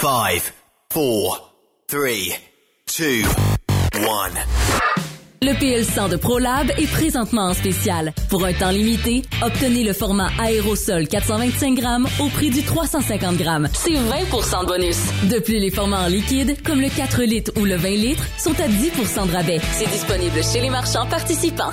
5, 4, 3, 2, 1. Le PL100 de ProLab est présentement en spécial. Pour un temps limité, obtenez le format aérosol 425 grammes au prix du 350 grammes. C'est 20% de bonus. De plus, les formats en liquide, comme le 4 litres ou le 20 litres, sont à 10% de rabais. C'est disponible chez les marchands participants.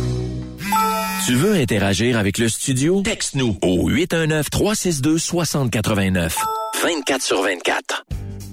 Tu veux interagir avec le studio? Texte-nous au 819-362-6089. 24 sur 24.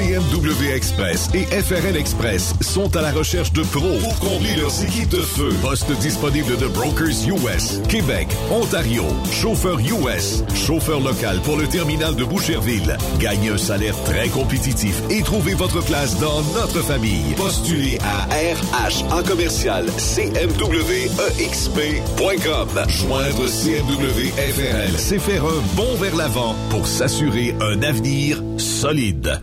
CMW Express et FRL Express sont à la recherche de pros pour combler leurs équipes de feu. Poste disponible de Brokers US, Québec, Ontario, chauffeur US, chauffeur local pour le terminal de Boucherville. Gagnez un salaire très compétitif et trouvez votre place dans notre famille. Postulez à RH en commercial CMWEXP.com. Joindre CMW FRL, c'est faire un bond vers l'avant pour s'assurer un avenir solide.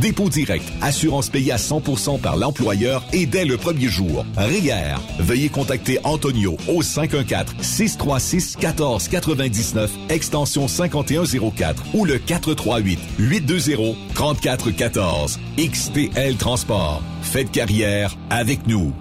dépôt direct, assurance payée à 100% par l'employeur et dès le premier jour. RIER. Veuillez contacter Antonio au 514-636-1499, extension 5104 ou le 438-820-3414. XTL Transport. Faites carrière avec nous.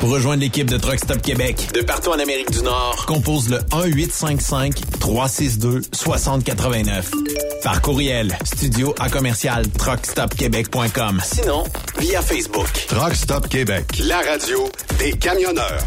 Pour rejoindre l'équipe de Truck Stop Québec, de partout en Amérique du Nord, compose le 1-855-362-6089. Par courriel, studio à commercial truckstopquebec.com. Sinon, via Facebook. Truck Stop Québec, la radio des camionneurs.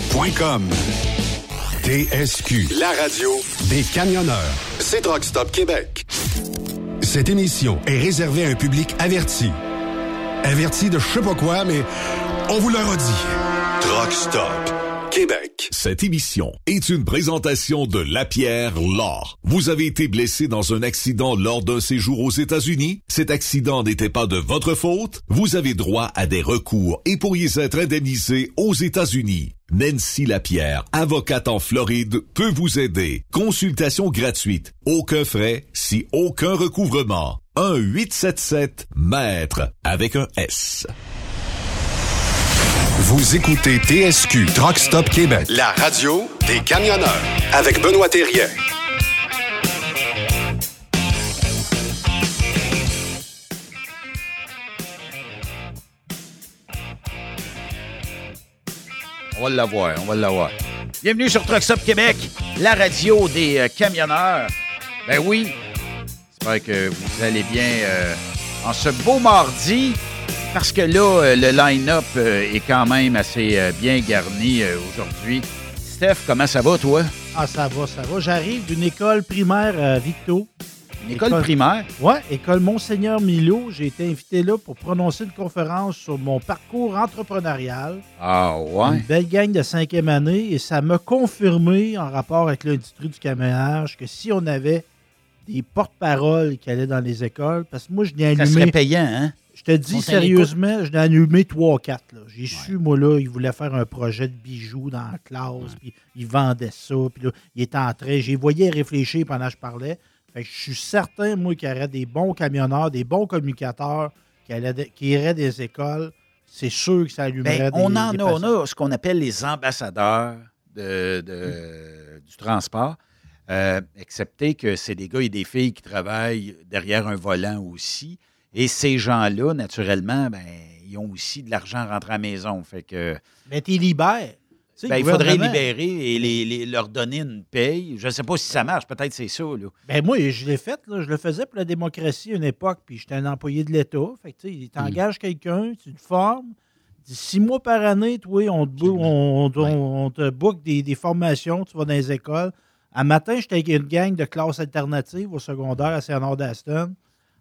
TSQ, la radio des camionneurs. C'est Truck Stop Québec. Cette émission est réservée à un public averti. Averti de je sais pas quoi, mais on vous le redit. Stop Québec. Cette émission est une présentation de Lapierre Law. Vous avez été blessé dans un accident lors d'un séjour aux États-Unis? Cet accident n'était pas de votre faute? Vous avez droit à des recours et pourriez être indemnisé aux États-Unis. Nancy Lapierre, avocate en Floride, peut vous aider. Consultation gratuite. Aucun frais, si aucun recouvrement. 1-877-MAître avec un S. Vous écoutez TSQ Truck Stop Québec. La radio des camionneurs avec Benoît Thérien. On va l'avoir, on va l'avoir. Bienvenue sur Truck Stop Québec, la radio des euh, camionneurs. Ben oui, j'espère que vous allez bien euh, en ce beau mardi, parce que là, euh, le line-up euh, est quand même assez euh, bien garni aujourd'hui. Steph, comment ça va, toi? Ah, ça va, ça va. J'arrive d'une école primaire à Victo. Une école primaire? Oui, école Monseigneur Milo. J'ai été invité là pour prononcer une conférence sur mon parcours entrepreneurial. Ah, Une ouais. belle gang de cinquième année et ça m'a confirmé en rapport avec l'industrie du camionnage que si on avait des porte-paroles qui allaient dans les écoles, parce que moi, je n'ai Ça allumé. serait payant, hein? Je te dis sérieusement, je n'ai allumé 3-4. J'ai su, moi, là, il voulait faire un projet de bijoux dans la classe, puis il vendait ça, puis là, il était en train. J'ai voyé réfléchir pendant que je parlais. Fait que je suis certain, moi, qu'il y aurait des bons camionneurs, des bons communicateurs qui, allaient qui iraient des écoles. C'est sûr que ça allumerait Ben, des on en des a, on a ce qu'on appelle les ambassadeurs de, de- du transport, euh, excepté que c'est des gars et des filles qui travaillent derrière un volant aussi. Et ces gens-là, naturellement, ben, ils ont aussi de l'argent rentré à la maison. Fait que, Mais t'es libères. Tu sais, ben, il faudrait libérer et les- les- leur donner une paye. Je ne sais pas si ça marche, peut-être c'est ça. Là. Ben moi, je l'ai fait. là. Je le faisais pour la démocratie à une époque, puis j'étais un employé de l'État. Fait que, tu t'engages quelqu'un, tu le formes. Six mois par année, toi, on te, on, on- on te book des, des formations, tu vas dans les écoles. Un matin, j'étais avec une gang de classes alternatives au secondaire à Saint-Nord d'Aston.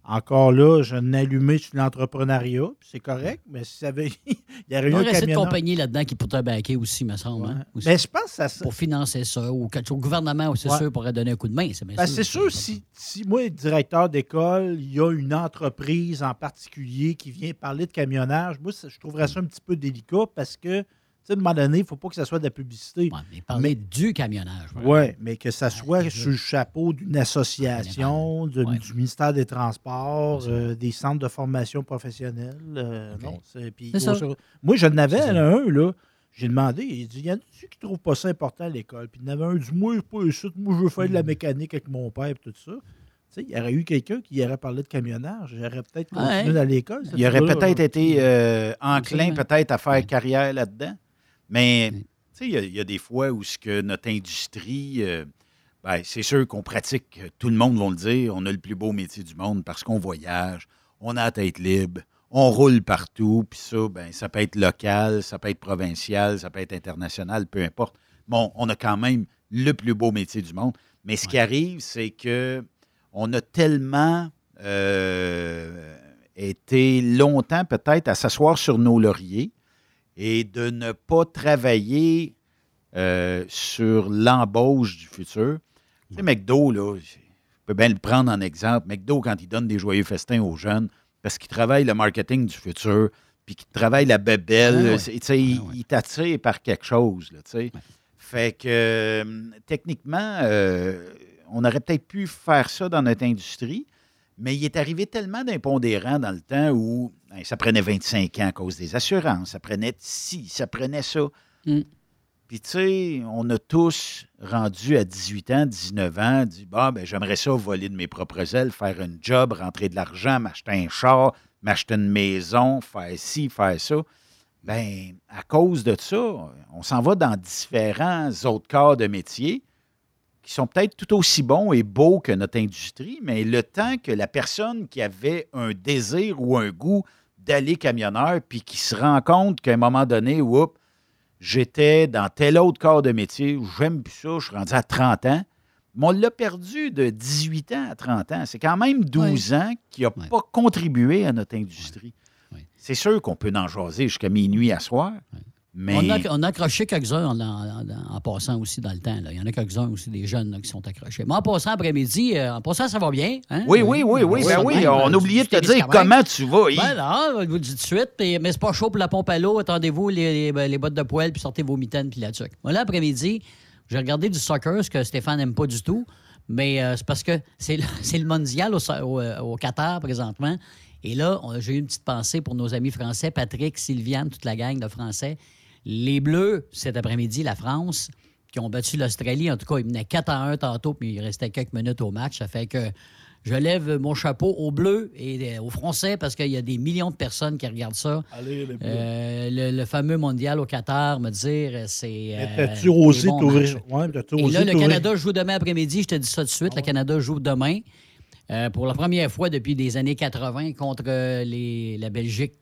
Encore là, je n'allumais sur l'entrepreneuriat, c'est correct, mais si ça avait. il y aurait eu un de compagnies là-dedans qui pourraient baquer aussi, me semble. hein, aussi. Ben, je pense que ça, Pour financer ça, ou quelque chose. Le gouvernement, c'est Ouais. sûr, pourrait donner un coup de main. C'est Ben, sûr. c'est sûr, si, si moi, directeur d'école, il y a une entreprise en particulier qui vient parler de camionnage, moi, je trouverais ça un petit peu délicat parce que, sais, à un moment donné, il ne faut pas que ça soit de la publicité. mais parler du camionnage. Oui, mais que ça soit sur le chapeau d'une association, de- du ministère des Transports, euh, des centres de formation professionnelle. euh, non, gros- Moi, je n'avais un, là. J'ai demandé, il dit, il y en a-tu qui ne trouvent pas ça important à l'école? Puis il y en avait un, il dit, moi, je pas moi, je veux faire de Hmm. la mécanique avec mon père et tout ça. Tu sais, il y aurait eu quelqu'un qui aurait parlé de camionnage. J'aurais peut-être continué Ouais. à l'école. Il aurait peut-être gars-là. été euh, enclin peut-être à faire carrière là-dedans. Mais tu sais, il y a- il y, a des fois où ce que notre industrie, euh, ben, c'est sûr qu'on pratique, tout le monde va le dire, on a le plus beau métier du monde parce qu'on voyage, on a la tête libre, on roule partout, puis ça, ben, ça peut être local, ça peut être provincial, ça peut être international, peu importe. Bon, on a quand même le plus beau métier du monde. Mais ce qui arrive, c'est que on a tellement euh, été longtemps peut-être à s'asseoir sur nos lauriers et de ne pas travailler euh, sur l'embauche du futur. Tu sais, McDo, là, je peux bien le prendre en exemple. McDo, quand il donne des joyeux festins aux jeunes, parce qu'il travaille le marketing du futur, puis qu'il travaille la bébelle, Ah ouais. c'est- tu sais, il, il t'attire par quelque chose, là, tu sais. Fait que, euh, techniquement, euh, on aurait peut-être pu faire ça dans notre industrie, mais il est arrivé tellement d'impondérants dans le temps où hein, ça prenait 25 ans à cause des assurances, ça prenait ci, ça prenait ça. Puis, tu sais, on a tous rendu à 18 ans, 19 ans, dit Bah, ben, j'aimerais ça voler de mes propres ailes, faire un job, rentrer de l'argent, m'acheter un char, m'acheter une maison, faire ci, faire ça. Ben, à cause de ça, on s'en va dans différents autres corps de métier qui sont peut-être tout aussi bons et beaux que notre industrie, mais le temps que la personne qui avait un désir ou un goût d'aller camionneur, puis qui se rend compte qu'à un moment donné, oups, j'étais dans tel autre corps de métier, j'aime plus ça, je suis rendu à 30 ans, Mais on l'a perdu de 18 ans à 30 ans. C'est quand même 12 ans qui n'a pas contribué à notre industrie. C'est sûr qu'on peut en jaser jusqu'à minuit à soir. Mais... On, a, on a accroché quelques-uns en, en- en- en passant aussi dans le temps. là. Il y en a quelques-uns aussi, des jeunes là, qui sont accrochés. Mais en passant après-midi, euh, en passant, ça va bien. hein? Oui, oui, oui, oui, ben oui, on a oublié de te dire comment tu vas, Yves. Ben non, je vous le dis tout de suite. puis- mais c'est pas chaud pour la pompe à l'eau. Attendez-vous les, les- les bottes de poêle, puis sortez vos mitaines, puis la tuque. Moi, là, après-midi, j'ai regardé du soccer, ce que Stéphane n'aime pas du tout. Mais euh, c'est parce que c'est le, mondial au, so- au, euh, au Qatar présentement. Et là, on- j'ai eu une petite pensée pour nos amis français, Patrick, Sylviane, toute la gang de Français. Les Bleus, cet après-midi, la France, qui ont battu l'Australie. En tout cas, ils menaient 4 à 1 tantôt, puis il restait quelques minutes au match. Ça fait que je lève mon chapeau aux Bleus et euh, aux Français parce qu'il y a des millions de personnes qui regardent ça. Allez, les Bleus. Euh, le, le fameux mondial au Qatar, me dire, euh, c'est. Euh, t'as-tu osé des t'ouvrir- ouais, Et là, le Canada joue demain après-midi, je te dis ça tout de suite. Le Canada joue demain euh, pour la première fois depuis les années 80 contre les, la Belgique.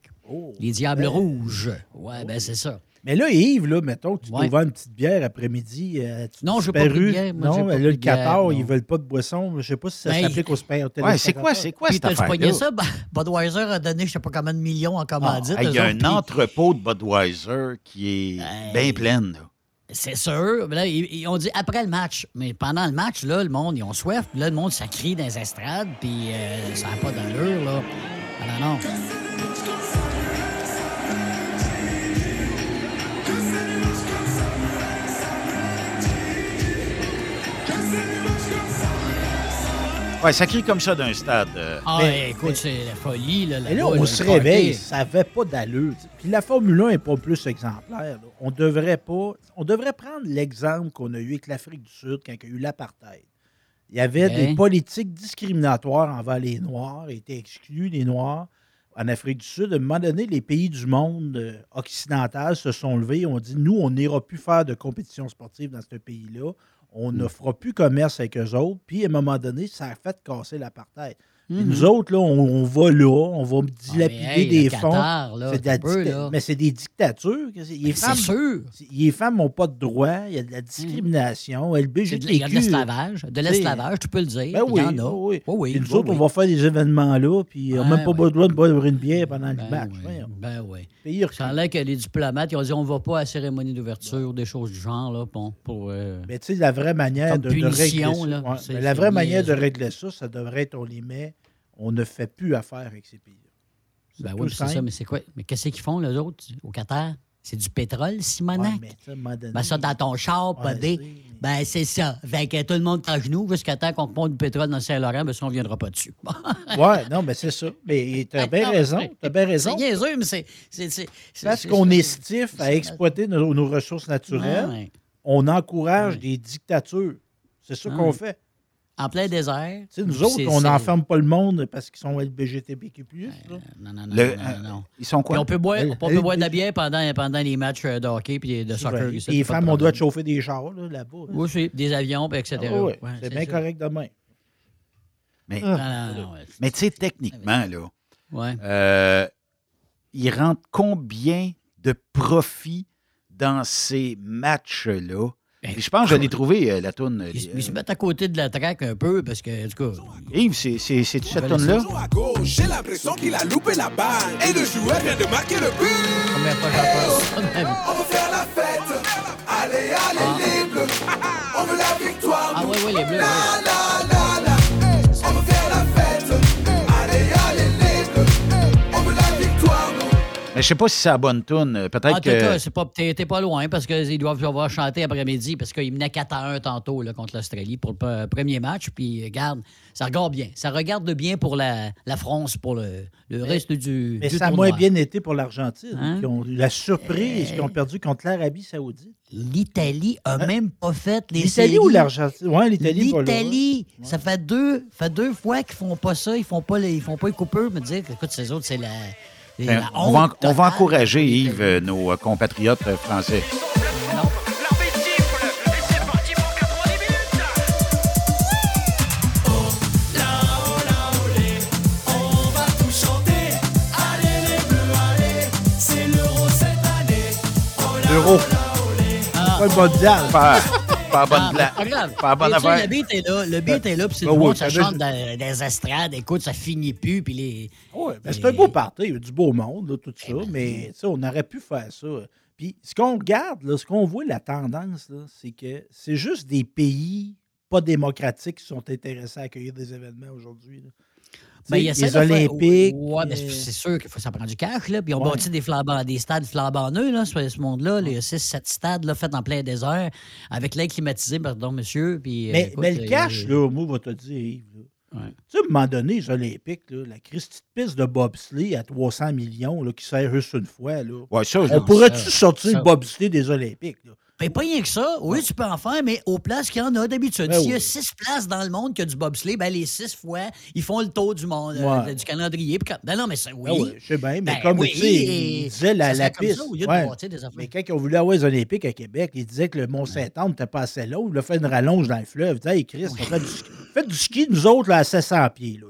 les Diables ben- Rouges. Ouais, ben c'est ça. Mais là, Yves, là, mettons tu Ouais. t'ouvres une petite bière après-midi. euh, Non, j'ai pas disparu. pris de bière, moi, Non, pas là, le Qatar, ils veulent pas de boisson. Je sais pas si ça Ben, s'applique au. Ouais, c'est quoi, c'est quoi Puis cette affaire-là? ça? Ben, Budweiser a donné je sais pas combien de millions en Ah, commandite. Il y a un entrepôt de Budweiser qui est bien plein. là. C'est sûr. Mais Là, ils, ils ont dit après le match. Mais pendant le match, là, le monde, ils ont soif. Puis là, le monde, ça crie dans les estrades. Puis euh, ça n'a pas d'allure, là. Ah non, non. Ouais, ça crie comme ça d'un stade. euh. Ah, Mais- écoute, c'est la folie, là. Et là, là-bas, on le se party. réveille, ça n'avait pas d'allure. tu sais. Puis la Formule 1 n'est pas plus exemplaire. là. On devrait pas. On devrait prendre l'exemple qu'on a eu avec l'Afrique du Sud quand il y a eu l'apartheid. Il y avait des politiques discriminatoires envers les Noirs, étaient exclus, les Noirs, en Afrique du Sud. À un moment donné, les pays du monde euh, occidental se sont levés et ont dit nous, on n'ira plus faire de compétition sportive dans ce pays-là. On Mm. ne fera plus commerce avec eux autres. Puis, à un moment donné, ça a fait casser l'apartheid. Mhm. Nous autres, là, on, on va là, on va dilapider Ah, hey, le des Qatar, fonds. là, C'est de la un peu, dicta- là. Mais c'est des dictatures. Les Ben, c'est femmes, sûr. Les femmes n'ont pas de droit. Il y a de la discrimination. LBGTQ. de- Il y a de l'esclavage. De l'esclavage, tu peux le dire. Ben oui, Il y en a. oui, Oh nous autres, on va faire des événements là, puis on n'a même pas ouais. besoin de boire une bière pendant le Ben match. Ben oui. Pays Ça a que les diplomates, ils ont dit on va pas à la cérémonie d'ouverture, des choses du genre, là, bon, pour... euh, Mais tu sais, la vraie manière de, là, ouais, la vraie manière régler ça, ça devrait être on les met, on ne fait plus affaire avec ces pays-là. Ben oui, c'est ça, mais c'est quoi? Mais qu'est-ce qu'ils font, les autres, au Qatar? C'est du pétrole, Simonac? Ouais, mais donné- Ben ça, dans ton char, Ouais, podé, ben c'est ça. Fait que tout le monde est à genoux jusqu'à temps qu'on pompe du pétrole dans Saint-Laurent, ben ça, on ne viendra pas dessus. ouais, non, mais c'est ça. Mais tu as bien raison. c'est- Tu as bien raison. C'est niaiseux, mais c'est... Parce qu'on est stiff à exploiter nos, nos ressources naturelles, Ouais. on encourage des dictatures. C'est ça qu'on fait. En plein désert. Tu sais, nous autres, on n'enferme pas le monde parce qu'ils sont LBGTBQ+. là. Non, non, non, Le- non, euh, non, non. Ils sont Puis quoi? on peut boire, on peut boire de la bière pendant, pendant les matchs euh, de hockey puis de soccer. Ouais. ici, Les femmes, on doit te chauffer des chars là, là-bas. Oui, oui, des avions, puis etc. Ah oui, Ouais, c'est bien ça. correct demain. Mais, ouais. mais tu sais, techniquement, là, Ouais. euh, ils rentrent combien de profit dans ces matchs-là? Et je pense que je l'ai trouvé, euh, la toune. euh, Ils, ils se mettent à côté de la traque un peu parce que, en tout cas. Yves, c'est- cette toune-là? c'est- à gauche, j'ai l'impression qu'il a loupé la balle. Et le joueur vient de marquer le but. Combien de fois j'entends ça? On veut faire la fête. Allez, allez, les bleus. On veut la victoire. Ah oui, oui, les bleus. La, oui. la, la, je sais pas si c'est la bonne toune. Euh, Peut-être En tout cas, c'est pas- t'es t'es pas loin parce qu'ils doivent avoir chanté après-midi parce qu'ils menaient 4 à 1 tantôt là, contre l'Australie pour le premier match. Puis, regarde, ça regarde bien. Ça regarde bien pour la, la France, pour le, le reste du. Mais du ça a moins bien été pour l'Argentine, Hein? qui ont la surprise qu'ils ont perdu contre l'Arabie Saoudite. L'Italie a même pas fait les Hein? L'Italie séries. ou l'Argentine? Oui, l'Italie. pas. L'Italie, ça fait deux, fait deux fois qu'ils font pas ça, ils font pas les, ils font pas les coupeurs, me dire, écoute, ces autres, c'est la, Ben, on, va, on encourager, Yves, euh, nos euh, compatriotes euh, français. On va tout chanter. Allez, les bleus, allez. C'est l'euro cette année. L'euro. Ah. Pas le mondial. Pas à bonne Ah, place. Pas grave. Pas à bonne Et tu sais, affaire. Le beat est là, le beat est là, puis c'est Ben oui, monde, ça chante dans des estrades. Écoute, ça finit plus, puis les... Ben, c'est un beau party, il y a du beau monde, tout ça, mais tu sais, on aurait pu faire ça. Puis ce qu'on regarde, là, ce qu'on voit, la tendance, là, c'est que c'est juste des pays pas démocratiques qui sont intéressés à accueillir des événements aujourd'hui. Ben, il essaie les de faire- Olympiques. Ouais, mais euh, c'est- sûr qu'il faut ça prend du cash, là. Puis on Ouais. bâtit des, flambants, des stades flambant neufs, là, ce ce monde-là. Les 6-7 stades, là, faits en plein désert, avec l'air climatisé, pardon, monsieur. Puis, euh, mais, écoute, mais le euh, cash, là, moi, va te dire, Yves, là, Ouais. Tu sais, à un moment donné, les Olympiques, là, la Christie de piste de bobsleigh à 300 millions là, qui sert juste une fois. Là. Ouais, ça, On pourrait-tu sortir ça. le bobsleigh des Olympiques? Là? Ben, pas rien que ça. Oui, tu peux en faire, mais aux places qu'il y en a d'habitude. Ben S'il y a oui. six places dans le monde qui a du bobsleigh, ben, les six fois, ils font le tour du monde, euh, du calendrier. Quand- Ben non, mais ça, oui. Ah ouais, je sais bien, mais Ben comme oui, tu sais, la, la piste. ça, au lieu de ouais. bâtir des affaires. Mais quand ils ont voulu avoir les Olympiques à Québec, ils disaient que le Mont-Saint-Anne n'était pas assez long. Il a fait une rallonge dans le fleuve. Ils disaient, hey, Chris, on fait du, ski- faites du ski, nous autres, là, à 700 pieds. Là.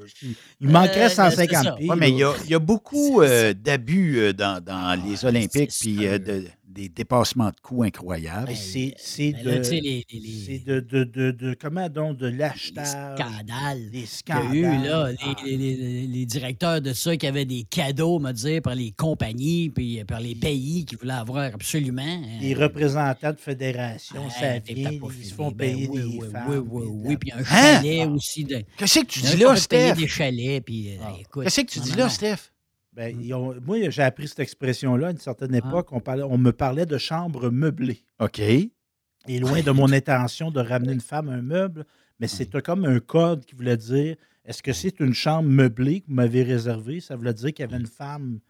Il- manquerait Euh, 150 c'est ça. pieds. Ouais, mais il y a, il y a beaucoup euh, d'abus euh, dans, dans les Olympiques, puis euh, de- des dépassements de coûts incroyables. Mais C'est de, les- les- les- de, de, de, de- comment donc, de les l'achetage. scandales. Des qu'il y a eu, là, scandales. les, les- les- les directeurs de ça qui avaient des cadeaux, me dire, par les compagnies, puis par les pays qui voulaient avoir absolument. hein. Les représentants de fédérations, Hey, ça vient, ils se font Ben payer oui, des oui, femmes. Oui, oui, oui. Puis un Hein? chalet aussi. De, Qu'est-ce que tu dis là, Steph? des chalets, puis euh, écoute. Qu'est-ce que tu non, dis non, là, non. Ben, ils ont- moi, j'ai appris cette expression-là à une certaine époque. On, parlait, on me parlait de chambre meublée. OK. Et loin de mon intention de ramener une femme à un meuble, mais c'était comme un code qui voulait dire est-ce que c'est une chambre meublée que vous m'avez réservée? Ça voulait dire qu'il y avait une femme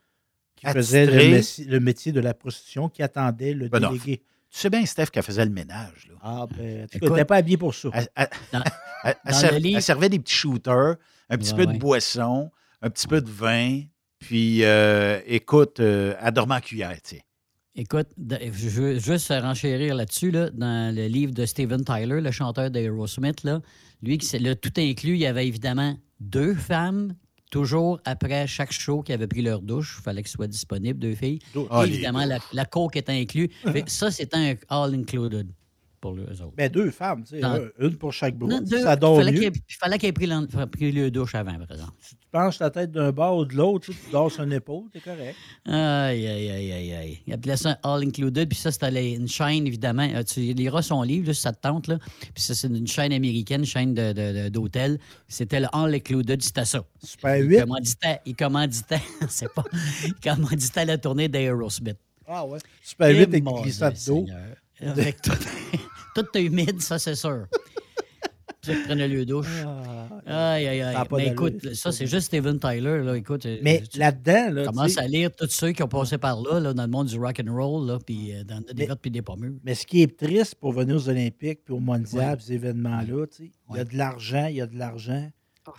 qui faisait le, métier de la prostitution qui attendait le Ben non. délégué. Tu sais bien, Steph, qu'elle faisait le ménage. Là. Ah, ben, tu n'étais pas habillé pour ça. Elle, elle- Dans- elle- elle dans ser- le livre- elle servait des petits shooters, un petit Ouais, peu de ouais. boisson, un petit peu de vin, puis euh, écoute, euh, en cuillère, tu sais. Écoute, je veux juste renchérir là-dessus, là, dans le livre de Steven Tyler, le chanteur d'Aerosmith, là, lui, qui tout inclus, il y avait évidemment deux femmes, toujours après chaque show qui avaient pris leur douche. Il fallait qu'elles soient disponibles, deux filles. Les évidemment, la, la coke est que ça, c'était un all-included pour eux autres. Ben, deux femmes, tu sais, Dans- une pour chaque deux, ça fallait mieux. Il fallait qu'elle ait pris, le douche avant, par exemple. Tu penches la tête d'un bord ou de l'autre, tu sais, tu dors sur une épaule, t'es correct. Aïe, aïe, aïe, aïe, aïe. Il appelait ça All Included. Puis ça, c'était une chaîne, évidemment. Euh, Tu liras son livre, là, si ça te tente. Là. Puis ça, c'est une chaîne américaine, une chaîne de- de- de- d'hôtel. C'était le All Included, c'était ça. Super Il 8. commanditait, il commanditait, c'est pas, il commanditait la tournée d'Aerosmith. Ah ouais. Super Eh, 8 avec glissade d'eau. Avec tout, tout est humide, ça, c'est sûr. Tu prenais le douche. Aïe, aïe, Ah, Ça a aïe. pas Mais écoute, c'est ça, c'est juste Steven Tyler. Là. Écoute, euh, Mais là-dedans, là, tu commences sais, à lire tous ceux qui ont passé par là, là, dans le monde du rock and roll, là, puis euh, dans des vertes puis des pommures. Mais ce qui est triste pour venir aux Olympiques puis aux mondiales, ces événements-là, tu sais, il y a de l'argent, il y a de l'argent.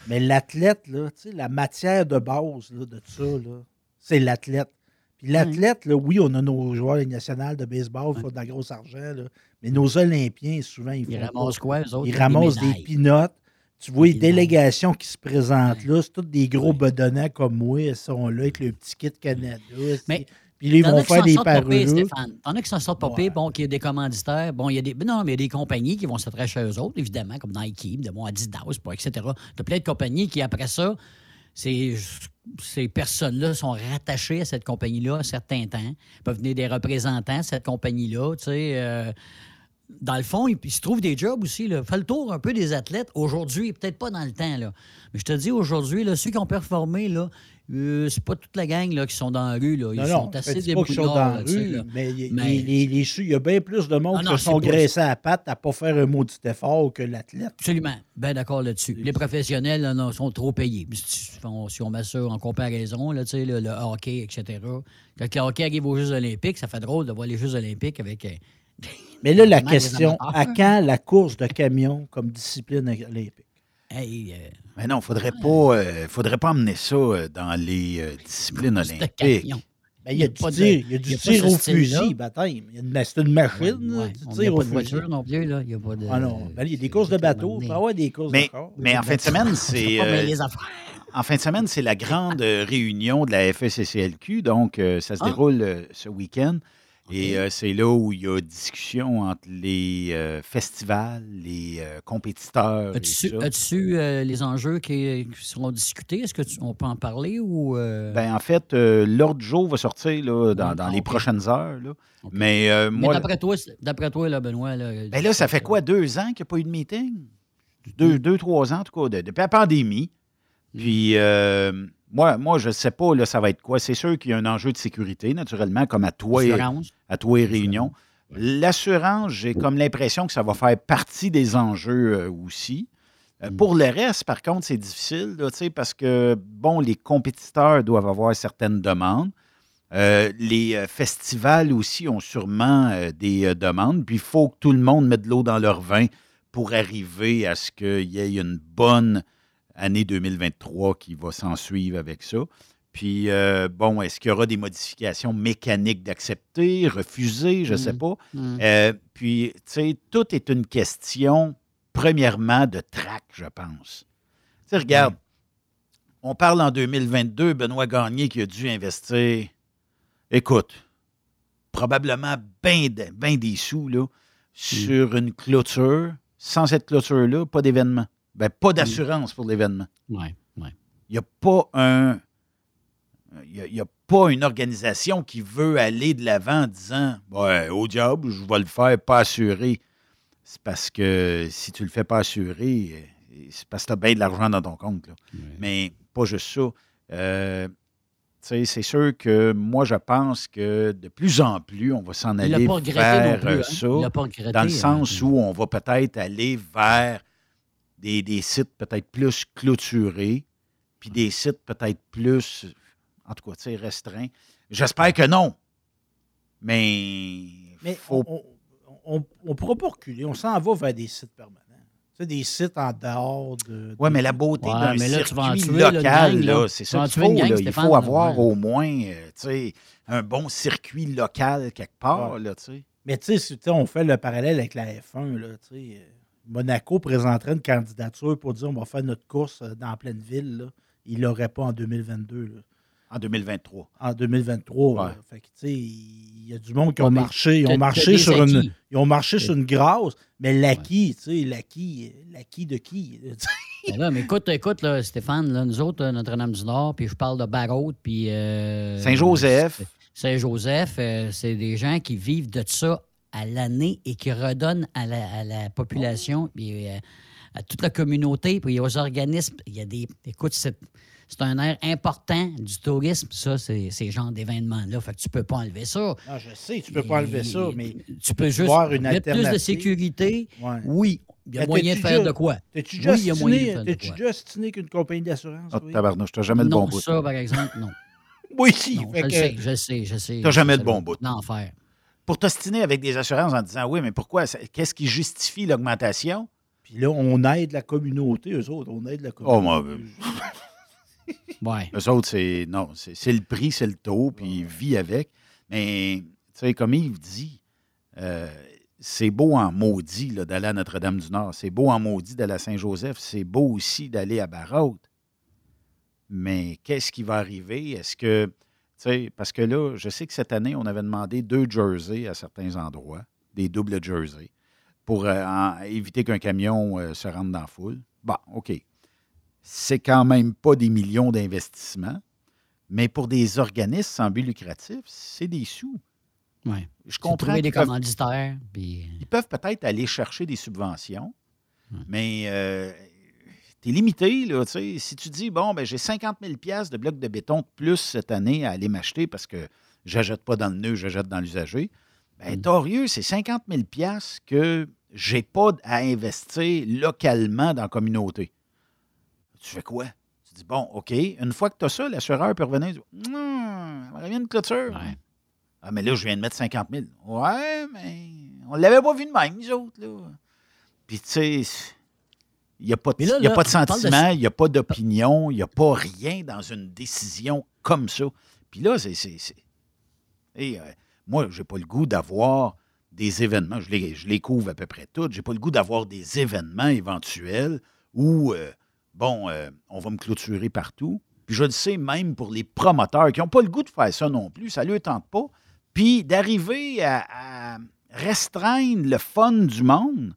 Mais l'athlète, là, tu sais, la matière de base là, de ça, là, c'est l'athlète. Puis l'athlète, là, oui, on a nos joueurs nationaux de baseball qui font de la grosse argent, là, mais nos Olympiens, souvent, ils font. Ils pas. ramassent quoi, eux autres? Ils ramassent des, pinottes. Tu vois les délégations qui se présentent là, c'est tous des gros bedonnants comme moi, ils sont là avec le petit kit Canada. Mais- puis ils vont faire des parures. Stéphane. T'en as qui s'en sortent pas pire, bon, qu'il y a des commanditaires. Bon, il y a des. Non, mais il y a des compagnies qui vont s'attacher à eux autres, évidemment, comme Nike, de bon, Adidas, etc. T'as plein de compagnies qui, après ça, ces, ces personnes-là sont rattachées à cette compagnie-là un certain temps. Ils peuvent venir des représentants de cette compagnie-là, tu sais. euh, dans le fond, il, il se trouve des jobs aussi. Là. Fais le tour un peu des athlètes. Aujourd'hui, peut-être pas dans le temps. Là. Mais je te dis, aujourd'hui, ceux qui ont performé, là, euh, c'est pas toute la gang là, qui sont dans la rue. Là. Ils Non, sont non, assez débrouillards. mais, il- Mais- les- les- il y a bien plus de monde Ah qui se sont graissés à la patte à ne pas faire un maudit effort que l'athlète. Absolument. Bien d'accord là-dessus. Les professionnels là, sont trop payés. Si on, si on met ça en comparaison, là, le, le hockey, etc. Quand le hockey arrive aux Jeux olympiques, ça fait drôle de voir les Jeux olympiques avec... euh, Mais là, la question, à quand la course de camion comme discipline olympique? Hey, euh, Mais non, il ne faudrait, pas, euh, faudrait pas emmener ça euh, dans les euh, disciplines olympiques. Ben, il y a du tir, il y a du il y a pas tir ce au fusil, baptême. Il y a une- C'est une machine, Ouais, là, ouais. du On- Il n'y tir a pas de voiture non plus. Là. Il y a pas de, Ah non, ben, il y a des courses de bateau, il avoir des courses Mais, de corps. mais en fin de semaine, C'est. En fin de semaine, c'est la grande réunion de la FSCCLQ. Donc, euh, ça se Ah. déroule euh, ce week-end. Et euh, c'est là où il y a discussion entre les euh, festivals, les euh, compétiteurs. As-tu euh, les enjeux qui, qui seront discutés? Est-ce qu'on peut en parler ou. Ben, en fait, l'ordre du jour va sortir là, dans, ah, les ok. prochaines heures. là. Mais euh, mais moi, d'après toi, d'après toi, là, Benoît. Là, ben là, ça fait quoi, deux ans qu'il n'y a pas eu de meeting? Deux, deux trois ans, en tout cas, de- depuis la pandémie. Puis, euh, moi, moi, je ne sais pas, là, ça va être quoi. C'est sûr qu'il y a un enjeu de sécurité, naturellement, comme à toi et, à toi et Réunion. L'assurance, j'ai comme l'impression que ça va faire partie des enjeux euh, aussi. Euh, Pour le reste, par contre, c'est difficile, là, tu sais, parce que, bon, les compétiteurs doivent avoir certaines demandes. Euh, les festivals aussi ont sûrement des demandes. Puis il faut que tout le monde mette de l'eau dans leur vin pour arriver à ce qu'il y ait une bonne année 2023 qui va s'en suivre avec ça. Puis, euh, bon, est-ce qu'il y aura des modifications mécaniques d'accepter, refuser, je ne sais Mm. pas. Mm. Euh, puis, tu sais, tout est une question, premièrement, de trac, je pense. Tu sais, regarde, on parle en 2022, Benoît Gagné qui a dû investir, écoute, probablement bien des sous, là, sur une clôture. Sans cette clôture-là, pas d'événement. Ben, pas d'assurance pour l'événement. Oui, oui. Il n'y a pas un. Il y a- il y a, pas une organisation qui veut aller de l'avant en disant Ouais, au diable, je vais le faire pas assuré. C'est parce que si tu le fais pas assuré, euh, c'est parce que tu as bien de l'argent dans ton compte. là. Mais pas juste ça. Euh, tu sais, c'est sûr que moi, je pense que de plus en plus, on va s'en aller vers plus, euh, hein? ça. Dans le hein? sens où on va peut-être aller vers des, des sites peut-être plus clôturés, puis des sites peut-être plus, en tout cas, tu sais, restreints. J'espère que non. Mais, Mais faut... on ne pourra pas reculer. On s'en va vers des sites permanents. Tu sais, des sites en dehors de. Oui, mais la beauté Ouais, d'un mais là, tu vas en circuit tuer, local, là, là. c'est ça qu'il faut. une gang, là. Il faut avoir ouais. au moins euh, tu sais, un bon circuit local quelque part. Là, tu sais. Mais tu sais, si tu sais, on fait le parallèle avec la F1, là, tu sais, euh, Monaco présenterait une candidature pour dire on va faire notre course euh, dans pleine ville. Là. Il l'aurait pas en 2022. là. En 2023. En 2023. là. Ouais. Fait que, tu sais, il y a du monde qui Ouais, ont marché. Ils ont marché sur une. Ils ont marché sur une grâce, mais l'acquis, tu sais, l'acquis, l'acquis de qui? Ben là, mais écoute, écoute là, Stéphane, là, nous autres, euh, Notre-Dame-du-Nord, puis je parle de Barrault, puis... euh, Saint-Joseph. Saint-Joseph, euh, c'est des gens qui vivent de ça à l'année et qui redonnent à la, à la population, puis euh, à toute la communauté, puis aux organismes. Il y a des... Écoute, c'est... C'est un air important du tourisme, ça, c'est ces genres d'événements-là. Fait que tu peux pas enlever ça. Non, Ah, je sais, tu peux pas enlever ça, mais Tu peux juste voir une mettre plus de sécurité. Ouais. Oui, il y a moyen de faire de quoi? T'as-tu déjà Oui, il y a moyen de stiné- faire de t'as-tu quoi? déjà stiné qu'une compagnie d'assurance? Ah, oui? tabarnouche, t'as jamais le non, bon bout. ça, par exemple, non. Oui, si. Non, fait je le que- sais, je le sais, je sais. T'as jamais le bon bout. va- L'enfer. Pour t'ostiner avec des assurances en disant oui, mais pourquoi? Qu'est-ce qui justifie l'augmentation? Puis là, on aide la communauté, eux autres, on aide la Oh, communauté. moi, Ouais. Eux autres, c'est non, c'est le prix, c'est le taux, puis ils vivent avec. Mais, tu sais, comme Yves dit, euh, c'est beau en maudit d'aller à Notre-Dame-du-Nord. C'est beau en maudit d'aller à Saint-Joseph. C'est beau aussi d'aller à Barrault. Mais qu'est-ce qui va arriver? Est-ce que, tu sais, parce que là, je sais que cette année, on avait demandé deux jerseys à certains endroits, des doubles jerseys, pour euh, en- éviter qu'un camion euh, se rende dans la foule. Bon, OK. C'est quand même pas des millions d'investissements, mais pour des organismes sans but lucratif, c'est des sous. Ouais. Je comprends trouver des qu'ils peuvent- commanditaires. Puis... ils peuvent peut-être aller chercher des subventions, mais euh, tu es limité. Là, tu sais. si tu dis, bon, ben, j'ai 50 000 de blocs de béton de plus cette année à aller m'acheter parce que j'achète pas dans le nœud, j'achète dans l'usager, ben, torieux, c'est 50 000 que j'ai pas à investir localement dans la communauté. Tu fais quoi? Tu dis, bon, OK, une fois que tu as ça, l'assureur peut revenir et dire, Hum, bien une clôture. Ah, mais là, je viens de mettre 50 000. Ouais, mais on l'avait pas vu de même, nous autres. Là. Puis, tu sais, il n'y a pas de, Mais là, il y a là, pas de tu parles de- sentiment, il n'y a pas d'opinion, il n'y a pas rien dans une décision comme ça. Puis là, c'est. Et, euh, moi, je n'ai pas le goût d'avoir des événements, je les, je les couvre à peu près toutes, j'ai pas le goût d'avoir des événements éventuels où, euh, bon, euh, on va me clôturer partout. Puis je le sais même pour les promoteurs qui n'ont pas le goût de faire ça non plus, ça ne leur tente pas. Puis d'arriver à, à restreindre le fun du monde.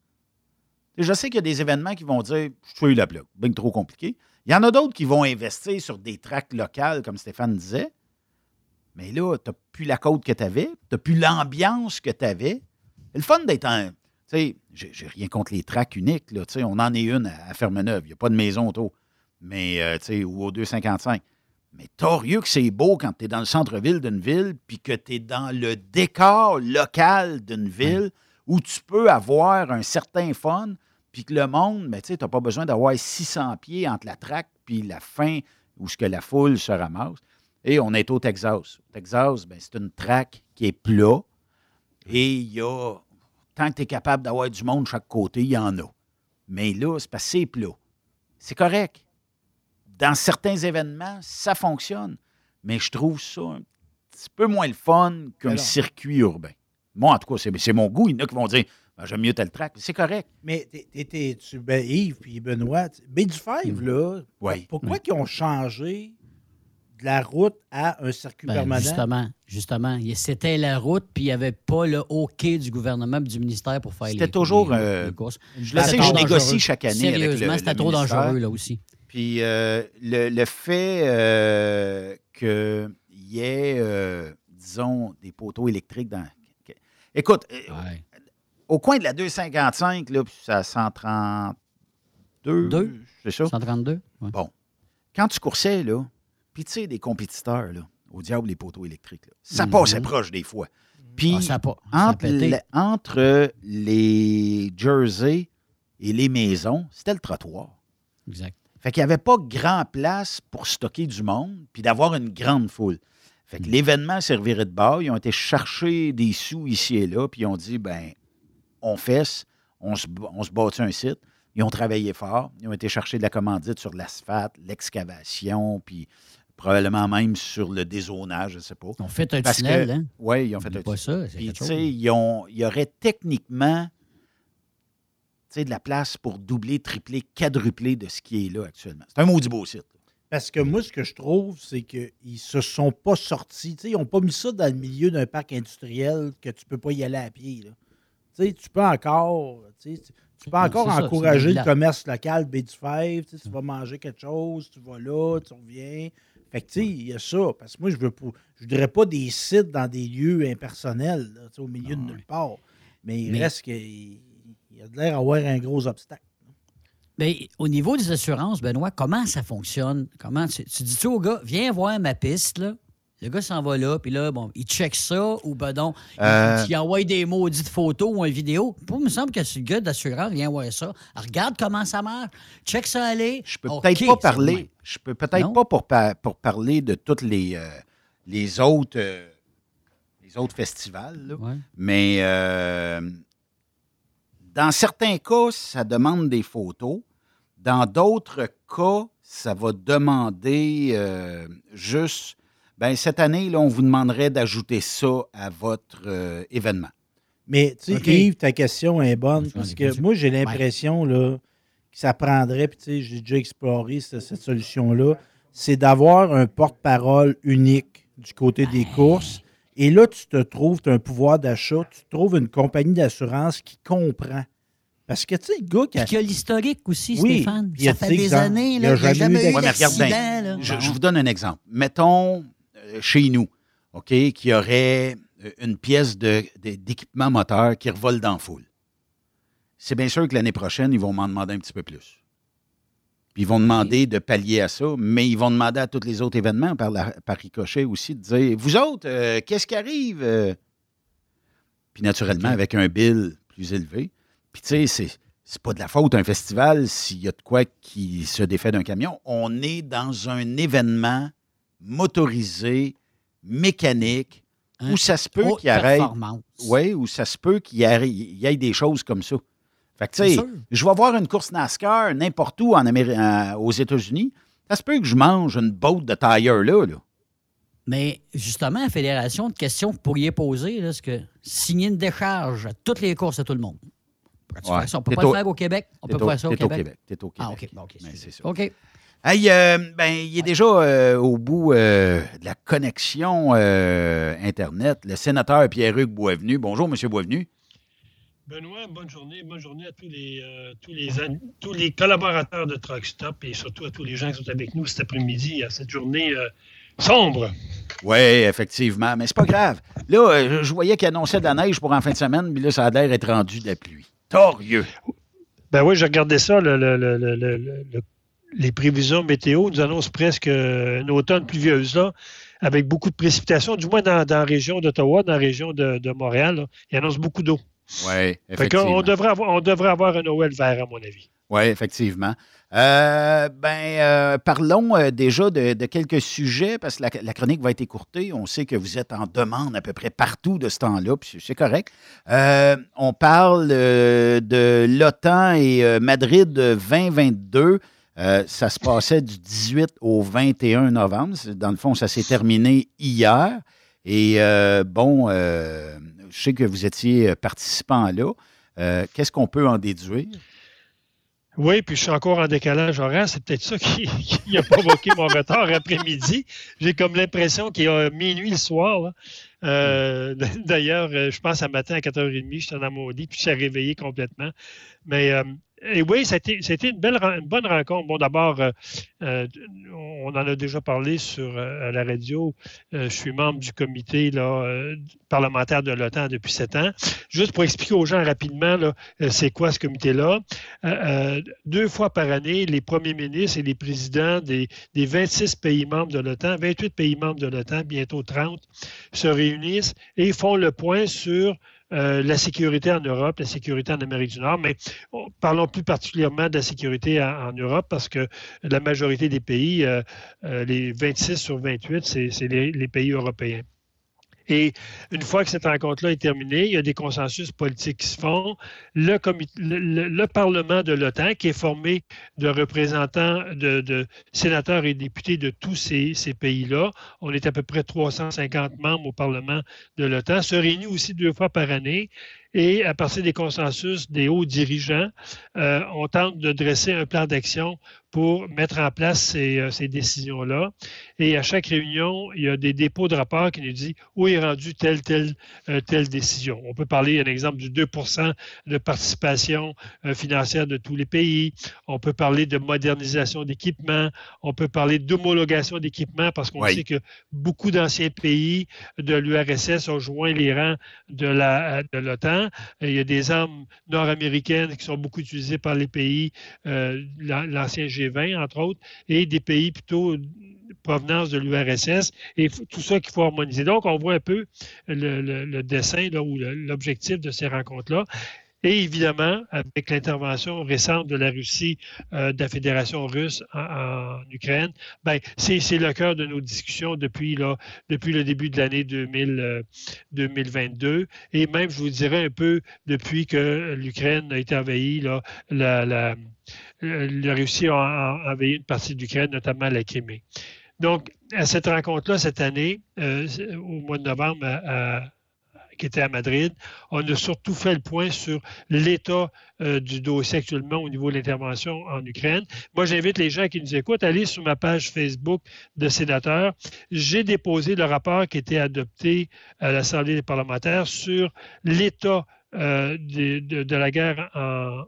Je sais qu'il y a des événements qui vont dire Je suis la blague, bien trop compliqué. Il y en a d'autres qui vont investir sur des tracks locales, comme Stéphane disait. Mais là, tu n'as plus la côte que tu avais, tu n'as plus l'ambiance que tu avais. C'est le fun d'être en. Tu sais, j'ai rien contre les tracks uniques. Là, tu sais, on en est une à, à Fermeneuve. Il n'y a pas de maison autour. Mais, euh, tu sais, ou au 255. Mais torieux que c'est beau quand tu es dans le centre-ville d'une ville, puis que tu es dans le décor local d'une ville où tu peux avoir un certain fun, puis que le monde, mais tu n'as pas besoin d'avoir 600 pieds entre la traque puis la fin où ce que la foule se ramasse. Et on est au Texas. Au Texas, ben, c'est une traque qui est plat. Et il y a, tant que tu es capable d'avoir du monde de chaque côté, il y en a. Mais là, c'est parce que c'est plat. C'est correct. Dans certains événements, ça fonctionne. Mais je trouve ça un petit peu moins le fun qu'un circuit urbain. Moi, en tout cas, c'est c'est mon goût. Il y en a qui vont dire Ben, j'aime mieux tel track. C'est correct. Mais t'es- t'es- t'es- tu, ben, Yves puis Benoît, t- B5, là, Oui. pourquoi ils ont changé de la route à un circuit Ben, permanent? Justement, justement. C'était la route, puis il n'y avait pas le OK du gouvernement et du ministère pour faire les C'était toujours, les- euh, les courses. je le sais, je négocie chaque année Sérieusement, c'était trop ministère. dangereux, là aussi. Puis euh, le, le fait euh, qu'il y ait, euh, disons, des poteaux électriques dans. Écoute, euh, au coin de la 255, là, puis c'est à 132. Deux? C'est ça? 132? ouais. Bon. Quand tu coursais, là, puis tu sais, des compétiteurs, là, au diable, les poteaux électriques, là, ça Mhm. passait proche des fois. Puis Ah, entre, la- entre les jerseys et les maisons, c'était le trottoir. Exact. Fait qu'il n'y avait pas grand place pour stocker du monde puis d'avoir une grande foule. Fait que l'événement servirait de bar. Ils ont été chercher des sous ici et là, puis ils ont dit, ben, on fesse, on se, on se bâtit un site. Ils ont travaillé fort. Ils ont été chercher de la commandite sur l'asphalte, l'excavation, puis probablement même sur le dézonage, je ne sais pas. Ils ont fait un Parce tunnel, que- hein? Oui, ils ont fait un pas tunnel. ça, Puis, tu sais, il y aurait techniquement de la place pour doubler, tripler, quadrupler de ce qui est là actuellement. C'est un maudit beau site. Parce que moi, ce que je trouve, c'est qu'ils se sont pas sortis. Ils n'ont pas mis ça dans le milieu d'un parc industriel que tu peux pas y aller à pied. là. Tu peux encore, tu peux encore ça, encourager le commerce local B5. Tu vas manger quelque chose, tu vas là, tu reviens. Fait que, tu sais, il y a ça. Parce que moi, je veux pas, je voudrais pas des sites dans des lieux impersonnels, là, au milieu de nulle part. Mais il Mais- reste qu'il il y a de l'air d'avoir un gros obstacle. Ben, au niveau des assurances, Benoît, comment ça fonctionne? Comment tu, tu dis-tu au gars, viens voir ma piste, là? Le gars s'en va là, puis là, bon, il check ça, ou ben non, il- Euh. il, envoie des maudites photos ou une vidéo. Pour il me semble que ce gars d'assurance vient voir ça. Regarde comment ça marche. Check ça aller. Je peux peut-être pas parler. Je peux peut-être pas pour, pour parler de tous les, euh, les autres euh, les autres festivals. là. Mais dans certains cas, ça demande des photos. Dans d'autres cas, ça va demander euh, juste. Ben, cette année, là, on vous demanderait d'ajouter ça à votre euh, événement. Mais tu sais. Yves, ta question est bonne parce que moi, j'ai l'impression là, que ça prendrait, puis tu sais, j'ai déjà exploré ce- cette, solution-là, c'est d'avoir un porte-parole unique du côté des courses. Et là, tu te trouves, tu as un pouvoir d'achat, tu trouves une compagnie d'assurance qui comprend. Parce que, tu sais, le gars qui a. Puis il y a l'historique aussi, Oui, Stéphane. Ça fait des années, là, a il n'y a jamais jamais eu d'accident. Je, je vous donne un exemple. Mettons, euh, chez nous, OK, qu'il y aurait euh, une pièce de- de- d'équipement moteur qui revole dans la foule. C'est bien sûr que l'année prochaine, ils vont m'en demander un petit peu plus. Puis ils vont demander de pallier à ça, mais ils vont demander à tous les autres événements par, la- par ricochet aussi de dire Vous autres, euh, qu'est-ce qui arrive Puis naturellement, avec un bill plus élevé. Puis tu sais, c'est. C'est pas de la faute d'un festival s'il y a de quoi qui se défait d'un camion. On est dans un événement motorisé, mécanique, où ça se peut qu'il arrête. Oui, où ça se peut qu'il y, ait des choses comme ça. Fait que, tu sais, je vais voir une course NASCAR n'importe où en Améri- en- aux États-Unis. Ça se peut que je mange une botte de tire là. là. Mais justement, la Fédération, de questions que vous pourriez poser, là, c'est que signer une décharge à toutes les courses à tout le monde? Ouais. ça? On peut T'es pas le au- faire au Québec. On peut au- faire ça au t'es au Québec. Québec. T'es au Ah, Québec. OK. bon, OK, excusez. c'est ça. OK. Hey, euh, ben, il est déjà euh, au bout euh, de la connexion euh, Internet, le sénateur Pierre-Hugues Boisvenu. Bonjour, M. Boisvenu. Benoît, bonne journée. Bonne journée à tous les, euh, tous les, an- tous les collaborateurs de Truck Stop et surtout à tous les gens qui sont avec nous cet après-midi à cette journée euh, sombre. Oui, effectivement, mais c'est pas grave. Là, je voyais qu'il annonçait de la neige pour en fin de semaine, mais là, ça a l'air d'être rendu de la pluie. Torieux. Ben oui, j'ai regardé ça, le- le- le- le- le- le- les prévisions météo nous annoncent presque euh, une automne pluvieuse là, avec beaucoup de précipitations, du moins dans, dans la région d'Ottawa, dans la région de, Montréal. Ils annoncent beaucoup d'eau. Oui, Fait effectivement. qu'on devrait avoir, on devrait avoir un Noël vert, à mon avis. Oui, effectivement. Euh, ben, euh, parlons euh, déjà de, de quelques sujets, parce que la, la chronique va être écourtée. On sait que vous êtes en demande à peu près partout de ce temps-là, puis c'est correct. On parle de l'OTAN et Madrid 2022. Euh, ça se passait du 18 au 21 novembre. Dans le fond, ça s'est terminé hier. Et bon, je sais que vous étiez participant là. Euh, Qu'est-ce qu'on peut en déduire? Oui, puis je suis encore en décalage horaire. C'est peut-être ça qui, qui a provoqué mon retard après-midi. J'ai comme l'impression qu'il y a minuit le soir. Euh, D'ailleurs, euh, je pense à matin à 4h30, j'étais dans mon lit, puis je suis réveillé complètement. Mais euh, et oui, c'était c'était une, belle, une bonne rencontre. Bon, d'abord, euh, euh, on en a déjà parlé sur euh, la radio. Je suis membre du comité parlementaire de l'OTAN depuis sept ans. Juste pour expliquer aux gens rapidement, c'est quoi ce comité-là? Deux fois par année, les premiers ministres et les présidents des, des 26 pays membres de l'OTAN, 28 pays membres de l'OTAN, bientôt 30, se réunissent et font le point sur euh, la sécurité en Europe, la sécurité en Amérique du Nord, mais parlons plus particulièrement de la sécurité en, Europe parce que la majorité des pays, euh, euh, les 26 sur 28, c'est les pays européens. Et une fois que cette rencontre-là est terminée, il y a des consensus politiques qui se font. Le, Parlement de l'OTAN, qui est formé de représentants, de, sénateurs et députés de tous ces pays-là, on est à peu près 350 membres au Parlement de l'OTAN, se réunit aussi deux fois par année. Et à partir des consensus des hauts dirigeants, euh, on tente de dresser un plan d'action pour mettre en place ces, euh, ces décisions-là. Et à chaque réunion, il y a des dépôts de rapports qui nous disent où est rendue telle, telle, euh, telle décision. On peut parler, un exemple, du 2% de participation financière de tous les pays. On peut parler de modernisation d'équipements. On peut parler d'homologation d'équipements parce qu'on Oui. sait que beaucoup d'anciens pays de l'URSS ont joint les rangs de la- l'OTAN. Il y a des armes nord-américaines qui sont beaucoup utilisées par les pays, euh, l'an- l'ancien G20, entre autres, et des pays plutôt provenance de l'URSS, et tout ça qu'il faut harmoniser. Donc, on voit un peu le, le- le dessin là, ou l'objectif de ces rencontres-là. Et évidemment, avec l'intervention récente de la Russie, euh, de la Fédération russe en, Ukraine, ben, c'est le cœur de nos discussions depuis, là, depuis le début de l'année 2000, euh, 2022. Et même, je vous dirais un peu depuis que l'Ukraine a été envahie, là, la, Russie a, envahi une partie de l'Ukraine, notamment la Crimée. Donc, à cette rencontre-là, cette année, euh, au mois de novembre, à- qui était à Madrid, on a surtout fait le point sur l'état euh, du dossier actuellement au niveau de l'intervention en Ukraine. Moi, j'invite les gens qui nous écoutent à aller sur ma page Facebook de sénateur. J'ai déposé le rapport qui était adopté à l'Assemblée des parlementaires sur l'état euh, de, de- de la guerre en,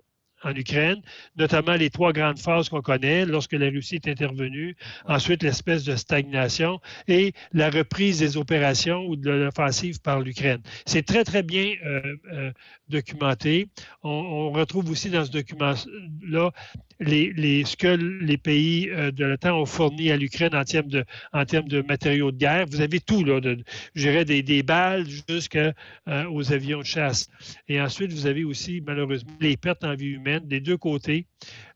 en Ukraine, notamment les trois grandes phases qu'on connaît lorsque la Russie est intervenue, ensuite l'espèce de stagnation et la reprise des opérations ou de l'offensive par l'Ukraine. C'est très, très bien euh, euh, documenté. On, retrouve aussi dans ce document-là les, ce que les pays euh, de l'OTAN ont fourni à l'Ukraine en termes de, en termes de matériaux de guerre. Vous avez tout, là, de, des balles jusqu'aux avions de chasse. Et ensuite, vous avez aussi, malheureusement, les pertes en vie humaine des deux côtés.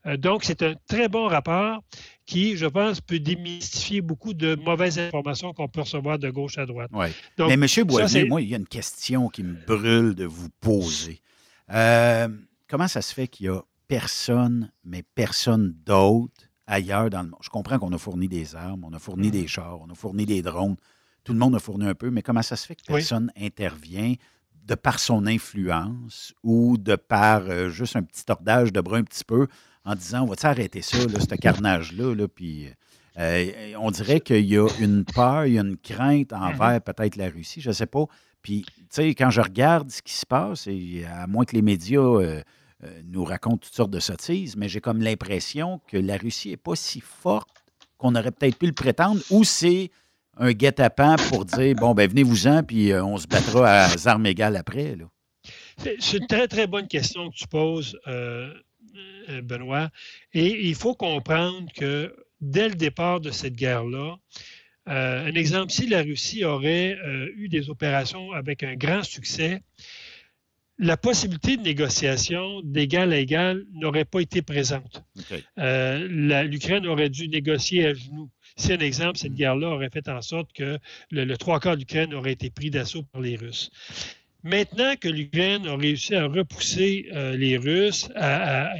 Euh, donc, c'est un très bon rapport qui, je pense, peut démystifier beaucoup de mauvaises informations qu'on peut recevoir de gauche à droite. Oui. Donc, Mais M. Boisvenu, moi, il y a une question qui me brûle de vous poser. Euh, comment ça se fait qu'il y a personne, mais personne d'autre ailleurs dans le monde? Je comprends qu'on a fourni des armes, on a fourni Mm. des chars, on a fourni des drones. Tout le monde a fourni un peu, mais comment ça se fait que Oui. personne intervient de par son influence ou de par euh, juste un petit tordage de bras un petit peu en disant on va arrêter ça, là, ce carnage-là, là, puis euh, on dirait qu'il y a une peur, il y a une crainte envers peut-être la Russie, je ne sais pas. Puis, tu sais, quand je regarde ce qui se passe, et à moins que les médias euh, euh, nous racontent toutes sortes de sottises, mais j'ai comme l'impression que la Russie n'est pas si forte qu'on aurait peut-être pu le prétendre, ou c'est un guet-apens pour dire bon, ben venez-vous-en, puis on se battra à armes égales après. Là. C'est une très, très bonne question que tu poses, euh, euh, Benoît. Et il faut comprendre que dès le départ de cette guerre-là, euh, un exemple, si la Russie aurait eu des opérations avec un grand succès, la possibilité de négociation d'égal à égal n'aurait pas été présente. L'Ukraine aurait dû négocier à genoux. Si un exemple, cette guerre-là aurait fait en sorte que le, le trois quarts de l'Ukraine aurait été pris d'assaut par les Russes. Maintenant que l'Ukraine a réussi à repousser euh, les Russes, à,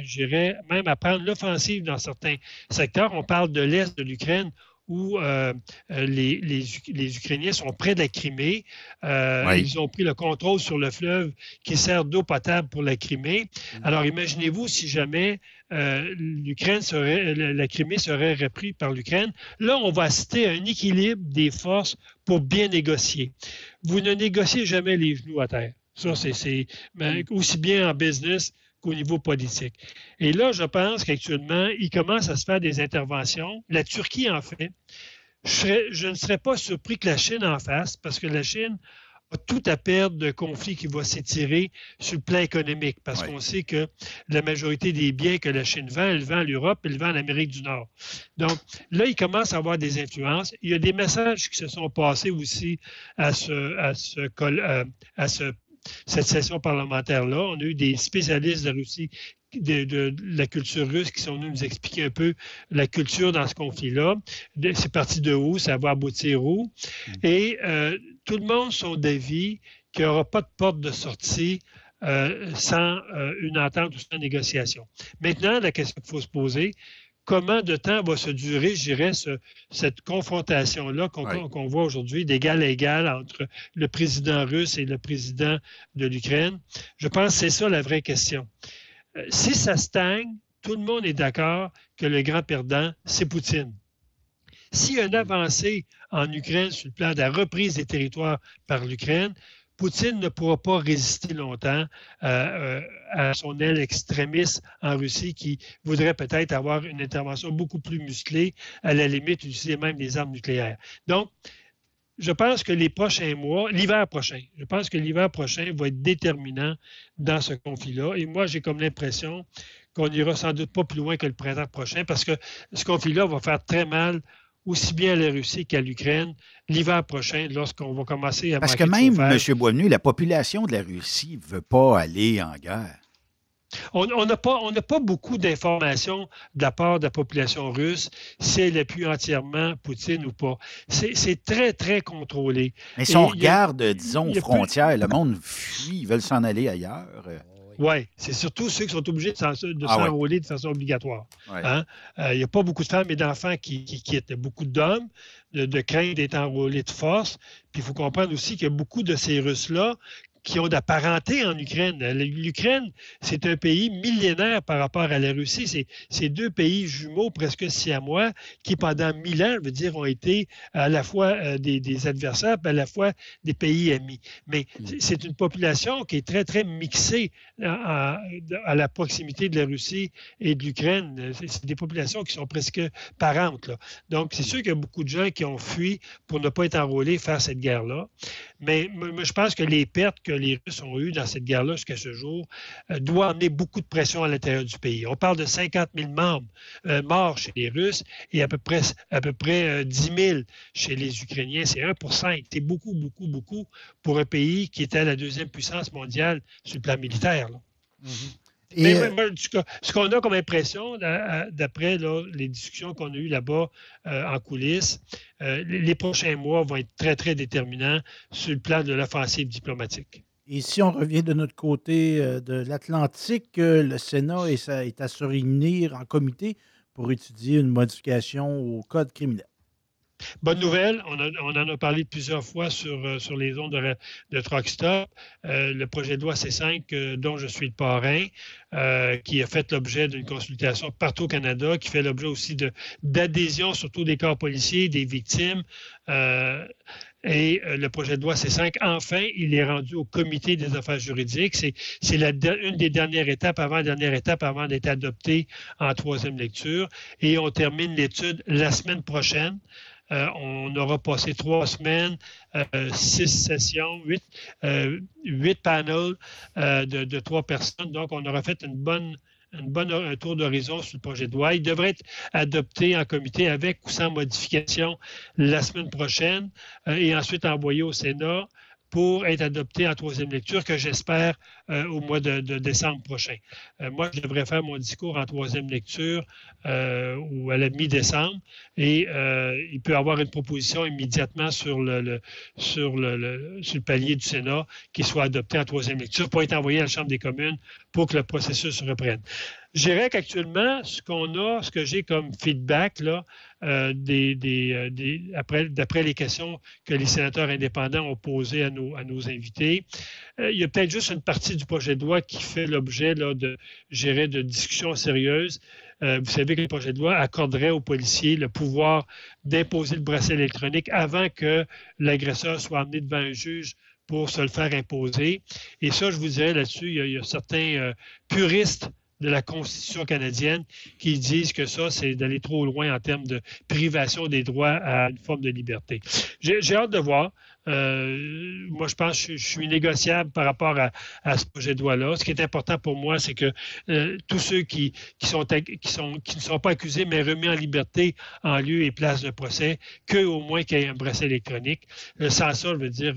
même à prendre l'offensive dans certains secteurs, on parle de l'Est de l'Ukraine où euh, euh, les, Ukrainiens sont près de la Crimée. Ils ont pris le contrôle sur le fleuve qui sert d'eau potable pour la Crimée. Mm. Alors imaginez-vous si jamais l'Ukraine serait, la Crimée serait reprise par l'Ukraine. Là, on va citer un équilibre des forces pour bien négocier vous ne négociez jamais les genoux à terre. Ça, c'est ben, aussi bien en business qu'au niveau politique. Et là, je pense qu'actuellement, il commence à se faire des interventions. La Turquie en fait. Je, je ne serais pas surpris que la Chine en fasse, parce que la Chine tout à perdre de conflit qui va s'étirer sur le plan économique, parce qu'on sait que la majorité des biens que la Chine vend, elle vend à l'Europe, elle vend en Amérique du Nord. Donc là, il commence à avoir des influences. Il y a des messages qui se sont passés aussi à ce, à ce, euh, à ce cette session parlementaire-là. On a eu des spécialistes de Russie de, la culture russe qui sont venus nous expliquer un peu la culture dans ce conflit-là. C'est parti de où, ça va aboutir où. Mm. Et euh, tout le monde sont d'avis qu'il n'y aura pas de porte de sortie euh, sans euh, une entente ou sans négociation. Maintenant, la question qu'il faut se poser, comment de temps va se durer, je dirais, cette confrontation-là qu'on voit aujourd'hui d'égal à égal entre le président russe et le président de l'Ukraine? Je pense que c'est ça la vraie question. Euh, si ça stagne, tout le monde est d'accord que le grand perdant, c'est Poutine. S'il y a une avancée en Ukraine sur le plan de la reprise des territoires par l'Ukraine, Poutine ne pourra pas résister longtemps euh, euh, à son aile extrémiste en Russie qui voudrait peut-être avoir une intervention beaucoup plus musclée, à la limite utiliser même des armes nucléaires. Donc, je pense que les prochains mois, l'hiver prochain, je pense que l'hiver prochain va être déterminant dans ce conflit-là. Et moi, j'ai comme l'impression qu'on n'ira sans doute pas plus loin que le printemps prochain parce que ce conflit-là va faire très mal aussi bien à la Russie qu'à l'Ukraine l'hiver prochain lorsqu'on va commencer à... Parce que même, M. Boisvenu, la population de la Russie ne veut pas aller en guerre. On n'a pas, pas beaucoup d'informations de la part de la population russe si elle appuie entièrement Poutine ou pas. C'est très, très contrôlé. Mais si on regarde, disons, aux frontières, le monde fuit, ils veulent s'en aller ailleurs. Oui, c'est surtout ceux qui sont obligés de ah s'enrôler de façon obligatoire. Hein. Euh, il n'y a pas beaucoup de femmes et d'enfants qui, quittent. Beaucoup d'hommes de, de crainte d'être enrôlés de force. Puis il faut comprendre aussi qu'il y a beaucoup de ces Russes-là qui ont de la parenté en Ukraine. L'Ukraine, c'est un pays millénaire par rapport à la Russie. C'est deux pays jumeaux presque siamois qui, pendant mille ans, je veux dire, ont été à la fois euh, des, adversaires, mais à la fois des pays amis. Mais mm. c'est une population qui est très, très mixée à, la proximité de la Russie et de l'Ukraine. C'est des populations qui sont presque parentes. Donc, c'est sûr qu'il y a beaucoup de gens qui ont fui pour ne pas être enrôlés faire cette guerre-là. Mais je pense que les pertes que les Russes ont eues dans cette guerre-là jusqu'à ce jour euh, doivent amener beaucoup de pression à l'intérieur du pays. On parle de 50 000 membres, euh, morts chez les Russes et à peu près, à peu près 10 euh, 000 chez les Ukrainiens. C'est 1 C'est beaucoup, beaucoup, beaucoup pour un pays qui était la deuxième puissance mondiale sur le plan militaire. Mais, ce qu'on a comme impression, d'après les discussions qu'on a eues là-bas en coulisses, euh, les prochains mois vont être très, très déterminants sur le plan de l'offensive diplomatique. Et si on revient de notre côté euh, de l'Atlantique, euh, le Sénat est, à se réunir en comité pour étudier une modification au Code criminel. Bonne nouvelle, on, a- on en a parlé plusieurs fois sur, euh, sur les ondes de, de Truck Stop. Euh, le projet de loi C5, euh, dont je suis le parrain, euh, qui a fait l'objet d'une consultation partout au Canada, qui fait l'objet aussi de- d'adhésion, surtout des corps policiers, des victimes. Et le projet de loi C5, enfin, il est rendu au comité des affaires juridiques. C'est une des dernières étapes, avant dernière étape, avant d'être adopté en troisième lecture. Et on termine l'étude la semaine prochaine. Euh, on aura passé trois semaines, euh, six sessions, huit, euh, huit panels de, trois personnes. Donc, on aura fait une bonne, tour d'horizon sur le projet de loi. Il devrait être adopté en comité avec ou sans modification la semaine prochaine et ensuite envoyé au Sénat pour être adopté en troisième lecture, que j'espère euh, au mois de, de décembre prochain. Euh, moi, je devrais faire mon discours en troisième lecture euh, ou à la mi-décembre, et il peut y avoir une proposition immédiatement sur le, le- sur, le, le- sur le palier du Sénat qui soit adoptée en troisième lecture pour être envoyé à la Chambre des communes pour que le processus reprenne. Je dirais qu'actuellement, ce qu'on a, ce que j'ai comme feedback, là, euh, des, des, des- après, d'après les questions que les sénateurs indépendants ont posées à nos, à nos invités, euh, il y a peut-être juste une partie du projet de loi qui fait l'objet de, de discussions sérieuses. Euh, vous savez que le projet de loi accorderait aux policiers le pouvoir d'imposer le bracelet électronique avant que l'agresseur soit amené devant un juge pour se le faire imposer. Et ça, je vous dirais là-dessus, il y a, certains euh, puristes de la Constitution canadienne qui disent que ça, c'est d'aller trop loin en termes de privation des droits à une forme de liberté. J'ai hâte de voir. Euh, moi, je pense que je, je suis négociable par rapport à, à ce projet de loi-là. Ce qui est important pour moi, c'est que euh, tous ceux qui, qui, sont, qui, sont, qui ne sont pas accusés, mais remis en liberté en lieu et place de procès, qu'eux, au moins, qu'il y ait un bracelet électronique. Euh, sans ça, je veux dire,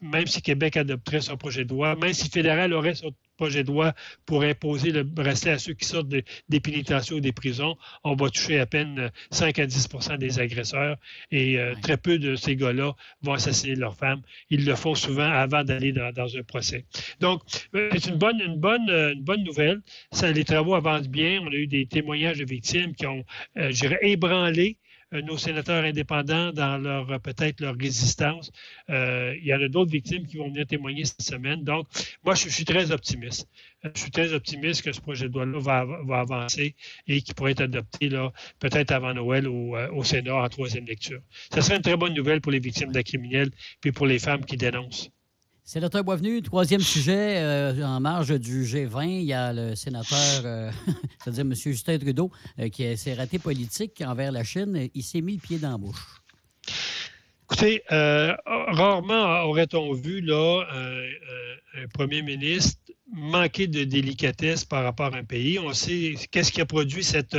même si Québec adopterait son projet de loi, même si le fédéral aurait son projet de loi pour imposer le bracelet à ceux qui sortent de- des pénitentiaires ou des prisons, on va toucher à peine euh, 5 à 10% des agresseurs et très peu de ces gars-là vont assassiner leur femme. Ils le font souvent avant d'aller dans, un procès. Donc, euh, c'est une bonne, une, bonne, euh, une bonne nouvelle. Les travaux avancent bien. On a eu des témoignages de victimes qui ont, euh, je dirais, ébranlé nos sénateurs indépendants dans leur euh, peut-être leur résistance. Euh, il y en a d'autres victimes qui vont venir témoigner cette semaine. Donc, moi, je, suis très optimiste. Euh, Je suis très optimiste que ce projet de loi-là va, va avancer et qu'il pourrait être adopté peut-être avant Noël au, euh, Sénat en troisième lecture. Ce serait une très bonne nouvelle pour les victimes d'actes criminels puis pour les femmes qui dénoncent. Sénateur Boisvenu, troisième sujet euh, en marge du G20. Il y a le sénateur, euh, c'est-à-dire M. Justin Trudeau, euh, qui s'est raté politique envers la Chine. Il s'est mis le pied dans la bouche. Écoutez, euh, rarement aurait-on vu là, un premier ministre manquer de délicatesse par rapport à un pays. On sait qu'est-ce qui a produit cette,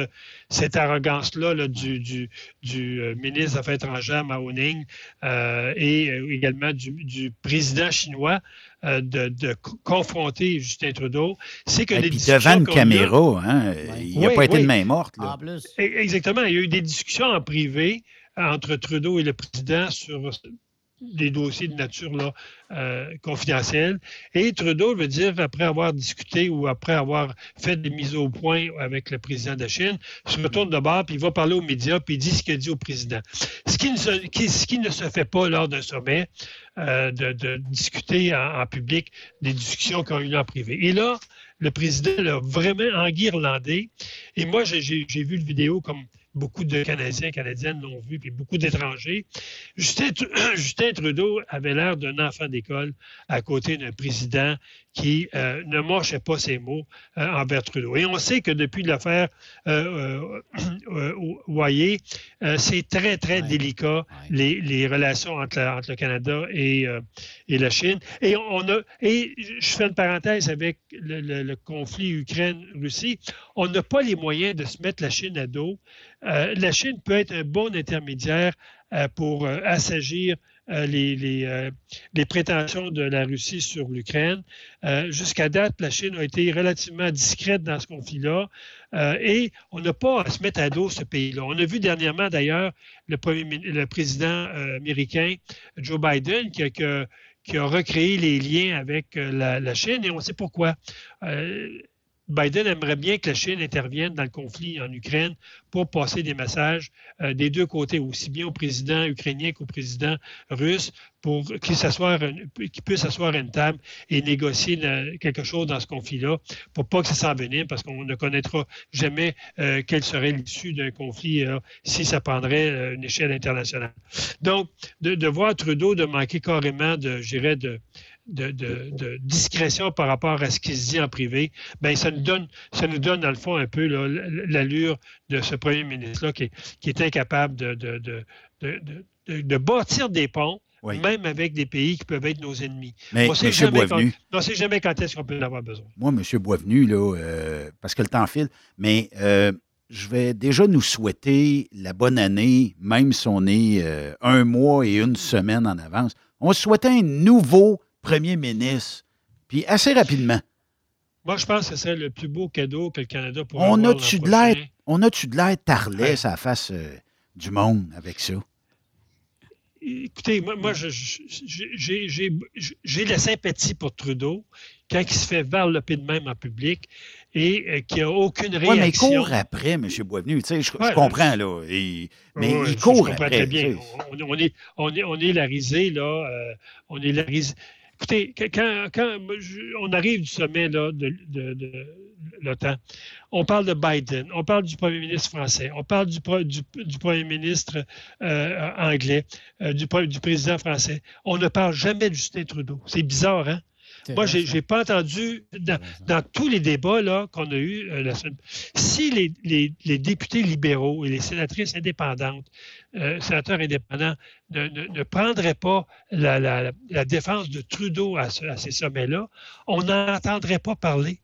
cette arrogance-là là, du, du, du, euh, ministre des Affaires étrangères Mao Ning euh, et euh, également du, du président chinois euh, de, de co- confronter Justin Trudeau. C'est que Et les puis discussions devant une caméra, hein, il n'a Oui, pas été oui. de main morte. Là. En plus. E- Exactement. Il y a eu des discussions en privé entre Trudeau et le président sur des dossiers de nature là, euh, confidentielle. Et Trudeau veut dire, après avoir discuté ou après avoir fait des mises au point avec le président de Chine, se retourne de bord, puis il va parler aux médias, puis il dit ce qu'il a dit au président. Ce qui ne se, ce qui ne se fait pas lors d'un sommet, euh, de, discuter en, public des discussions qu'on a eues en privé. Et là, le président l'a vraiment enguirlandé. Et moi, j'ai vu le vidéo comme beaucoup de Canadiens, Canadiennes l'ont vu, puis beaucoup d'étrangers. Justin, Justin Trudeau avait l'air d'un enfant d'école à côté d'un président qui euh, ne mâchait pas ses mots euh, envers Trudeau. Et on sait que depuis l'affaire euh, euh, euh, euh, c'est très, très délicat, les, les relations entre, la- entre le Canada et, euh, et la Chine. Et on a, et je fais une parenthèse avec le, le- le conflit Ukraine-Russie, on n'a pas les moyens de se mettre la Chine à dos. Euh, la Chine peut être un bon intermédiaire euh, pour euh, assagir euh, les, les, euh, les prétentions de la Russie sur l'Ukraine. Euh, Jusqu'à date, la Chine a été relativement discrète dans ce conflit-là euh, et on n'a pas à se mettre à dos ce pays-là. On a vu dernièrement, d'ailleurs, le, premier le président euh, américain Joe Biden qui a, recréé les liens avec euh, la, Chine et on sait pourquoi. Euh, Biden aimerait bien que la Chine intervienne dans le conflit en Ukraine pour passer des messages euh, des deux côtés, aussi bien au président ukrainien qu'au président russe, pour qu'il puisse s'asseoir à une table et négocier quelque chose dans ce conflit-là, pour pas que ça s'envenime, parce qu'on ne connaîtra jamais euh, quelle serait l'issue d'un conflit euh, si ça prendrait euh, une échelle internationale. Donc, de, de voir Trudeau de manquer carrément de, je dirais, de, de, de- de discrétion par rapport à ce qui se dit en privé, ben ça nous donne, ça nous donne dans le fond un peu l'allure de ce premier ministre-là qui, est- qui est incapable de, bâtir des ponts, Oui. même avec des pays qui peuvent être nos ennemis. Mais, on ne sait, jamais quand- jamais est-ce qu'on peut en avoir besoin. Moi, M. Boisvenu, là, euh, parce que le temps file, mais euh, je vais déjà nous souhaiter la bonne année, même si on est euh, un mois et une semaine en avance. On souhaiter un nouveau premier ministre, puis assez rapidement. Moi, je pense que c'est le plus beau cadeau que le Canada pourrait On avoir a-tu de l'air, on a-tu de l'air tarlet à la face euh, du monde avec ça? Écoutez, moi, moi, j'ai- la sympathie pour Trudeau quand il se fait varloper de même en public et euh, qu'il n'y a aucune Oui, mais il réaction. court après, M. Boisvenu. Je, Ouais, comprends, là. Et- mais il court je comprends après. très bien. On, on est, on, est, on est la risée, là. euh, on est la risée. Écoutez, quand, on arrive du sommet de, l'OTAN, on parle de Biden, on parle du premier ministre français, on parle du, premier ministre euh, anglais, euh, du président français. On ne parle jamais de Justin Trudeau. C'est bizarre, hein? Moi, j'ai j'ai pas entendu dans, dans tous les débats qu'on a eus euh, la semaine. Si les, les- les députés libéraux et les sénatrices indépendantes, euh, sénateurs indépendants, ne, ne- ne prendraient pas la, la- la défense de Trudeau à, ce- à ces sommets-là, on n'en entendrait pas parler.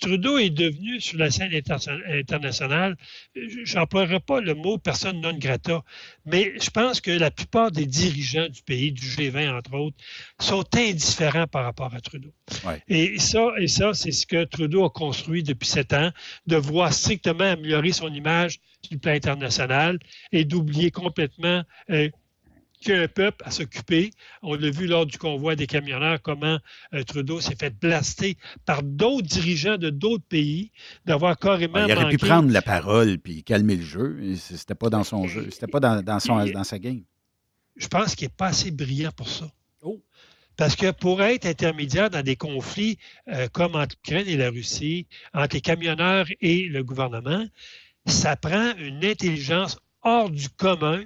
Trudeau est devenu sur la scène internationale, je n'emploierai pas le mot personne non grata, mais je pense que la plupart des dirigeants du pays, du G20 entre autres, sont indifférents par rapport à Trudeau. Et ça, et ça c'est ce que Trudeau a construit depuis sept ans, de vouloir strictement améliorer son image sur le plan international et d'oublier complètement euh, qu'un peuple à s'occuper. On l'a vu lors du convoi des camionneurs, comment euh, Trudeau s'est fait blaster par d'autres dirigeants de d'autres pays d'avoir carrément Ah, il aurait pu prendre la parole puis calmer le jeu. C'était pas dans son jeu. C'était pas dans, dans son, dans sa game. je pense qu'il n'est pas assez brillant pour ça. Oh. Parce que pour être intermédiaire dans des conflits euh, comme entre l'Ukraine et la Russie, entre les camionneurs et le gouvernement, ça prend une intelligence hors du commun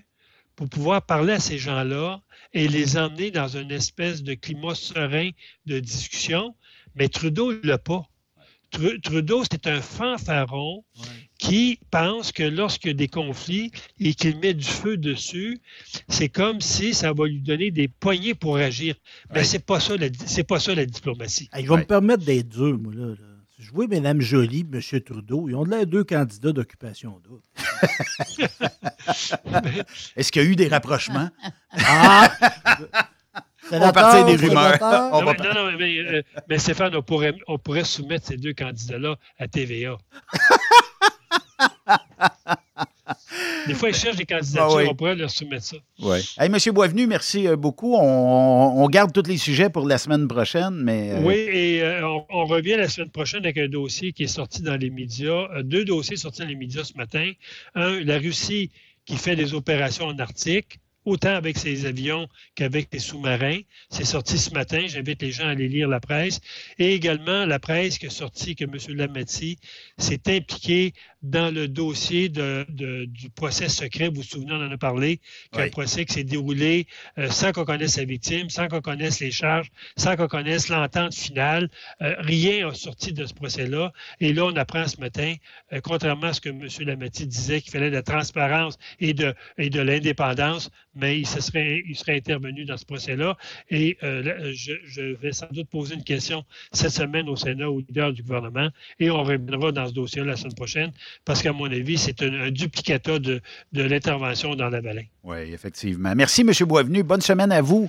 pour pouvoir parler à ces gens-là et les emmener dans une espèce de climat serein de discussion. Mais Trudeau ne l'a pas. Tru- Trudeau, c'est un fanfaron qui pense que lorsqu'il y a des conflits et qu'il met du feu dessus, c'est comme si ça va lui donner des poignées pour agir. Mais c'est pas ça, c'est pas ça la diplomatie. Hey, je vais me permettre d'être dur, moi, là. là. Vois Mme Joly et M. Trudeau. Ils ont de l'air deux candidats d'occupation double. Est-ce qu'il y a eu des rapprochements? Ah! On va partir des rumeurs. On Non, mais, non, non, mais, euh, mais Stéphane, on pourrait, on pourrait soumettre ces deux candidats-là à TVA. Des fois, ils cherchent des candidatures, Ah oui. on pourrait leur soumettre ça. Oui. Hey, Monsieur Boisvenu, merci euh, beaucoup. On, on garde tous les sujets pour la semaine prochaine, mais. euh, Oui, et euh, on, on revient la semaine prochaine avec un dossier qui est sorti dans les médias. Euh, deux dossiers sortis dans les médias ce matin. Un, la Russie qui fait des opérations en Arctique, autant avec ses avions qu'avec ses sous-marins. C'est sorti ce matin. J'invite les gens à aller lire la presse. Et également la presse qui a sorti que M. Lametti s'est impliqué dans le dossier de- de- du procès secret. Vous vous souvenez, on en a parlé, qu'un Oui. procès qui s'est déroulé euh, sans qu'on connaisse la victime, sans qu'on connaisse les charges, sans qu'on connaisse l'entente finale. Euh, rien n'a sorti de ce procès-là. Et là, on apprend ce matin, euh, contrairement à ce que M. Lametti disait, qu'il fallait de la transparence et de, et de l'indépendance, mais il, se serait, il serait intervenu dans ce procès-là. Et là, je, je vais sans doute poser une question cette semaine au Sénat au leader du gouvernement et on reviendra dans ce dossier la semaine prochaine parce qu'à mon avis, c'est un, un duplicata de, de l'intervention dans la baleine. Oui, effectivement. Merci, M. Boisvenu. Bonne semaine à vous.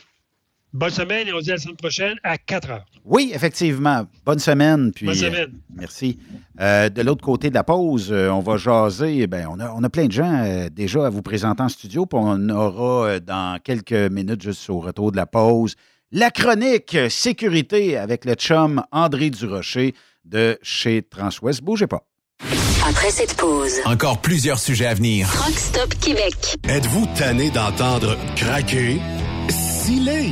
Bonne semaine et on se dit à la semaine prochaine à 4 heures. Oui, effectivement. Bonne semaine. Puis, Bonne euh, semaine. merci. Euh, de l'autre côté de la pause, euh, on va jaser. Ben, on, a, on a plein de gens déjà à vous présenter en studio. Puis on aura dans quelques minutes, juste au retour de la pause, La chronique sécurité avec le chum André Durocher de chez Transwest. Bougez pas. Après cette pause, Encore plusieurs sujets à venir. Rockstop Québec. Êtes-vous tanné d'entendre craquer, sciller,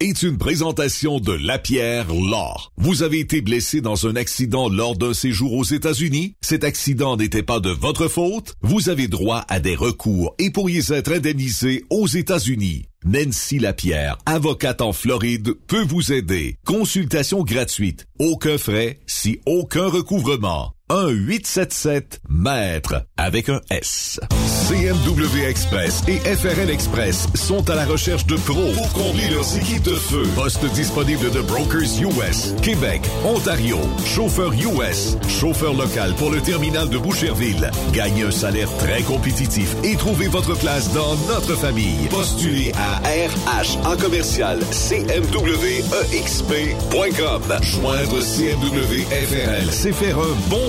est une présentation de Lapierre Law. Vous avez été blessé dans un accident lors d'un séjour aux États-Unis? Cet accident n'était pas de votre faute? Vous avez droit à des recours et pourriez être indemnisé aux États-Unis. Nancy Lapierre, avocate en Floride, peut vous aider. Consultation gratuite. Aucun frais, si aucun recouvrement. 1-877-MAître avec un S. CMW Express et FRL Express sont à la recherche de pros pour combler leurs équipes de feu. Poste disponible de Brokers US, Québec, Ontario, chauffeur US, chauffeur local pour le terminal de Boucherville. Gagnez un salaire très compétitif et trouvez votre place dans notre famille. Postulez à RH en commercial CMWEXP.com. Joindre CMW FRL, c'est faire un bon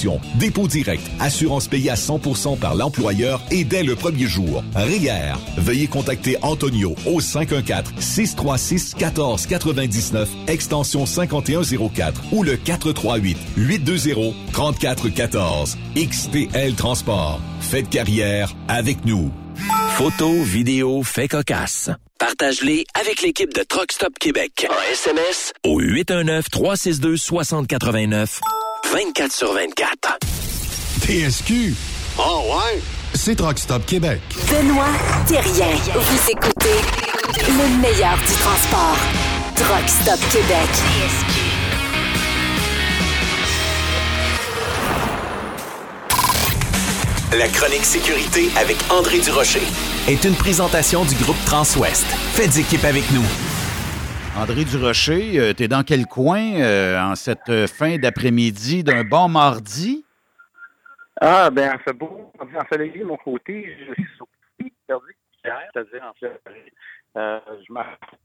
Dépôt direct, assurance payée à 100% par l'employeur et dès le premier jour. RIER. Veuillez contacter Antonio au 514-636-1499, extension 5104 ou le 438-820-3414. XTL Transport. Faites carrière avec nous. Photos, vidéos, faits cocasse. Partage-les avec l'équipe de Truck Stop Québec. En SMS au 819-362-6089. 24 sur 24. TSQ. Oh ouais? C'est Truck Stop Québec. Benoît Thérien. Vous écoutez le meilleur du transport. Truck Stop Québec. La chronique sécurité avec André Durocher est une présentation du groupe Transouest. Faites équipe avec nous. André Durocher, euh, t'es dans quel coin euh, en cette euh, fin d'après-midi d'un bon mardi? Ah, ben, fait beau, ensoleillé de mon côté. Je suis surpris, perdu hier, c'est-à-dire en euh, je me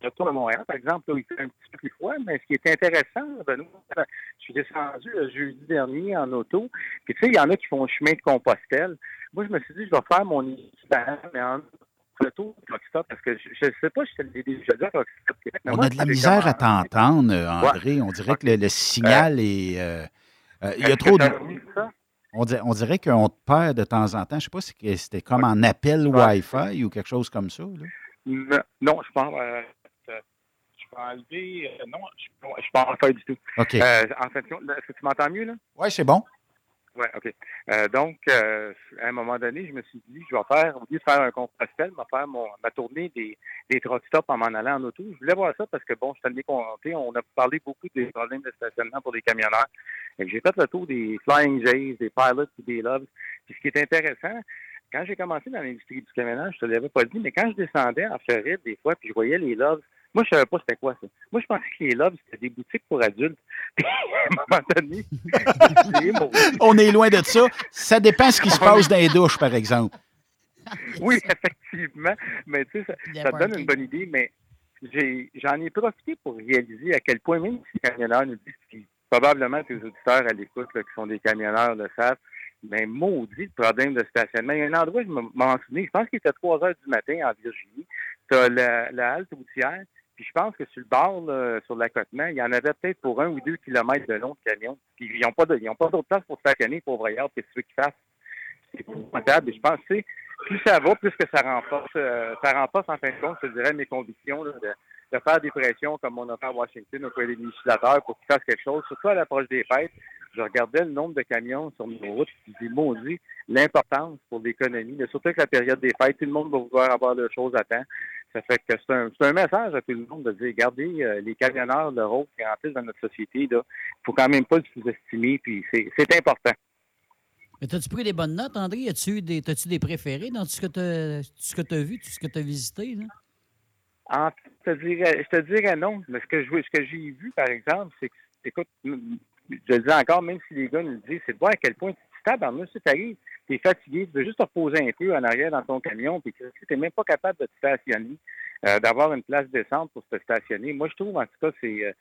retourne à Montréal, par exemple, là, il fait un petit peu plus froid, mais ce qui est intéressant, Benoît, je suis descendu le jeudi dernier en auto, puis tu sais, il y en a qui font le chemin de Compostelle. Moi, je me suis dit, je vais faire mon équivalent, en Rockstop, parce que je ne sais pas si je l'ai déjà dit à Rockstop Québec. mais On moi, a de la misère à t'entendre, euh, André. Ouais. On dirait que le, le signal est. euh, euh, il y a trop de. On dirait, on dirait qu'on te perd de temps en temps. Je ne sais pas si c'était comme en appel Wi-Fi ou quelque chose comme ça. là. Non, non, je pense. Euh, euh, je peux enlever. euh, non, je ne peux pas en faire du tout. OK. Euh, en fait, est-ce que tu m'entends mieux, là? Oui, c'est bon. Oui, OK. Euh, donc, euh, à un moment donné, je me suis dit, je vais faire, au lieu de faire un compostel, je vais faire ma tournée des, des truck stops en m'en allant en auto. Je voulais voir ça parce que, bon, je suis allé compter. On a parlé beaucoup des problèmes de stationnement pour les camionneurs. J'ai fait le tour des Flying Jays, des Pilots et des Loves. Puis ce qui est intéressant, quand j'ai commencé dans l'industrie du camionnage, je te l'avais pas dit, mais quand je descendais en Floride, des fois, puis je voyais les Loves, moi, je savais pas c'était quoi ça. Moi, je pensais que les Loves, c'était des boutiques pour adultes. Puis, à un moment donné, On est loin de ça. Ça dépend ce qui se passe dans les douches, par exemple. Oui, effectivement. Mais tu sais, ça, ça te donne une bonne idée, mais j'ai- j'en ai, profité pour réaliser à quel point, même si les camionneurs nous disent, probablement tes auditeurs à l'écoute, qui sont des camionneurs, le savent, mais maudit le problème de stationnement. Il y a un endroit, je me- m'en souviens, je pense qu'il était 3 heures du matin en Virginie. Tu as la, la halte routière, puis je pense que sur le bord, là, sur l'accotement, il y en avait peut-être pour un ou deux kilomètres de long de camion. Puis ils n'ont pas d'autre place pour stationner, qu'est-ce que tu veux qu'ils fassent? c'est épouvantable. Et je pense que plus ça va, plus que ça renforce, euh, ça renforce en fin de compte, je dirais, mes convictions là, de, faire des pressions comme on a fait à Washington auprès des législateurs pour qu'ils fassent quelque chose. Surtout à l'approche des fêtes, je regardais le nombre de camions sur nos routes, puis dis, maudit, l'importance pour l'économie, surtout avec la période des fêtes, tout le monde va vouloir avoir des choses à temps. Ça fait que c'est un, message à tout le monde de dire, regardez, euh, les camionneurs, le rôle qu'ils remplissent dans notre société, il faut quand même pas le sous-estimer, puis c'est important. Mais t'as-tu pris des bonnes notes, André? As-tu eu des, t'as-tu des préférés dans tout ce que que t'as vu, tout ce que t'as visité? Là? En fait, je te dirais, je te dirais non. Mais ce que je ce que j'ai vu, par exemple, c'est que, écoute, je le dis encore, même si les gars nous le disent, c'est de voir à quel point tu tabarnouches, si t'arrives, t'es fatigué, tu veux juste te reposer un peu en arrière dans ton camion, puis tu n'es même pas capable de te stationner, euh, d'avoir une place décente pour te stationner. Moi, je trouve, en tout cas, c'est euh,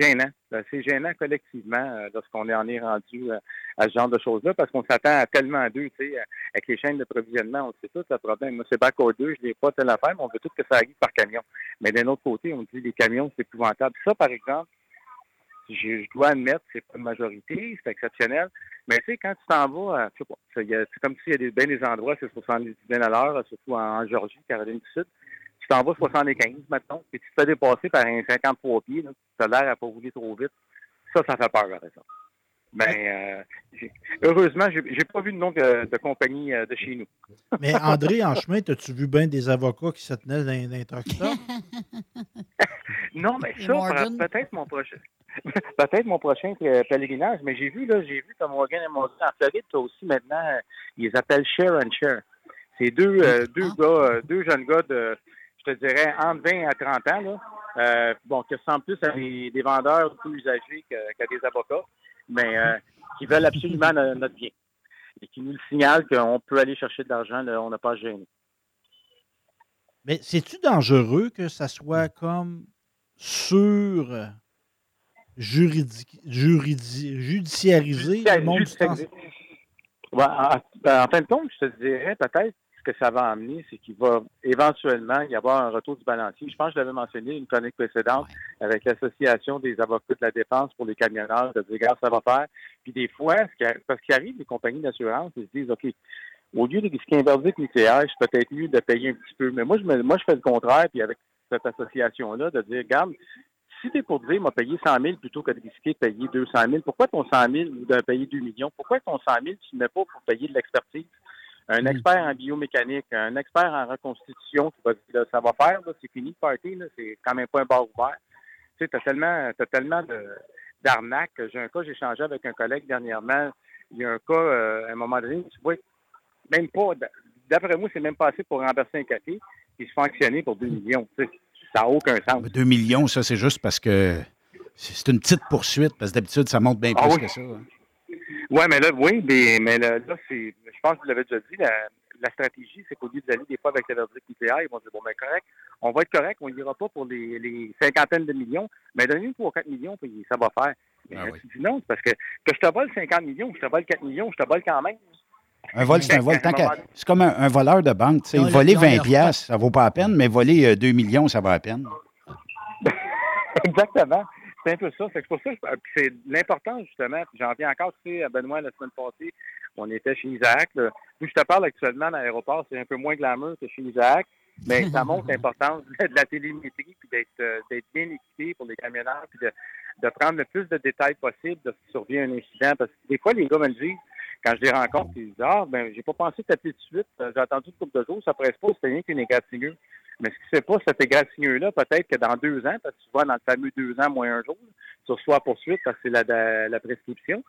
gênant. Euh, C'est gênant collectivement euh, lorsqu'on en est rendu euh, à ce genre de choses-là, parce qu'on s'attend à tellement d'eux, tu sais, euh, avec les chaînes d'approvisionnement, on le sait tout, le problème. Moi, c'est bac aux deux, je n'ai pas telle affaire, mais on veut tout que ça arrive par camion. Mais d'un autre côté, on dit les camions, c'est épouvantable. Ça, par exemple, je, dois admettre, c'est pas une majorité, c'est exceptionnel. Mais tu sais, quand tu t'en vas, je sais pas, c'est comme s'il y a des, bien des endroits, c'est 70 000 à l'heure, surtout en, Georgie, Caroline du Sud. Tu t'en vas 75, maintenant, puis tu te fais dépasser par un 53 pieds, là, tu as l'air à pas rouler trop vite. Ça, ça fait peur, par exemple. Mais euh, j'ai- heureusement, j'ai pas vu de nom de, de compagnie euh, de chez nous. Mais André, en chemin, as-tu vu bien des avocats qui se tenaient dans, dans stops? Non, mais Et ça, peut-être mon prochain. Peut-être mon prochain pèlerinage, mais j'ai vu, là, j'ai vu comme Morgan et Morgan en Floride, toi aussi, maintenant, euh, ils appellent Share and Share. C'est deux, euh, deux gars, euh, deux jeunes gars de, je te dirais, entre 20 à 30 ans, là, euh, bon, qui ressemblent plus à des, des vendeurs plus usagés qu'à des avocats, mais euh, qui veulent absolument no- notre bien. Et qui nous le signalent qu'on peut aller chercher de l'argent, on n'a pas gêner. Mais c'est-tu dangereux que ça soit comme sur. euh, juridique, juridi- judiciariser le monde du? Ouais, en, en fin de compte, je te dirais peut-être que ça va amener, c'est qu'il va éventuellement y avoir un retour du balancier. Je pense que je l'avais mentionné une chronique précédente avec l'Association des avocats de la défense pour les camionneurs, de dire, regarde, ça va faire. Puis des fois, parce qu'il arrive des compagnies d'assurance, ils se disent, OK, au lieu de risquer un verdict nucléaire, c'est peut-être mieux de payer un petit peu. Mais moi, je, me, moi, je fais le contraire, puis avec cette association-là, de dire, regarde, si tu es pour dire, m'a payé 100 000 plutôt que de risquer de payer 200 000, pourquoi ton 100 000 ou de payer 2 millions? Pourquoi ton 100 000, tu ne mets pas pour payer de l'expertise? Un expert en biomécanique, un expert en reconstitution qui va dire, là, ça va faire, c'est fini le party, c'est quand même pas un bar ouvert. Tu sais, t'as tellement, t'as tellement d'arnaques. J'ai un cas, j'ai échangé avec un collègue dernièrement. Il y a un cas, euh, à un moment donné, tu vois, même pas, d'après moi, c'est même pas assez pour renverser un café, puis se fonctionner pour 2 millions. Tu sais, ça n'a aucun sens. 2 millions, ça, c'est juste parce que c'est c'est une petite poursuite, parce que d'habitude, ça monte bien Ah plus oui. que ça. hein. Oui, mais là, oui, mais, mais là, là, c'est, je pense que vous l'avez déjà dit, la, la stratégie, c'est qu'au lieu d'aller des fois avec le verdict nucléaire, ils vont dire, bon, ben correct, on va être correct, on n'ira pas pour les, les cinquantaines de millions, mais donnez-nous 3 4 millions, puis ça va faire. Mais Ah là, tu dis non, parce que, que je te vole 50 millions, je te vole 4 millions, je te vole quand même. Un vol, c'est un vol. C'est comme un, un voleur de banque. tu sais. Voler leur- ils ont 20 leur piastres, ça vaut pas la peine, mais voler euh, 2 millions, ça va la peine. Exactement. C'est un peu ça. C'est pour ça que puis c'est l'important, justement. J'en viens encore, tu sais, à Benoît, la semaine passée, on était chez Isaac. Là. Où je te parle actuellement à l'aéroport, c'est un peu moins glamour que chez Isaac, mais ça montre l'importance de la télémétrie, puis d'être euh, d'être bien équipé pour les camionneurs, puis de, de prendre le plus de détails possible de survient un incident. Parce que des fois, les gars me le disent, quand je les rencontre, ils disent Ah, ben, j'ai pas pensé t'appeler tout de suite, Euh, j'ai attendu une couple de jours, ça presse pas, c'était rien qu'une égratignure. Mais ce qui ne fait pas, cet égratignure-là, peut-être que dans deux ans, parce que tu vois dans le fameux deux ans moins un jour, tu reçois la poursuite parce que c'est la, prescription.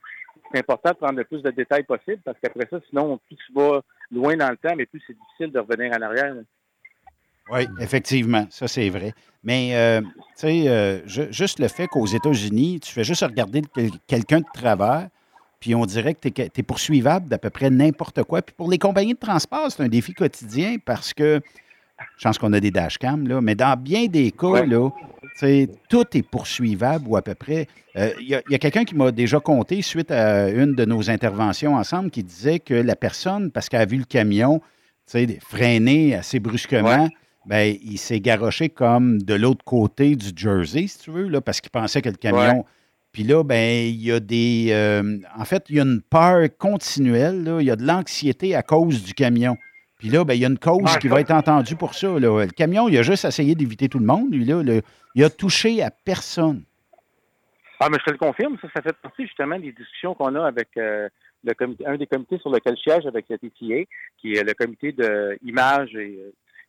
C'est important de prendre le plus de détails possible parce qu'après ça, sinon, plus tu vas loin dans le temps, mais plus c'est difficile de revenir en arrière. Oui, effectivement, ça c'est vrai. Mais, euh, tu sais, euh, ju- juste le fait qu'aux États-Unis, tu fais juste regarder quel- quelqu'un de travers, puis on dirait que tu es, poursuivable d'à peu près n'importe quoi. Puis pour les compagnies de transport, c'est un défi quotidien parce que, je pense qu'on a des dashcams, là, mais dans bien des cas, là, tout est poursuivable ou à peu près. Euh, Il y a, il y a quelqu'un qui m'a déjà compté, suite à une de nos interventions ensemble, qui disait que la personne, parce qu'elle a vu le camion, freiner assez brusquement, ben, il s'est garoché comme de l'autre côté du Jersey, si tu veux, là, parce qu'il pensait que le camion. Ouais. Puis là, ben, il y a des. euh, en fait, il y a une peur continuelle, là. il y a de l'anxiété à cause du camion. Puis là, ben, il y a une cause Ouais, qui va être entendue pour ça. là. Le camion, il a juste essayé d'éviter tout le monde, lui, là. Le- il a touché à personne. Ah, mais je te le confirme, ça, ça fait partie justement des discussions qu'on a avec euh, le comité, un des comités sur lequel je siège avec la TTA, qui est le comité de images et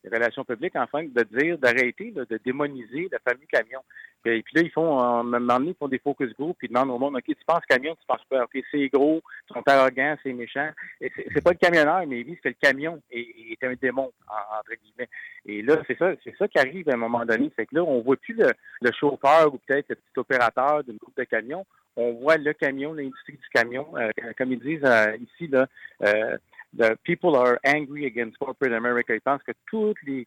euh, relations publiques, enfin, de dire, d'arrêter, de démoniser le fameux camion. Puis, puis là, ils font, à un moment donné, ils font des focus group, puis ils demandent au monde, OK, tu penses camion, tu penses pas, OK, c'est gros, ils sont arrogants, c'est méchant. Et c'est c'est pas le camionneur, mais disent que le camion est, est un démon, en- entre guillemets. Et là, c'est ça, c'est ça qui arrive à un moment donné. C'est que là, on voit plus le, chauffeur ou peut-être le petit opérateur d'une coupe de camion. On voit le camion, l'industrie du camion. Euh, comme ils disent euh, ici, là, euh, the people are angry against corporate America. Ils pensent que tous les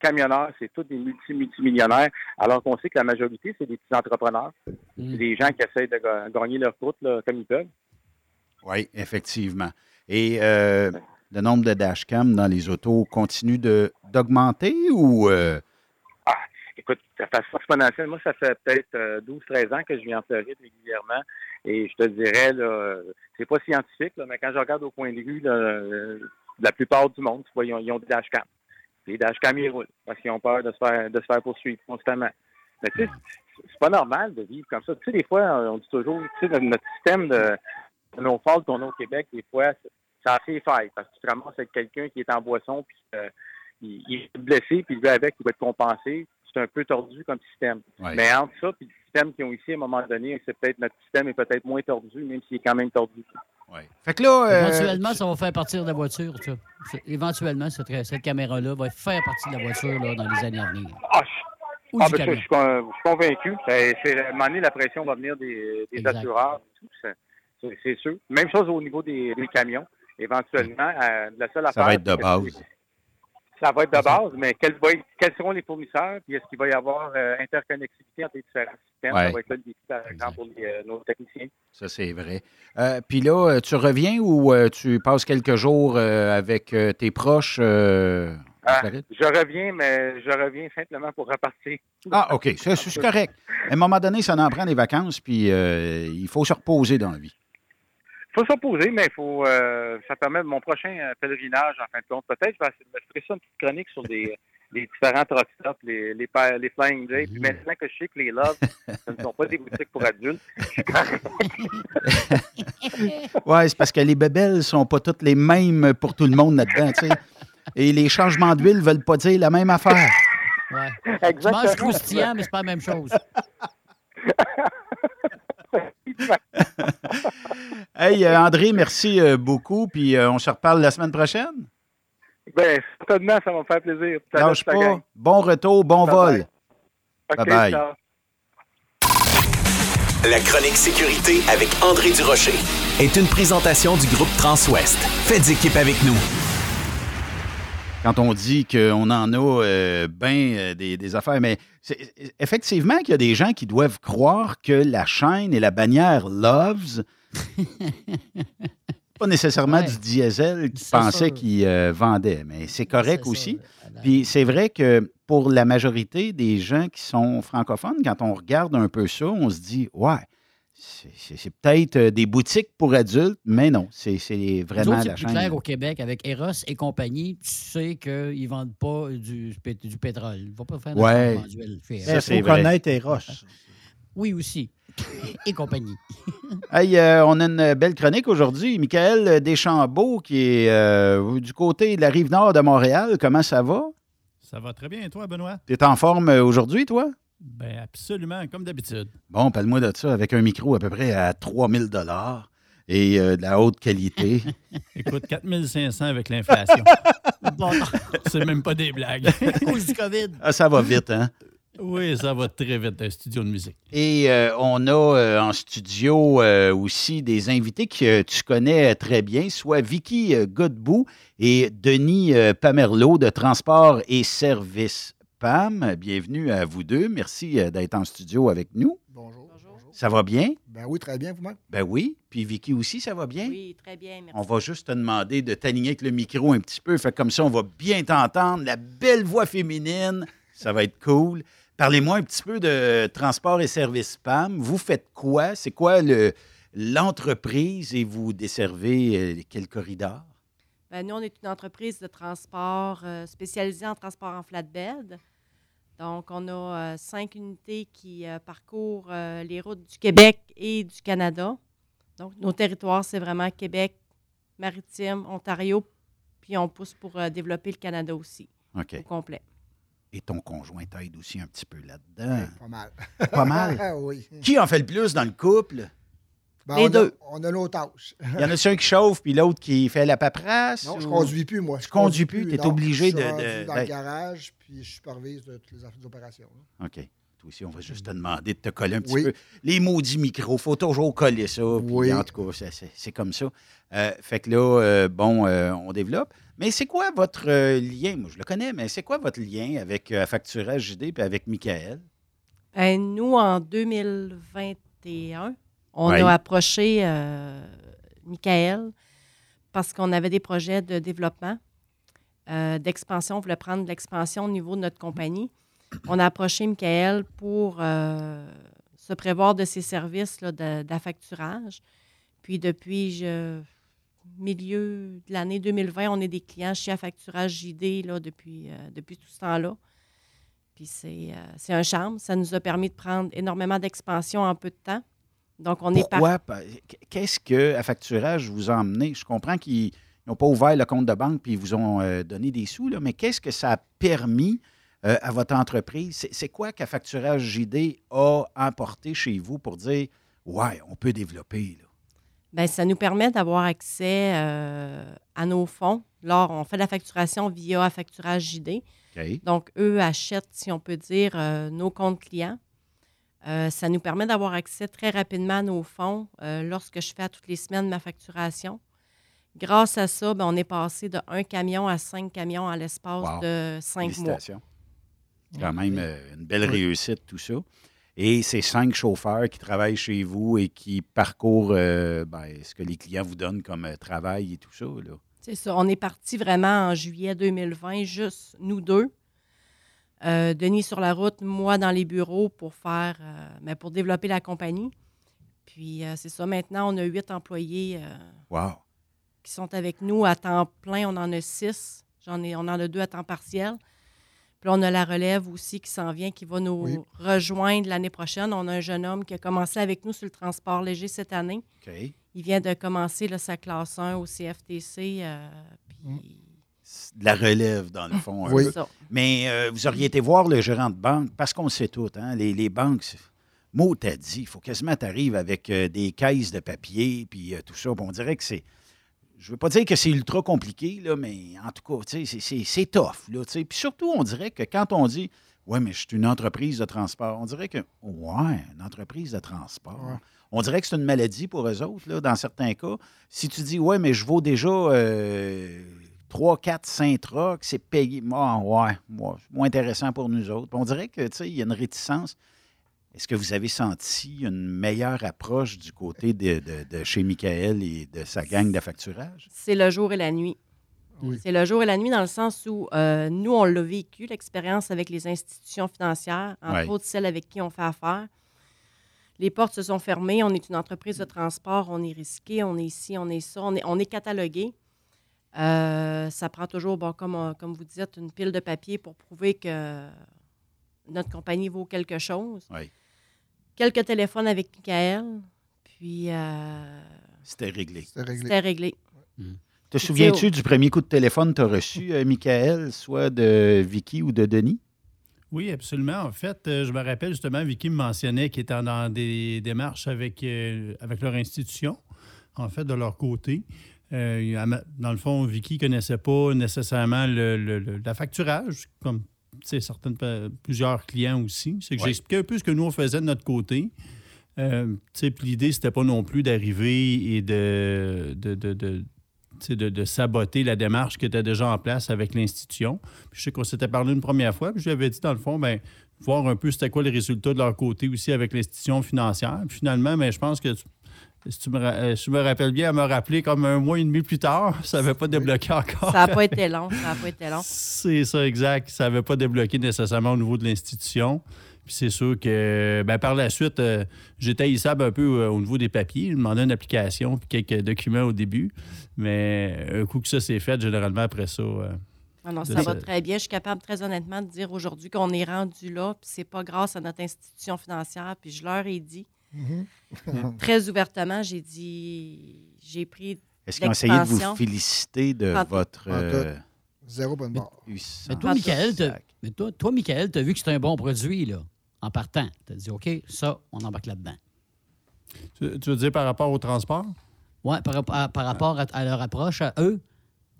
camionneurs, c'est tous des multi-multimillionnaires, alors qu'on sait que la majorité, c'est des petits entrepreneurs. C'est des gens qui essayent de ga- gagner leur croûte là, comme ils peuvent. Oui, effectivement. Et euh, le nombre de dashcams dans les autos continue d'augmenter ou. euh, Écoute, ça fait exponentielle. Moi, ça fait peut-être euh, 12-13 ans que je viens en Floride régulièrement. Et je te dirais, là, euh, c'est pas scientifique, là, mais quand je regarde au point de vue, là, euh, la plupart du monde, tu vois, ils ont, ils ont des dashcams. Les dashcams, ils roulent parce qu'ils ont peur de se faire, de se faire poursuivre constamment. Mais tu sais, c'est- pas normal de vivre comme ça. Tu sais, des fois, on dit toujours, tu sais, notre- système de, de nos fautes qu'on a au Québec, des fois, ça a fait faille parce que tu te ramasses avec quelqu'un qui est en boisson, puis euh, il, il est blessé, puis lui avec, il va être compensé. C'est un peu tordu comme système. Ouais. Mais entre ça, puis le système qu'ils ont ici, à un moment donné, c'est peut-être notre système est peut-être moins tordu, même s'il est quand même tordu. Fait que là. euh, Éventuellement, ça va faire partir de la voiture, ça. Éventuellement, cette, cette caméra-là va faire partie de la voiture là, dans les années à venir. Ah, Ah, ben, ça, je, suis con- je suis convaincu. Ben, c'est- à un moment donné, la pression va venir des, assureurs. et tout, c'est- sûr. Même chose au niveau des, des camions. Éventuellement, euh, la seule Ça affaire. va être de base. Ça va être de base, mais quels, va être- quels seront les fournisseurs? Puis est-ce qu'il va y avoir euh, interconnectivité entre les différents systèmes? Ouais. Ça va être là le défi, par exemple, pour les, euh, nos techniciens. Ça, c'est vrai. Euh, Puis là, tu reviens ou tu passes quelques jours avec tes proches Ah, je reviens, mais je reviens simplement pour repartir. Ah, OK. C'est correct. À un moment donné, ça en prend des vacances, puis il faut se reposer dans la vie. Il faut s'opposer, mais il faut, euh, ça permet mon prochain euh, pèlerinage, en fin de compte. Peut-être je vais essayer de me ferai ça une petite chronique sur les, les différents truck stops, les, les, les Flying J. Puis maintenant que je sais que les Love, ce ne sont pas des boutiques pour adultes, Oui, c'est parce que les bébelles sont pas toutes les mêmes pour tout le monde là-dedans, tu sais. Et les changements d'huile veulent pas dire la même affaire. Ouais. Tu manges croustillant, mais c'est pas la même chose. Hey, euh, André, merci euh, beaucoup, puis euh, on se reparle la semaine prochaine. ben, certainement, ça va me faire plaisir. Lâche pas. gang. Bon retour, bon vol. OK, Bye-bye. ciao. La chronique sécurité avec André Durocher est une présentation du groupe Transouest. Faites équipe avec nous. Quand on dit qu'on en a euh, bien des, des affaires, mais c'est- effectivement qu'il y a des gens qui doivent croire que la chaîne et la bannière Loves, pas nécessairement du diesel qui C'est pensait ça. qu'ils euh, vendaient, mais c'est correct aussi. Puis c'est vrai que pour la majorité des gens qui sont francophones, quand on regarde un peu ça, on se dit, ouais, c'est- c'est c'est peut-être euh, des boutiques pour adultes, mais non, c'est c'est vraiment c'est la plus chaîne. clair au Québec avec Eros et compagnie. Tu sais qu'ils ne vendent pas du, pét- du pétrole. Ils ne vont pas faire de Ouais. chez Ça, Eros. c'est vrai. connaître Eros. Oui, aussi. et compagnie. Hey, euh, on a une belle chronique aujourd'hui. Michael Deschambault, qui est euh, du côté de la rive nord de Montréal. Comment ça va? Ça va très bien, et toi, Benoît? Tu es en forme aujourd'hui, toi? Ben absolument, comme d'habitude. Bon, parle-moi de ça avec un micro à peu près à 3000 et euh, de la haute qualité. Écoute, 4500 avec l'inflation. C'est même pas des blagues. cause du COVID. Ah, ça va vite, hein? Oui, ça va très vite, un studio de musique. Et euh, on a euh, en studio euh, aussi des invités que tu connais très bien, soit Vicky euh, Godbout et Denis euh, Pamerlot de Transport et Services PAM. Bienvenue à vous deux. Merci euh, d'être en studio avec nous. Bonjour. Ça va bien? Ben oui, très bien, vous-même? Ben oui. Puis Vicky aussi, ça va bien? Oui, très bien, merci. On va juste te demander de t'aligner avec le micro un petit peu. Fait comme ça, on va bien t'entendre. La belle voix féminine, ça va être cool. Parlez-moi un petit peu de Transport et Services PAM. Vous faites quoi? C'est quoi le- l'entreprise et vous desservez euh, quel corridor? Ben, nous, on est une entreprise de transport euh, spécialisée en transport en flatbed. Donc, on a euh, cinq unités qui euh, parcourent euh, les routes du Québec et du Canada. Donc, nos territoires, c'est vraiment Québec, Maritime, Ontario, puis on pousse pour euh, développer le Canada aussi, OK. au complet. Et ton conjoint t'aide aussi un petit peu là-dedans. Pas mal. Pas mal? oui. Qui en fait le plus dans le couple? Ben, Les on a- deux. on a nos tâches. Il y en a un qui chauffe, puis l'autre qui fait la paperasse? Non, je ou- conduis plus, moi. Tu Je conduis plus, tu es non. obligé Je de. suis de- dans le garage, puis je supervise de toutes les là. OK. Toi aussi, on va juste te demander de te coller un petit Oui. peu. Les maudits micros, il faut toujours coller ça. puis Oui. En tout cas, c'est- comme ça. Euh, fait que là, euh, bon, euh, on développe. Mais c'est quoi votre euh, lien? Moi, je le connais, mais c'est quoi votre lien avec euh, Facturage JD et avec Michael? Ben, nous, en 2021, on Ouais. a approché euh, Michael parce qu'on avait des projets de développement, euh, d'expansion. On voulait prendre de l'expansion au niveau de notre compagnie. On a approché Michael pour euh, se prévoir de ses services d'affacturage. Puis depuis je- milieu de l'année 2020, on est des clients chez Affacturage JD là, depuis, depuis tout ce temps-là. Puis c'est c'est un charme. Ça nous a permis de prendre énormément d'expansion en peu de temps. Donc, on est Pourquoi? Pa- Qu'est-ce que à Facturage vous a emmené? Je comprends qu'ils n'ont pas ouvert le compte de banque puis ils vous ont euh, donné des sous, là, mais qu'est-ce que ça a permis euh, à votre entreprise? C'est- quoi qu'à Facturage JD a emporté chez vous pour dire Ouais, on peut développer? Là? Bien, ça nous permet d'avoir accès euh, à nos fonds. Là, on fait la facturation via Affacturage JD. Donc, eux achètent, si on peut dire, nos comptes clients. Euh, ça nous permet d'avoir accès très rapidement à nos fonds euh, lorsque je fais à toutes les semaines ma facturation. Grâce à ça, ben, on est passé de un camion à cinq camions en l'espace Wow. de cinq mois. Félicitations. C'est quand même euh, une belle réussite, tout ça. Et ces cinq chauffeurs qui travaillent chez vous et qui parcourent euh, ben, ce que les clients vous donnent comme euh, travail et tout ça. Là. C'est ça. On est parti vraiment en juillet 2020, juste nous deux. Euh, Denis sur la route, moi dans les bureaux pour faire, euh, ben, pour développer la compagnie. Puis euh, c'est ça. Maintenant, on a huit employés Wow. qui sont avec nous à temps plein. On en a six. J'en ai, on en a deux à temps partiel. Puis là, on a la relève aussi qui s'en vient, qui va nous Oui. rejoindre l'année prochaine. On a un jeune homme qui a commencé avec nous sur le transport léger cette année. Il vient de commencer là, sa classe 1 au CFTC. De la relève, dans le fond. un Oui. Mais euh, vous auriez été voir le gérant de banque, parce qu'on le sait tout, hein, les, les banques, mot t'as dit, il faut quasiment t'arrives avec euh, des caisses de papier, puis euh, tout ça. Puis on dirait que c'est. Je veux pas dire que c'est ultra compliqué, là, mais en tout cas, tu sais, c'est- tough. Là, tu sais. Puis surtout, on dirait que quand on dit Ouais, mais je suis une entreprise de transport, on dirait que Ouais, une entreprise de transport. On dirait que c'est une maladie pour eux autres, là, dans certains cas. Si tu dis Ouais, mais je vaux déjà euh, 3, 4, 5 trucks, c'est payé. Ah, ouais, moi, c'est moins intéressant pour nous autres. On dirait que, tu sais, il y a une réticence. Est-ce que vous avez senti une meilleure approche du côté de, de- de chez Michael et de sa gang de facturage? c'est le jour et la nuit. C'est le jour et la nuit dans le sens où euh, nous, on l'a vécu, l'expérience avec les institutions financières, entre Ouais. autres celles avec qui on fait affaire. Les portes se sont fermées. On est une entreprise de transport. On est risqué. On est ici, on est ça. On est, on est catalogué. Euh, ça prend toujours, bon, comme, on- comme vous dites, une pile de papier pour prouver que notre compagnie vaut quelque chose. Oui. Quelques téléphones avec Michael. Puis. euh, C'était réglé. C'était réglé. Te Puis, souviens-tu du premier coup de téléphone que tu as reçu, euh, Michael, soit de Vicky ou de Denis? Oui, absolument. En fait, euh, je me rappelle justement, Vicky me mentionnait qu'ils étaient dans des démarches avec, euh, avec leur institution, en fait, de leur côté. Euh, dans le fond, Vicky ne connaissait pas nécessairement le, le- le- la facturage, comme certaines, plusieurs clients aussi. C'est que Ouais. j'expliquais un peu ce que nous, on faisait de notre côté. Euh, l'idée, c'était pas non plus d'arriver et de, de, de- de- saboter la démarche qui était déjà en place avec l'institution. Puis je sais qu'on s'était parlé une première fois, puis je lui avais dit, dans le fond, ben, voir un peu c'était quoi les résultats de leur côté aussi avec l'institution financière. Puis finalement, ben, je pense que, si tu me, euh, si je me rappelle bien, elle m'a rappelé comme un mois et demi plus tard, ça n'avait pas débloqué encore. Ça n'a pas été long. Ça n'a pas été long. C'est ça, exact. Ça n'avait pas débloqué nécessairement au niveau de l'institution. Puis c'est sûr que ben, par la suite, euh, j'étais haïssable un peu euh, au niveau des papiers. Je demandais une application puis quelques documents au début. Mais un coup que ça s'est fait, généralement après ça. euh, Ah non, de ça va très bien. Je suis capable, très honnêtement, de dire aujourd'hui qu'on est rendu là, puis c'est pas grâce à notre institution financière. Puis je leur ai dit, Mhm. très ouvertement, j'ai dit, j'ai pris Est-ce qu'ils ont essayé de vous féliciter de votre. Euh, Zéro bonne barre. Mais toi, Michael, t'as- mais toi, toi, Michael, tu as vu que c'est un bon produit, là, en partant. Tu as dit, OK, ça, on embarque là-dedans. Tu, tu veux dire par rapport au transport? Oui, par, par rapport à, à leur approche, à eux.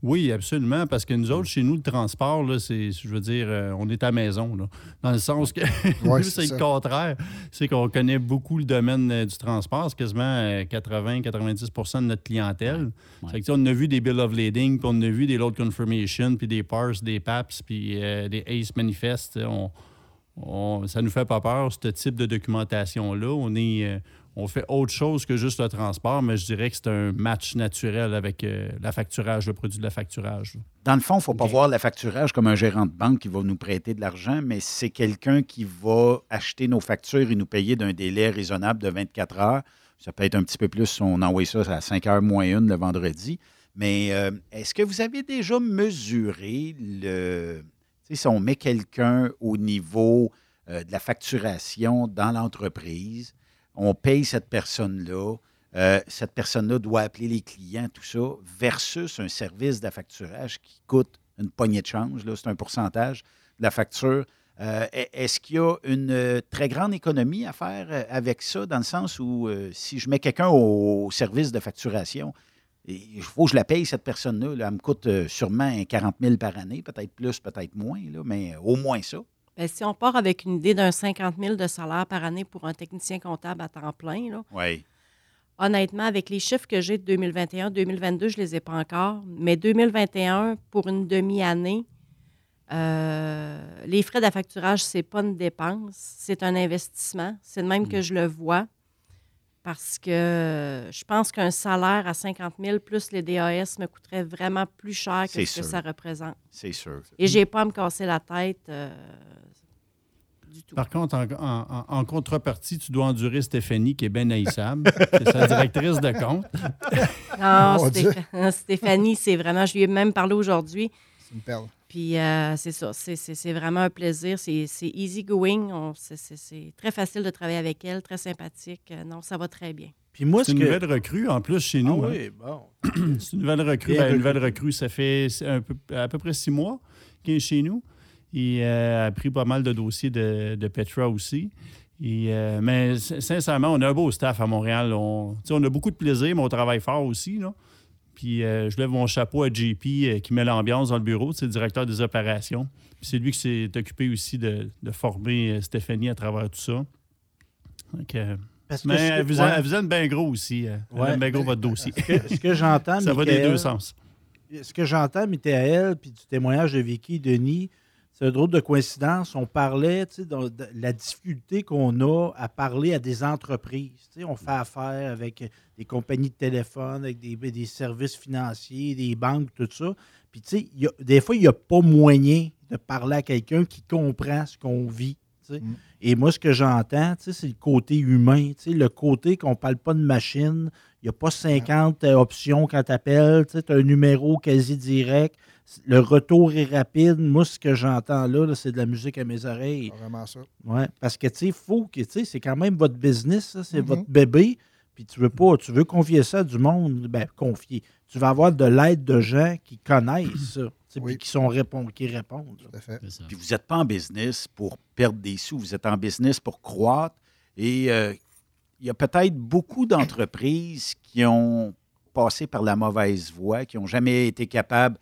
Oui, absolument, parce que nous autres, chez nous, le transport, là, c'est, je veux dire, euh, on est à maison, là, dans le sens que Ouais, nous, c'est le contraire. C'est qu'on connaît beaucoup le domaine euh, du transport, c'est quasiment 80-90% de notre clientèle. Fait que, tu sais, on a vu des Bill of Lading, puis on a vu des Load Confirmation, puis des PARS, des PAPS, puis euh, des ACE Manifest. On, on- ça nous fait pas peur, ce type de documentation-là. On est... on fait autre chose que juste le transport, mais je dirais que c'est un match naturel avec euh, la facturage, le produit de la facturage. Dans le fond, il ne faut pas voir le facturage comme un gérant de banque qui va nous prêter de l'argent, mais c'est quelqu'un qui va acheter nos factures et nous payer d'un délai raisonnable de 24 heures. Ça peut être un petit peu plus si on envoie ça à 5 heures moins une le vendredi. Mais euh, est-ce que vous avez déjà mesuré le. si on met quelqu'un au niveau euh, de la facturation dans l'entreprise, on paye cette personne-là, euh, cette personne-là doit appeler les clients, tout ça, versus un service d'affacturage qui coûte une poignée de change, c'est un pourcentage de la facture. Euh, est- Est-ce qu'il y a une euh, très grande économie à faire avec ça, dans le sens où si je mets quelqu'un au, service de facturation, il faut que je la paye, cette personne-là, là, elle me coûte sûrement un 40 000 par année, peut-être plus, peut-être moins, mais au moins ça. Ben, si on part avec une idée d'un 50 000 de salaire par année pour un technicien comptable à temps plein, là, Oui. honnêtement, avec les chiffres que j'ai de 2021, 2022, je ne les ai pas encore, mais 2021, pour une demi-année, euh, les frais d'affacturage, ce n'est pas une dépense, c'est un investissement. C'est de même Mm. que je le vois. Parce que je pense qu'un salaire à 50 000 plus les DAS me coûterait vraiment plus cher que ce que ça représente. C'est sûr. Et j'ai pas à me casser la tête. euh, Par contre, en, en- en- en contrepartie, tu dois endurer Stéphanie, qui est bien haïssable. c'est sa directrice de compte. Non. Stéph- Stéphanie, c'est vraiment. Je lui ai même parlé aujourd'hui. C'est une perle. Puis euh, c'est ça, c'est- c'est c'est vraiment un plaisir. C'est c'est easy going. C'est- C'est c'est très facile de travailler avec elle, très sympathique. Euh, non, ça va très bien. Puis moi, C'est ce une que- nouvelle recrue en plus chez nous. Ah hein. oui, bon. c'est une nouvelle recrue. Ben, une nouvelle recrue. ça fait un peu- à peu près six mois qu'elle est chez nous. Et euh, a pris pas mal de dossiers de, de Petra aussi. Et, euh, mais sin- sincèrement, on a un beau staff à Montréal. On, on a beaucoup de plaisir, mais on travaille fort aussi. Là. Puis euh, je lève mon chapeau à JP euh, qui met l'ambiance dans le bureau, c'est le directeur des opérations. Puis c'est lui qui s'est occupé aussi de, de former euh, Stéphanie à travers tout ça. Donc, euh, Parce que mais elle vous, ouais. elle vous aime bien gros aussi. euh, Elle Ouais. aime bien gros votre dossier. Ce que, ce que j'entends, Ça va des Michael, deux sens. Ce que j'entends, Michael, puis du témoignage de Vicky Denis, c'est un drôle de coïncidence. On parlait de, la difficulté qu'on a à parler à des entreprises. On fait affaire avec des compagnies de téléphone, avec des, des services financiers, des banques, tout ça. Puis, tu sais, il y a- des fois, il n'y a pas moyen de parler à quelqu'un qui comprend ce qu'on vit. sais. Et moi, ce que j'entends, c'est le côté humain, le côté qu'on ne parle pas de machine. Il n'y a pas 50 euh, options quand tu appelles. Tu as un numéro quasi direct. Le retour est rapide. Moi, ce que j'entends là, là, c'est de la musique à mes oreilles. Vraiment ça. Ouais, parce que, tu sais, faut que, tu sais, c'est quand même votre business, ça, c'est Mhm. votre bébé. Puis tu veux pas, tu veux confier ça à du monde, ben, confier. Tu vas avoir de l'aide de gens qui connaissent ça, tu sais, puis qui, sont répond- qui répondent. là. Puis vous n'êtes pas en business pour perdre des sous, vous êtes en business pour croître. Et euh, il y a peut-être beaucoup d'entreprises qui ont passé par la mauvaise voie, qui n'ont jamais été capables.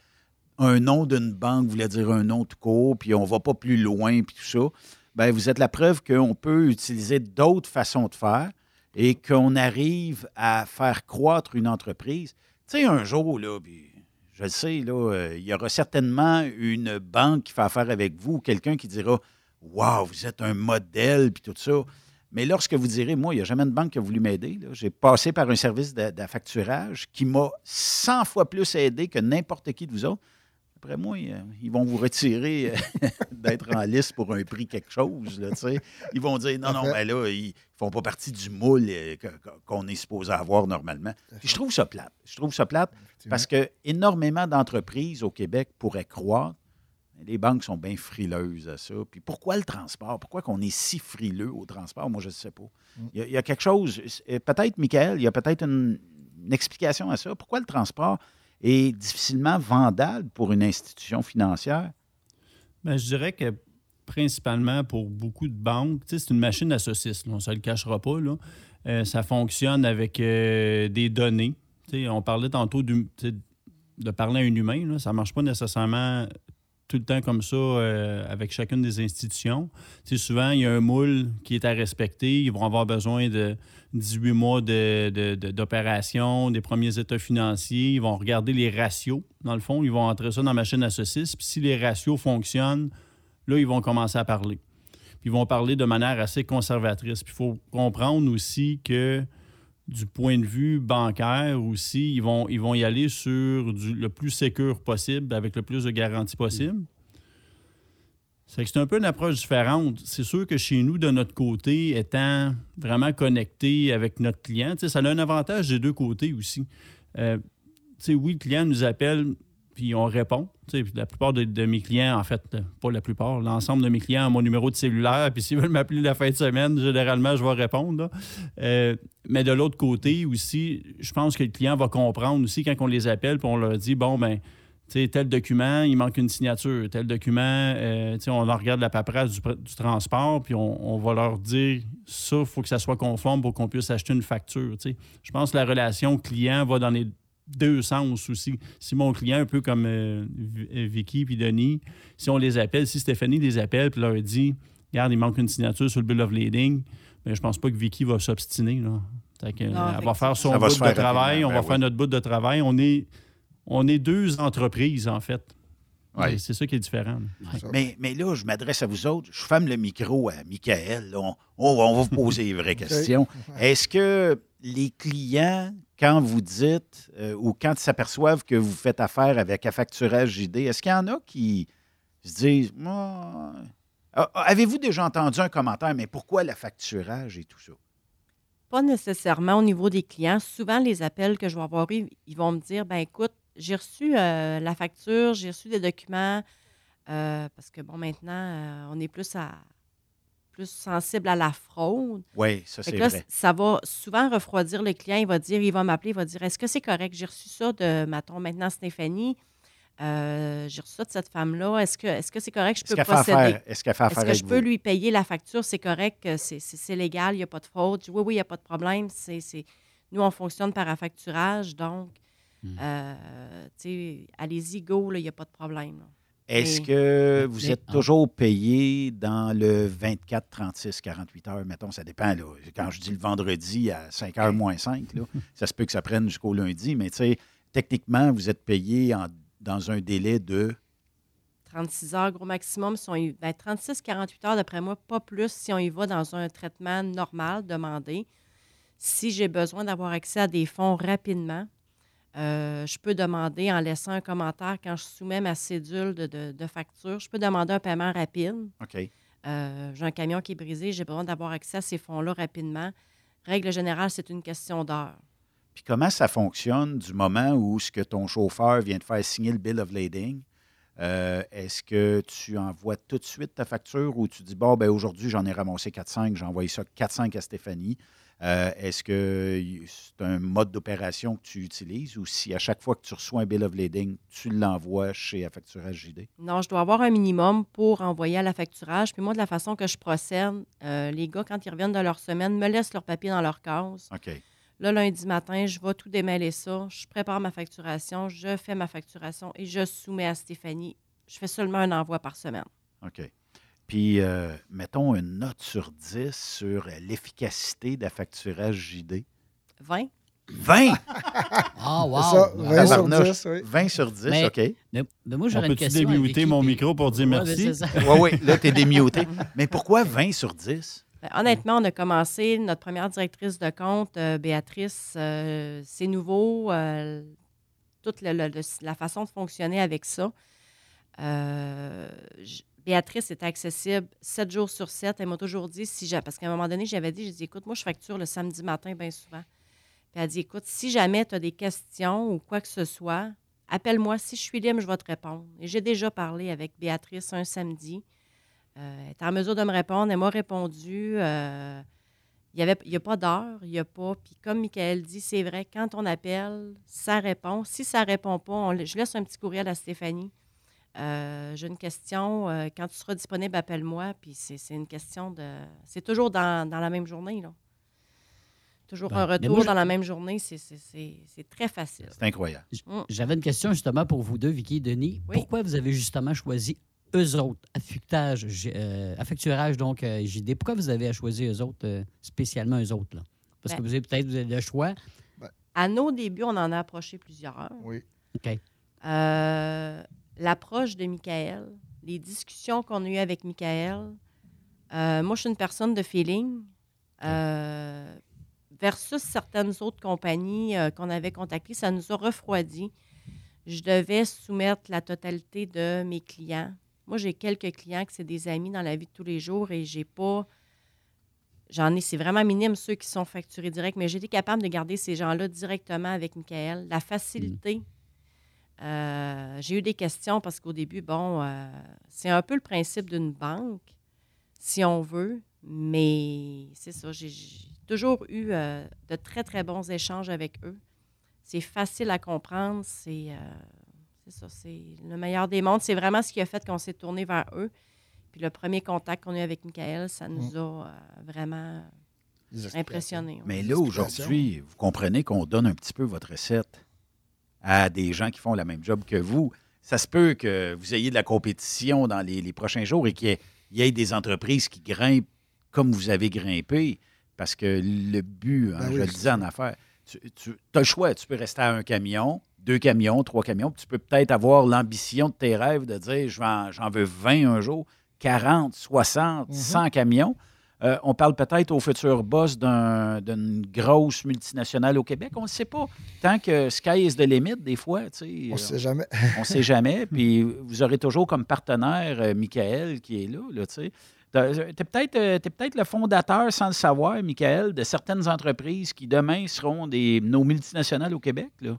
Un nom d'une banque voulait dire un nom tout court, puis on va pas plus loin, puis tout ça. Ben, vous êtes la preuve qu'on peut utiliser d'autres façons de faire et qu'on arrive à faire croître une entreprise. Tu sais, un jour, là, puis je le sais, là, euh, il y aura certainement une banque qui fait affaire avec vous, quelqu'un qui dira Waouh, vous êtes un modèle, puis tout ça. Mais lorsque vous direz, moi, il n'y a jamais une banque qui a voulu m'aider. J'ai passé par un service d'affacturage qui m'a 100 fois plus aidé que n'importe qui de vous autres. Après moi, euh, ils vont vous retirer euh, d'être en liste pour un prix quelque chose. Là, tu sais. ils vont dire non, non, ben là, ils ne font pas partie du moule euh, qu'on est supposé avoir normalement. Puis je trouve ça plate. Je trouve ça plate parce que énormément d'entreprises au Québec pourraient croître. mais Les banques sont bien frileuses à ça. Puis pourquoi le transport? Pourquoi qu'on est si frileux au transport? Moi, je ne sais pas. Il y, a, il y a quelque chose, peut-être, Michael, il y a peut-être une, une explication à ça. Pourquoi le transport est difficilement vendable pour une institution financière? Ben, je dirais que principalement pour beaucoup de banques, c'est une machine à saucisses, là, on ne se le cachera pas. là. Euh, ça fonctionne avec euh, des données. On parlait tantôt de parler à un humain. là. Ça ne marche pas nécessairement tout le temps comme ça euh, avec chacune des institutions. Souvent, il y a un moule qui est à respecter. Ils vont avoir besoin de 18 mois de- de- de- d'opération, des premiers états financiers. Ils vont regarder les ratios. Dans le fond, ils vont entrer ça dans la machine à. Puis si les ratios fonctionnent, là, ils vont commencer à parler. Puis ils vont parler de manière assez conservatrice. Puis il faut comprendre aussi que du point de vue bancaire aussi, ils vont, ils vont y aller sur du- le plus sécure possible, avec le plus de garanties possible. C'est un peu une approche différente. C'est sûr que chez nous, de notre côté, étant vraiment connecté avec notre client, ça a un avantage des deux côtés aussi. Euh, oui, le client nous appelle, puis on répond. La plupart de, mes clients, en fait, pas la plupart, l'ensemble de mes clients ont mon numéro de cellulaire, puis s'ils veulent m'appeler la fin de semaine, généralement, je vais répondre. Euh, mais de l'autre côté aussi, je pense que le client va comprendre aussi quand on les appelle, puis on leur dit, bon, ben tel document, il manque une signature. Tel document, euh, on regarde la paperasse du, du transport, puis on, va leur dire ça, il faut que ça soit conforme pour qu'on puisse acheter une facture. Je pense que la relation client va dans les deux sens aussi. Si mon client, un peu comme euh, euh, Vicky puis Denis, si on les appelle, si Stéphanie les appelle puis leur dit Regarde, il manque une signature sur le bill of lading, ben, je pense pas que Vicky va s'obstiner. là. Fait que, Non, elle va faire son bout de faire travail, on ben va oui. faire notre bout de travail. On est, on est deux entreprises, en fait. Ouais. C'est ça qui est différent. Mais, mais là, je m'adresse à vous autres. Je ferme le micro à Michael. On, on va- on va vous poser les vraies questions. Est-ce que les clients, quand vous dites euh, ou quand ils s'aperçoivent que vous faites affaire avec Affacturage JD, est-ce qu'il y en a qui se disent Ah, ah, Avez-vous déjà entendu un commentaire, mais pourquoi l'affacturage et tout ça? Pas nécessairement au niveau des clients. Souvent, les appels que je vais avoir ils vont me dire ben écoute, j'ai reçu euh, la facture, j'ai reçu des documents, euh, parce que bon, maintenant, euh, on est plus à plus sensible à la fraude. Oui, ça, c'est que vrai. Ça va souvent refroidir le client. Il va dire, il va m'appeler, il va dire Est-ce que c'est correct? J'ai reçu ça de, mettons, maintenant Stéphanie. Euh, j'ai reçu ça de cette femme-là. Est-ce que est-ce que c'est correct? Je Est-ce peux fait procéder? est-ce qu'elle fait affaire que avec je peux vous? lui payer la facture? C'est correct, euh, c'est- c'est c'est légal, il n'y a pas de fraude. Je dis, oui, oui, il n'y a pas de problème. C'est, c'est- Nous, on fonctionne par affacturage, donc, Hmm. euh, tu sais, allez-y, go, il n'y a pas de problème. là. Est-ce que vous êtes toujours payé dans le 24, 36, 48 heures? Mettons, ça dépend. Là. Quand je dis le vendredi à 5 heures moins 5, là, ça se peut que ça prenne jusqu'au lundi, mais tu sais, techniquement, vous êtes payé en- dans un délai de. 36 heures, gros maximum. Si on y- ben, 36-48 heures, d'après moi, pas plus si on y va dans un traitement normal, demandé. Si j'ai besoin d'avoir accès à des fonds rapidement, euh, je peux demander en laissant un commentaire quand je soumets ma cédule de, de- de facture, je peux demander un paiement rapide. OK. Euh, j'ai un camion qui est brisé, j'ai besoin d'avoir accès à ces fonds-là rapidement. Règle générale, c'est une question d'heure. Puis comment ça fonctionne du moment où ce que ton chauffeur vient de faire signer le bill of lading? euh, Est-ce que tu envoies tout de suite ta facture ou tu dis, bon, ben aujourd'hui, j'en ai ramassé 4-5, j'ai envoyé ça 4-5 à Stéphanie? Euh, Est-ce que c'est un mode d'opération que tu utilises ou si à chaque fois que tu reçois un bill of lading, tu l'envoies chez Affacturage JD? Non, je dois avoir un minimum pour envoyer à la facturage. Puis moi, de la façon que je procède, euh, les gars, quand ils reviennent de leur semaine, me laissent leur papier dans leur case. OK. Là, lundi matin, je vais tout démêler ça. Je prépare ma facturation, je fais ma facturation et je soumets à Stéphanie. Je fais seulement un envoi par semaine. OK. Puis, euh, mettons une note sur 10 sur l'efficacité d'Affacturage JD. 20. 20! Ah, wow! Ça, 20 sur Tabarnouche. 10, oui. 20 sur 10, Mais- OK. Mais, mais moi, On j'aurais une question. à démuter mon micro pour dire Ouais, merci? Oui, oui, là, tu es démuté. Mais pourquoi 20 sur 10? Ben, honnêtement, on a commencé, notre première directrice de compte, euh, Béatrice, euh, c'est nouveau, euh, toute le- le- le- la façon de fonctionner avec ça. Euh, Béatrice était accessible 7 jours sur 7. Elle m'a toujours dit, si j'a- parce qu'à un moment donné, j'avais dit, j'ai écoute, moi, je facture le samedi matin bien souvent. Puis elle a dit, écoute, si jamais tu as des questions ou quoi que ce soit, appelle-moi. Si je suis libre, je vais te répondre. J'ai déjà parlé avec Béatrice un samedi. Euh, elle était en mesure de me répondre. Elle m'a répondu. euh, il n'y il y a pas d'heure, il n'y a pas. Puis comme Michael dit, c'est vrai, quand on appelle, ça répond. Si ça ne répond pas, je laisse un petit courriel à Stéphanie. Euh, J'ai une question. euh, quand tu seras disponible, appelle-moi. Puis c'est c'est une question de. C'est toujours dans, dans la même journée, là. Toujours Ben, un retour moi, je- dans la même journée, c'est- c'est c'est- c'est très facile. C'est incroyable. Mm. J'avais une question justement pour vous deux, Vicky et Denis. Pourquoi vous avez justement choisi eux autres, affectage, euh, affecturage, donc euh, JD? Pourquoi vous avez choisi eux autres, euh, spécialement eux autres? Là? Parce Ben- que vous avez peut-être vous avez le choix. À nos débuts, on en a approché plusieurs. Oui. OK. Euh, L'approche de Michael, les discussions qu'on a eues avec Michael. euh, moi, je suis une personne de feeling. euh, versus certaines autres compagnies euh, qu'on avait contactées, ça nous a refroidi. Je devais soumettre la totalité de mes clients. Moi, j'ai quelques clients que c'est des amis dans la vie de tous les jours et j'ai pas. J'en ai, c'est vraiment minime ceux qui sont facturés direct, mais été capable de garder ces gens-là directement avec Michael. La facilité. Euh, j'ai eu des questions parce qu'au début, bon, euh, c'est un peu le principe d'une banque, si on veut, mais c'est ça. J'ai toujours eu euh, de très, très bons échanges avec eux. C'est facile à comprendre, c'est euh, c'est ça, c'est le meilleur des mondes. C'est vraiment ce qui a fait qu'on s'est tourné vers eux. Puis le premier contact qu'on a eu avec Michael, ça nous a euh, vraiment impressionnés. Mais là, aujourd'hui, vous comprenez qu'on donne un petit peu votre recette à des gens qui font la même job que vous. Ça se peut que vous ayez de la compétition dans les, les prochains jours et qu'il y, ait- il y ait des entreprises qui grimpent comme vous avez grimpé. Parce que le but, hein, Ben je oui, le disais en affaires, tu, as le choix. Tu peux rester à un camion, deux camions, trois camions, puis tu peux peut-être avoir l'ambition de tes rêves de dire j'en veux 20 un jour, 40, 60, Mhm. 100 camions. Euh, on parle peut-être au futur boss d'un- d'une grosse multinationale au Québec. On ne sait pas. Tant que sky is the limit, des fois, tu sais, On euh, sait jamais. on ne sait jamais. Puis vous aurez toujours comme partenaire euh, Michael qui est là, là tu sais. Tu es peut-être euh, t'es peut-être le fondateur, sans le savoir, Michael, de certaines entreprises qui demain seront des, nos multinationales au Québec. Là.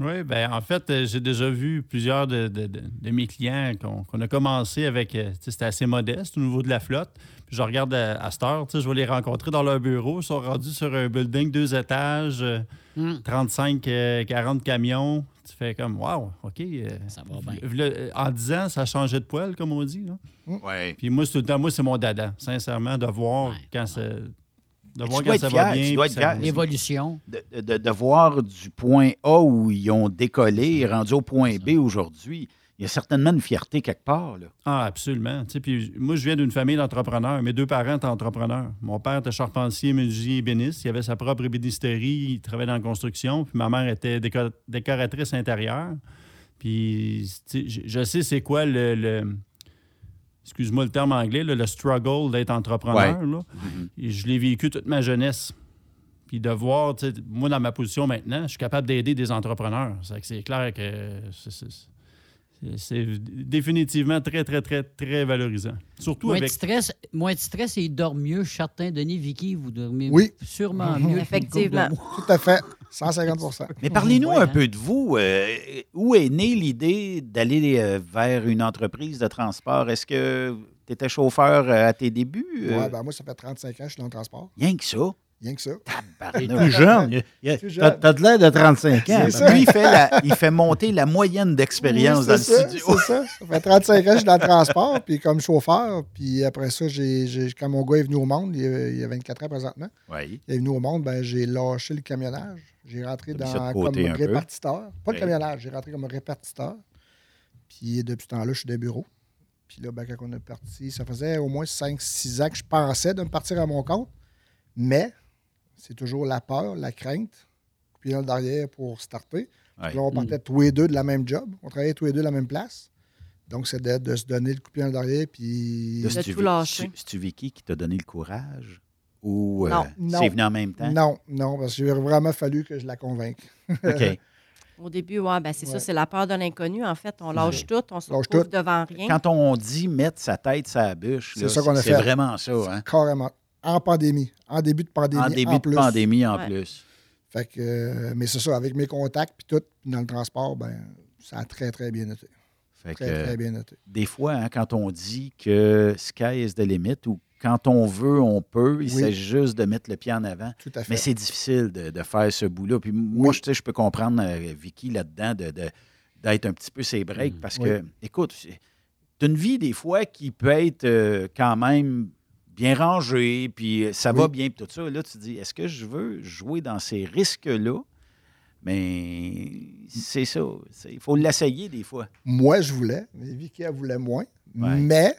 Oui, ben en fait, euh, j'ai déjà vu plusieurs de, de- de- de mes clients qu'on qu'on a commencé avec, euh, tu sais, c'était assez modeste au niveau de la flotte. Puis je regarde à, à cette heure, tu sais, je vais les rencontrer dans leur bureau. Ils sont rendus sur un building deux étages, euh, 35, euh, 40 camions. Tu fais comme, wow, OK. ça va bien. euh, en 10 ans, ça a changé de poil, comme on dit. là. Ouais. Puis moi, c'est tout le temps, moi, c'est mon dada, sincèrement, de voir quand ça. De voir quand ça va bien. tu dois puis être ça- fier. L'évolution. De, de- de voir du point A où ils ont décollé, rendu au point B aujourd'hui. Il y a certainement une fierté quelque part. Là. Ah, absolument. Tu sais, puis moi, je viens d'une famille d'entrepreneurs. Mes deux parents étaient entrepreneurs. Mon père était charpentier, menuisier, ébéniste. Il avait sa propre ébénisterie. Il travaillait dans la construction. Puis ma mère était déco- décoratrice intérieure. Puis tu sais, je, je sais c'est quoi le... le- Excuse-moi le terme anglais, là, le struggle d'être entrepreneur. Ouais. là. Et je l'ai vécu toute ma jeunesse. Puis de voir, moi, dans ma position maintenant, je suis capable d'aider des entrepreneurs. C'est que c'est clair que c'est- c'est- c'est- définitivement très, très, très, très valorisant. Surtout Moins de avec. stress, moins de stress et il dort mieux. Je suis certain, Denis, Vicky, vous dormez Oui. sûrement mieux. Effectivement. Tout à fait. 150% Mais parlez-nous Ouais, un hein. peu de vous. Euh, où est née l'idée d'aller euh, vers une entreprise de transport? Est-ce que tu étais chauffeur euh, à tes débuts? Euh, Ouais, ben moi, ça fait 35 ans que je suis dans le transport. Rien que ça. Rien que ça. Il est plus jeune. T'as de l'air de 35 ans. Lui, il fait, la- il fait monter la moyenne d'expérience Oui, dans le c'est ça, studio. C'est ça. Ça fait 35 ans que je suis dans le transport, puis comme chauffeur. Puis après ça, j'ai, j'ai- quand mon gars est venu au monde, il y a, il y a 24 ans présentement, Oui. il est venu au monde, ben, j'ai lâché le camionnage. J'ai rentré dans, comme peu. répartiteur. Pas le camionnage, j'ai rentré comme répartiteur. Puis depuis ce temps-là, je suis des bureaux. Puis là, ben, quand on est parti, ça faisait au moins 5-6 ans que je pensais de me partir à mon compte. Mais c'est toujours la peur, la crainte, puis dans le derrière pour starter. Puis là, on partait tous les deux de la même job. On travaillait tous les deux de la même place. Donc, c'est de, de se donner le coup de pied dans le derrière. Puis. C'est-tu c'est- c'est-tu Vicky qui t'a donné le courage? Ou euh, c'est venu en même temps? Non, non, parce qu'il a vraiment fallu que je la convainque. OK. Au début, ouais, ben c'est ça, c'est la peur de l'inconnu. En fait, on lâche tout, on se Lâche retrouve tout. devant rien. Quand on dit mettre sa tête sa bûche, C'est là, ça qu'on a c'est fait. vraiment ça. Hein? Carrément. En pandémie. En début de pandémie. En début en de plus. pandémie en Ouais. plus. Fait que, euh, mais c'est ça, avec mes contacts puis tout, dans le transport, ben, ça a très, très bien été. Fait Très, que, très bien noté. Des fois, hein, quand on dit que sky is the limit ou quand on veut, on peut, il Oui. s'agit juste de mettre le pied en avant. Tout à fait. Mais c'est difficile de, de faire ce bout-là. Puis moi, je, tu sais, je peux comprendre euh, Vicky là-dedans de, de- d'être un petit peu ses breaks parce que, Oui. écoute, c'est c'est une vie des fois qui peut être euh, quand même bien rangée, puis euh, ça va bien, puis tout ça. Là, tu te dis, est-ce que je veux jouer dans ces risques-là? Mais c'est ça. Il faut l'essayer des fois. Moi, je voulais, mais Vicky, elle voulait moins. Ouais. Mais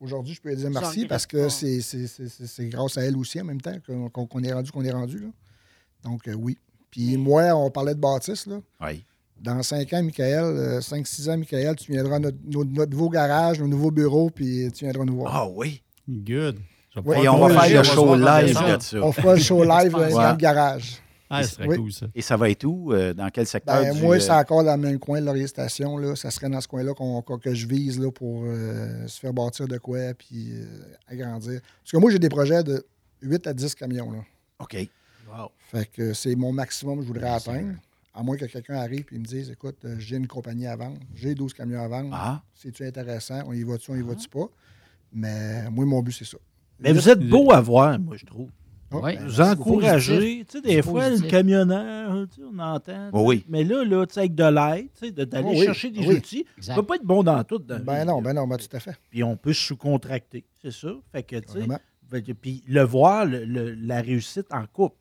aujourd'hui, je peux lui dire merci parce que c'est, c'est- c'est- c'est- c'est grâce à elle aussi en même temps qu'on, est rendu qu'on est rendu. Là. Donc, euh, oui. Puis moi, on parlait de bâtisse. Là. Oui. Dans cinq ans, Michael, 5-6 ans, Michael, tu viendras à notre, notre- notre nouveau garage, nos nouveaux bureaux, puis tu viendras nous voir. Ah oui? Good. Et on va faire le show live ça. On fera le show live euh, Ouais. dans le garage. Ah, ce serait Oui. cool, ça. Et ça va être où? euh, dans quel secteur? Ben, du, moi, euh, c'est encore dans le même coin de Laurier Station. Là. Ça serait dans ce coin-là qu'on, qu'on- que je vise là, pour euh, se faire bâtir de quoi puis euh, agrandir. Parce que moi, j'ai des projets de 8 à 10 camions. Là. OK. Wow. Fait que c'est mon maximum que je voudrais atteindre. À moins que quelqu'un arrive et me dise Écoute, j'ai une compagnie à vendre, j'ai 12 camions à vendre. Ah. C'est-tu intéressant? On y va-tu, on y va-tu pas? Mais moi, mon but, c'est ça. Mais vous êtes beau à voir, moi, je trouve. Oh, Oui. ben, Vous encouragez. Tu sais, des fois, positif. le camionneur, tu sais, on entend. Oui. Mais là, là, tu sais, avec de l'aide, tu sais, de- d'aller Oh oui, chercher des oui. outils, Exact. ne peut pas être bon dans tout. dans Ben non, ben non, ben tout à fait. Puis on peut se sous-contracter, c'est ça. Fait que, tu sais, puis le voir, le- le- la réussite en couple.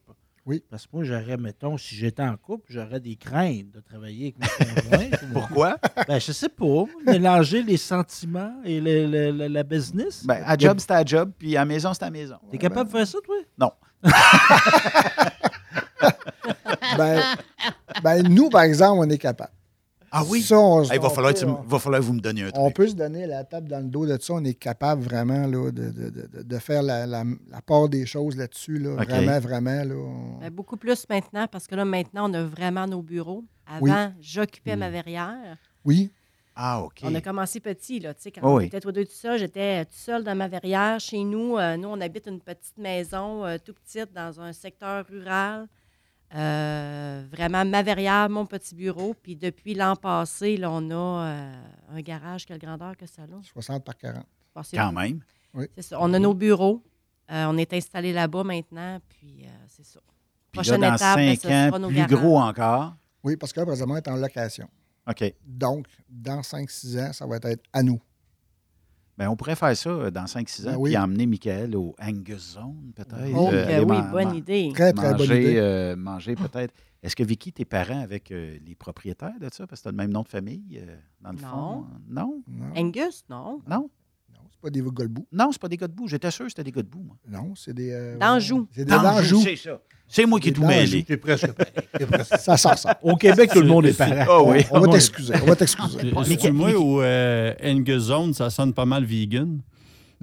Oui. Parce que moi, j'aurais, mettons, si j'étais en couple, j'aurais des craintes de travailler avec mon conjoint. Pourquoi? Ben, je sais pas. Mélanger les sentiments et le- le- le- la business. Ben, à job, c'est à job, puis à la maison, c'est à maison. T'es capable de faire ça, toi? Non. Ben, ben, nous, par exemple, on est capable. Ah oui? Ça, on- Hey, il va, on falloir peut- que tu on- va falloir vous me donniez un truc. On peut se donner la tape dans le dos de ça. On est capable vraiment là, de, de- de- de faire la, la- la part des choses là-dessus. Là. Vraiment, vraiment. Là, on- Ben, beaucoup plus maintenant, parce que là, maintenant, on a vraiment nos bureaux. Avant, Oui. j'occupais ma verrière. Oui. Ah, OK. On a commencé petit, là. Tu sais, quand Oh on oui. était tous deux tout j'étais tout seul dans ma verrière. Chez nous, euh, nous, on habite une petite maison euh, tout petite dans un secteur rural. Euh, vraiment, ma verrière, mon petit bureau. Puis depuis l'an passé, là, on a euh, un garage. Quelle grandeur que ça a? 60 par 40. Ah, c'est Quand même. Oui. C'est ça. On a nos bureaux. Euh, on est installé là-bas maintenant. Puis euh, c'est ça. Puis là, Prochaine dans étape, ben, cinq ce sera ans, nos plus garages. gros encore. Oui, parce que là, présentement, on est en location. OK. Donc, dans 5-6 ans, ça va être à nous. Ben, on pourrait faire ça euh, dans 5-6 ans, Ben oui. puis emmener Michael au Angus Zone, peut-être. Oh, que aller oui, man- bonne man- idée. Très, très bonne manger, idée. euh, manger peut-être. Est-ce que Vicky, tes parents avec euh, les propriétaires de ça? Parce que tu as le même nom de famille, euh, dans le Non. fond. Non? Angus, non. Non? C'est pas des Golbou. Non, c'est pas des gars de boue. J'étais sûr que c'était des gars de boue, moi. Non, c'est des. euh, D'Anjou. C'est des D'Anjou, c'est ça. C'est moi qui ai tout mêlé. T'es presque pareil. Ça sort ça. Au Québec, tout le monde est pareil. Ah oui. On va t'excuser. On va t'excuser. C'est moi ou euh, Zone, ça sonne pas mal vegan.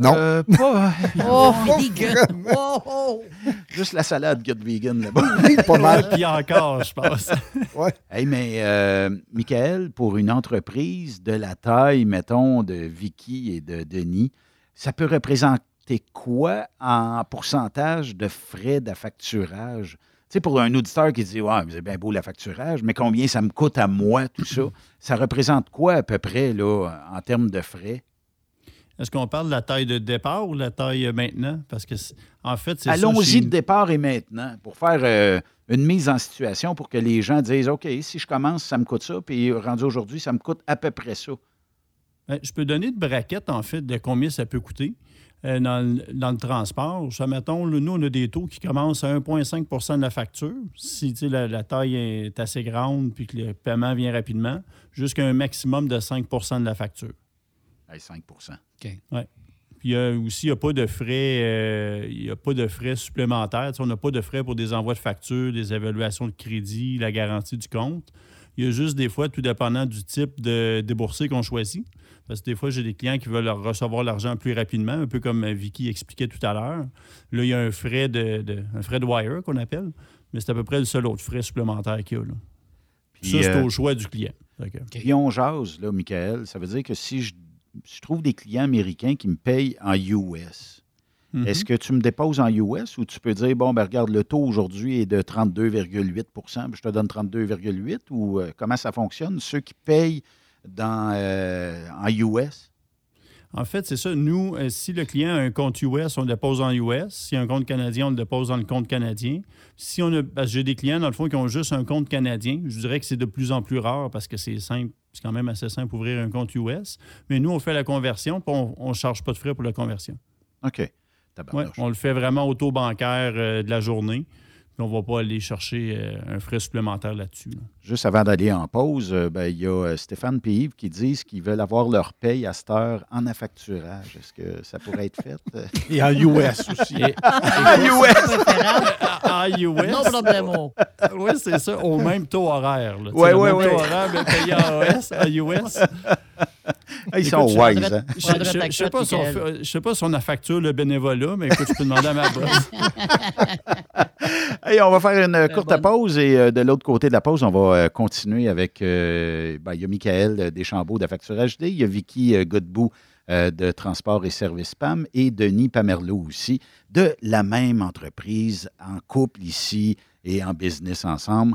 Non. Euh, pas. Oh, vegan. Oh, oh. Juste la salade gut vegan là-bas. pas mal. Puis encore, je pense. Ouais. Hey, mais euh, Michael, pour une entreprise de la taille, mettons, de Vicky et de Denis, ça peut représenter quoi en pourcentage de frais d'affacturage? Tu sais, pour un auditeur qui dit Ouais, c'est bien beau l'affacturage, mais combien ça me coûte à moi, tout ça? Ça représente quoi à peu près là, en termes de frais? Est-ce qu'on parle de la taille de départ ou la taille euh, maintenant? Parce que, en fait, c'est. Allons-y de départ et maintenant pour faire euh, une mise en situation pour que les gens disent OK, si je commence, ça me coûte ça, puis rendu aujourd'hui, ça me coûte à peu près ça. Ben, je peux donner de braquettes, en fait, de combien ça peut coûter euh, dans, le, dans le transport. Ça, mettons, nous, on a des taux qui commencent à 1,5% de la facture, si la taille est assez grande puis que le paiement vient rapidement, jusqu'à un maximum de 5% de la facture. Hey, 5 Ouais. Puis euh, aussi, il n'y a pas de frais, euh, il y a pas de frais supplémentaires. On n'a pas de frais pour des envois de factures, des évaluations de crédit, la garantie du compte. Il y a juste des fois, tout dépendant du type de déboursé qu'on choisit. Parce que des fois, j'ai des clients qui veulent leur recevoir l'argent plus rapidement, un peu comme Vicky expliquait tout à l'heure. Là, il y a un frais de, de- un frais de wire qu'on appelle, mais c'est à peu près le seul autre frais supplémentaire qu'il y a. Là. Puis, ça, c'est euh, au choix du client. Puis on jase, là, Michael. Ça veut dire que si je, je trouve des clients américains qui me payent en US, Mhm. est-ce que tu me déposes en US ou tu peux dire, bon, ben regarde, le taux aujourd'hui est de 32,8 puis je te donne 32,8 ou euh, comment ça fonctionne? Ceux qui payent dans, euh, en US? En fait, c'est ça. Nous, euh, si le client a un compte US, on le dépose en US. S'il y a un compte canadien, on le dépose dans le compte canadien. Si on a, parce que j'ai des clients, dans le fond, qui ont juste un compte canadien. Je dirais que c'est de plus en plus rare parce que c'est simple. C'est quand même assez simple ouvrir un compte US. Mais nous, on fait la conversion, puis on ne charge pas de frais pour la conversion. OK. Ouais, on le fait vraiment au taux bancaire euh, de la journée. Puis on ne va pas aller chercher euh, un frais supplémentaire là-dessus. là. Juste avant d'aller en pause, euh, ben, il y a euh, Stéphane et Yves qui disent qu'ils veulent avoir leur paye à cette heure en affacturage. Est-ce que ça pourrait être fait? Et en US aussi. Et- En US! En US. Non problemo. Oui, c'est ça, au même taux horaire. Ouais, sais, le ouais, même ouais. taux horaire, mais payé en US, en US. Ah, ils sont je- wise, hein? Je je sais pas si on fait- je sais pas si on a facture le bénévolat, mais écoute, je peux demander à ma boss. Hey, on va faire une courte bonne. pause et euh, de l'autre côté de la pause, on va euh, continuer avec. euh, ben, il y a Michael euh, Deschambault d'Affacturage D, il y a Vicky euh, Godbout de Transport et Services PAM et Denis Pamerlot aussi de la même entreprise en couple ici et en business ensemble.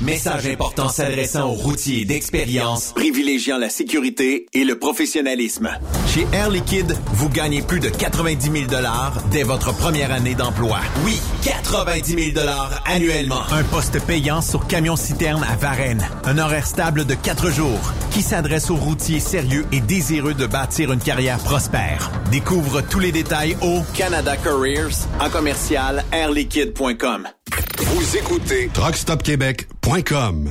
Message important s'adressant aux routiers d'expérience, privilégiant la sécurité et le professionnalisme. Chez Air Liquide, vous gagnez plus de 90 000 dès votre première année d'emploi. Oui, 90 000 annuellement. Un poste payant sur camion-citerne à Varennes. Un horaire stable de 4 jours qui s'adresse aux routiers sérieux et désireux de bâtir une carrière prospère. Découvre tous les détails au Canada Careers en commercial airliquide.com. Vous écoutez truckstopquebec.com.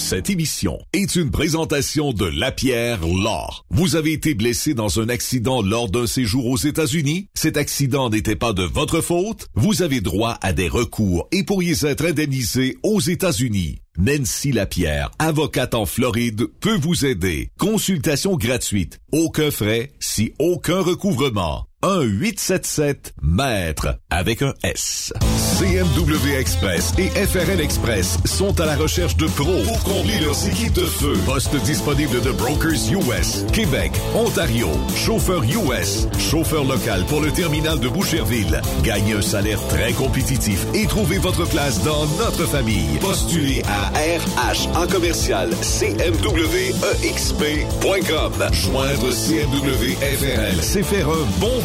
Cette émission est une présentation de Lapierre Law. Vous avez été blessé dans un accident lors d'un séjour aux États-Unis? Cet accident n'était pas de votre faute? Vous avez droit à des recours et pourriez être indemnisé aux États-Unis. Nancy Lapierre, avocate en Floride, peut vous aider. Consultation gratuite. Aucun frais, si aucun recouvrement. 1-877 Maître avec un S. CMW Express et FRL Express sont à la recherche de pros pour combler leurs équipes de feu. Poste disponible de Brokers US, Québec, Ontario, chauffeur US, chauffeur local pour le terminal de Boucherville. Gagnez un salaire très compétitif et trouvez votre place dans notre famille. Postulez à RH en commercial CMWEXP.com. Joindre CMW FRL, c'est faire un bond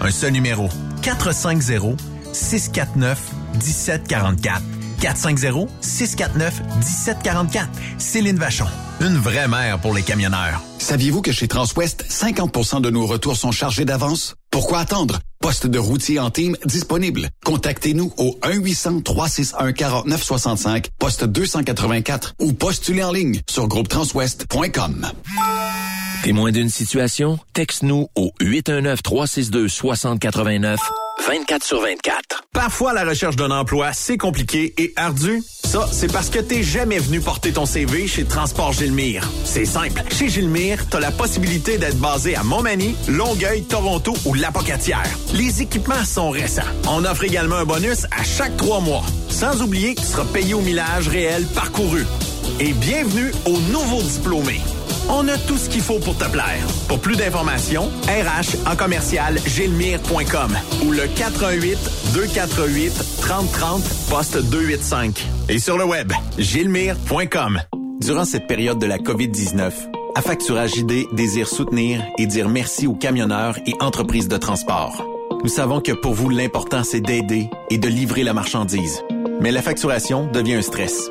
Un seul numéro. 450 649 1744. 450-649-1744. Céline Vachon. Une vraie mère pour les camionneurs. Saviez-vous que chez Transwest, 50% de nos retours sont chargés d'avance? Pourquoi attendre? Poste de routier en team disponible. Contactez-nous au 1-800-361-4965, poste 284 ou postulez en ligne sur groupetranswest.com. Témoin d'une situation? Texte-nous au 819-362-6089, 24 sur 24. Parfois, la recherche d'un emploi, c'est compliqué et ardu. Ça, c'est parce que t'es jamais venu porter ton CV chez Transport Gilmire. C'est simple. Chez Gilmire, t'as la possibilité d'être basé à Montmagny, Longueuil, Toronto ou Lapocatière. Les équipements sont récents. On offre également un bonus à chaque trois mois. Sans oublier que tu seras payé au millage réel parcouru. Et bienvenue aux nouveaux diplômés. On a tout ce qu'il faut pour te plaire. Pour plus d'informations, RH en commercial gilmire.com ou le 418 248 3030 poste 285. Et sur le web, gilmire.com. Durant cette période de la COVID-19, Affacturage ID désire soutenir et dire merci aux camionneurs et entreprises de transport. Nous savons que pour vous, l'important, c'est d'aider et de livrer la marchandise. Mais la facturation devient un stress.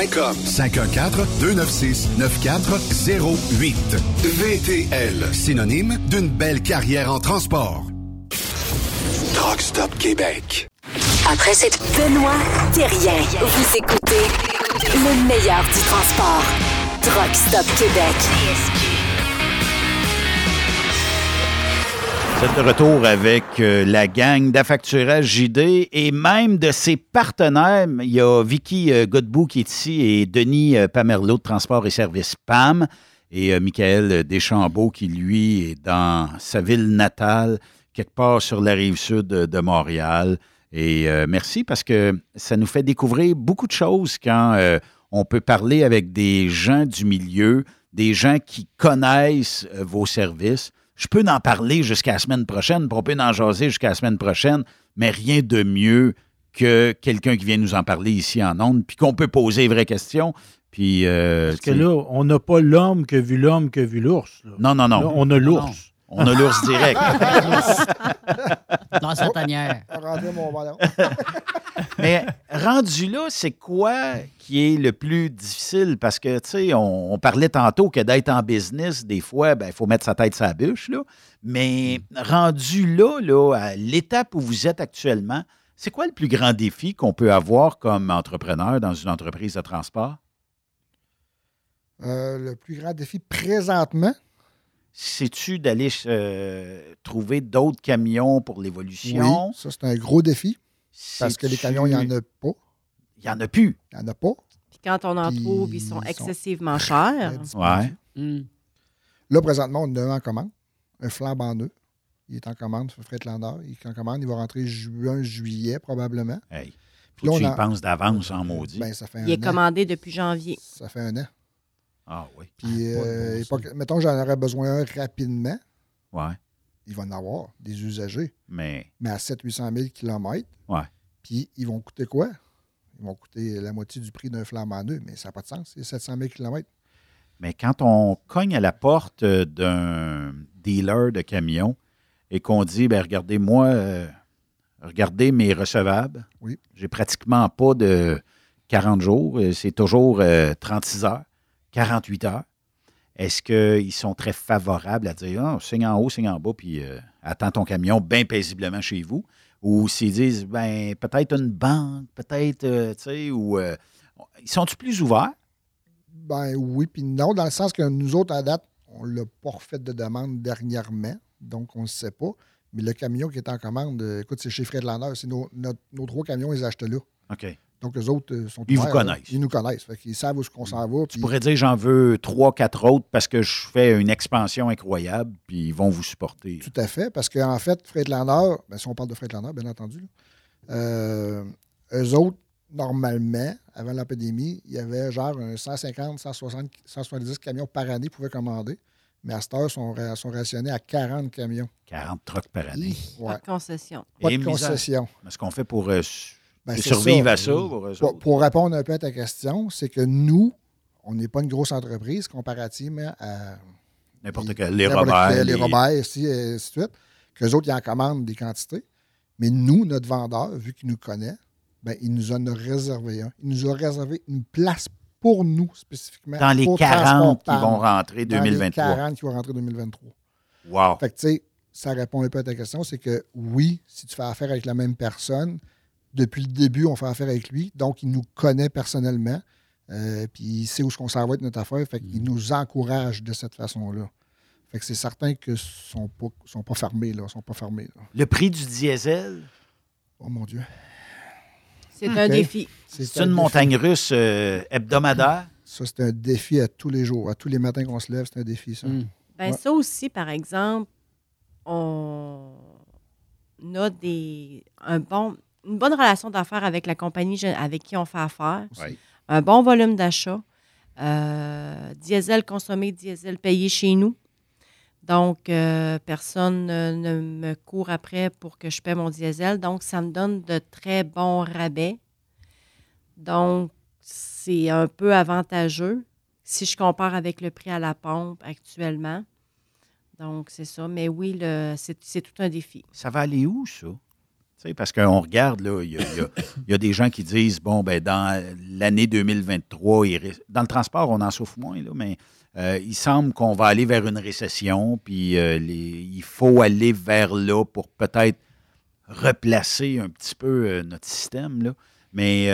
514-296-9408. VTL, synonyme d'une belle carrière en transport. Truck Stop Québec. Après cette Benoît Thérien, vous écoutez le meilleur du transport. Truck Stop Québec. Êtes de retour avec euh, la gang d'Affacturage JD et même de ses partenaires. Il y a Vicky euh, Godbout qui est ici et Denis euh, Pamerlot de Transport et Services PAM et euh, Michael Deschambault qui, lui, est dans sa ville natale, quelque part sur la rive sud de, Montréal. Et merci parce que ça nous fait découvrir beaucoup de choses quand on peut parler avec des gens du milieu, des gens qui connaissent vos services. Je peux en parler jusqu'à la semaine prochaine, puis on peut en jaser jusqu'à la semaine prochaine, mais rien de mieux que quelqu'un qui vient nous en parler ici en ondes, puis qu'on peut poser les vraies questions. Puis, euh, Parce que là, on n'a pas l'homme que vu l'homme que vu l'ours. non, non, non. Là, on a l'ours. On a l'ours direct. Dans sa tanière. Rentrez mon ballon. Mais rendu là, c'est quoi qui est le plus difficile? Parce que, tu sais, on, on parlait tantôt que d'être en business, des fois, il faut mettre sa tête sur la bûche, là. Mais rendu là, là, à l'étape où vous êtes actuellement, c'est quoi le plus grand défi qu'on peut avoir comme entrepreneur dans une entreprise de transport? Euh, le plus grand défi présentement, C'est-tu d'aller euh, trouver d'autres camions pour l'évolution? oui, ça c'est un gros défi. Parce que les camions, il n'y en a pas. Il n'y en a plus. Il n'y en a pas. Puis quand on en Puis trouve, ils ils sont sont excessivement chers. Ouais. Hmm. Là, présentement, on en a un en commande. Un flambant neuf. Il est en commande sur Freight-Lander. Il est en commande. Il va rentrer juin, juillet, probablement. Hey, Puis là, tu on y en- penses d'avance en maudit. Ben, ça fait un Il est an. commandé depuis janvier. Ça fait un an. Ah oui. Puis, euh, pas que- mettons que j'en aurais besoin un rapidement. Ouais. Il va en avoir des usagers. Mais, Mais à 700-800 000 km. ouais. Puis, ils vont coûter quoi? Ils vont coûter la moitié du prix d'un flambant neuf, mais ça n'a pas de sens. C'est 700 000 km. Mais quand on cogne à la porte euh, d'un dealer de camions et qu'on dit, ben regardez, moi, euh, regardez mes recevables. Oui. J'ai pratiquement pas de 40 jours. euh, C'est toujours euh, 36 heures, 48 heures. Est-ce qu'ils sont très favorables à dire, ah, signe en haut, signe en bas, puis euh, attends ton camion bien paisiblement chez vous? Ou s'ils disent, ben peut-être une banque, peut-être, euh, tu sais, ou... euh, ils sont-ils plus ouverts? Ben oui, puis non, dans le sens que nous autres, à date, on l'a pas refait de demande dernièrement, donc on ne sait pas. Mais le camion qui est en commande, euh, écoute, c'est chez Fred Lander. C'est nos, notre- nos trois camions, ils achètent là. OK. Donc, les autres euh, sont Ils vous ouverts, connaissent. Ils nous connaissent. Fait qu'ils savent où qu'on s'en va. Tu pourrais dire j'en veux trois, quatre autres parce que je fais une expansion incroyable, puis ils vont vous supporter. Tout à fait, parce qu'en fait, Freightliner, ben, si on parle de Freightliner, bien entendu, euh, eux autres, normalement, avant la pandémie, il y avait genre un 150, 160, 170 camions par année qu'ils pouvaient commander. Mais à cette heure, ils sont, sont rationnés à 40 camions. 40 trucks par année. Ouais. Pas de concession. Pas Et de concession. Est-ce qu'on fait pour euh, Ben, c'est survivre ça. à ça? Pour, répondre un peu à ta question, c'est que nous, on n'est pas une grosse entreprise comparativement à N'importe quel. Les Robert. les les- Robert, ainsi de suite. Qu'eux autres, ils en commandent des quantités. Mais nous, notre vendeur, vu qu'il nous connaît, ben, il nous en a réservé un. Il nous a réservé une place pour nous spécifiquement. Dans les pour 40 Transport qui vont rentrer Dans 2023. Les 40 qui vont rentrer 2023. Wow. Fait que, tu sais, ça répond un peu à ta question, c'est que oui, si tu fais affaire avec la même personne, depuis le début, on fait affaire avec lui, donc il nous connaît personnellement, euh, puis il sait où est-ce qu'on s'en va avec notre affaire, fait qu'il nous encourage de cette façon-là. Fait que c'est certain que sont pas, sont pas fermés, là, sont pas fermés. là. Le prix du diesel? Oh mon Dieu. C'est un défi. C'est un une défi. montagne russe euh, hebdomadaire? Ça, c'est un défi à tous les jours. À tous les matins qu'on se lève, c'est un défi, ça. Ben, Ouais. Ça aussi, par exemple, on a des, un bon, une bonne relation d'affaires avec la compagnie avec qui on fait affaire. Oui. Un bon volume d'achat. Euh, diesel consommé, diesel payé chez nous. Donc, euh, personne ne, ne me court après pour que je paie mon diesel. Donc, ça me donne de très bons rabais. Donc, c'est un peu avantageux si je compare avec le prix à la pompe actuellement. Donc, c'est ça. Mais oui, c'est tout un défi. Ça va aller où, ça? Parce qu'on regarde, il y a, des gens qui disent, bon, ben dans l'année 2023, il ris- dans le transport, on en souffre moins, mais euh, il semble qu'on va aller vers une récession, puis euh, il faut aller vers là pour peut-être replacer un petit peu euh, notre système, là. Mais,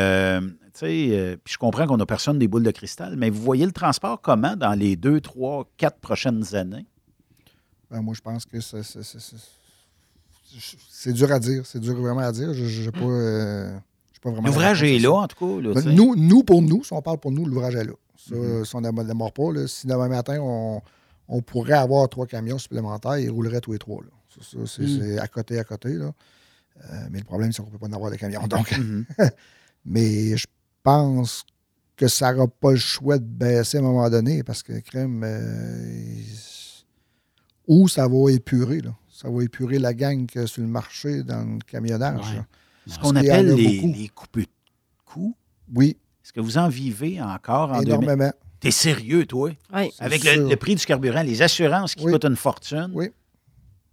tu je comprends qu'on n'a personne des boules de cristal, mais vous voyez le transport comment dans les deux, trois, quatre prochaines années? Ben, moi, je pense que ça- ça- c'est dur à dire. C'est dur vraiment à dire. Je n'ai pas, euh, pas vraiment. L'ouvrage est là, en tout cas, là, Ben, nous, nous, pour nous, si on parle pour nous, l'ouvrage est là. Ça, Mhm. Si on ne démarre pas, là, si demain matin, on, on pourrait avoir trois camions supplémentaires, ils rouleraient tous les trois. Là. Ça, ça, c'est, Mm. à côté, à côté. Là. Euh, mais le problème, c'est qu'on ne peut pas en avoir de camions. Donc. Mhm. mais je pense que ça n'aura pas le choix de baisser à un moment donné parce que crème. euh, ou ça va épurer. Là. Ça va épurer la gang a sur le marché dans le camionnage. Ce qu'on appelle les, les coupes de coûts. Oui. Est-ce que vous en vivez encore en Énormément. 2000? T'es sérieux, toi? Oui. Avec le, prix du carburant, les assurances qui coûtent une fortune. Oui.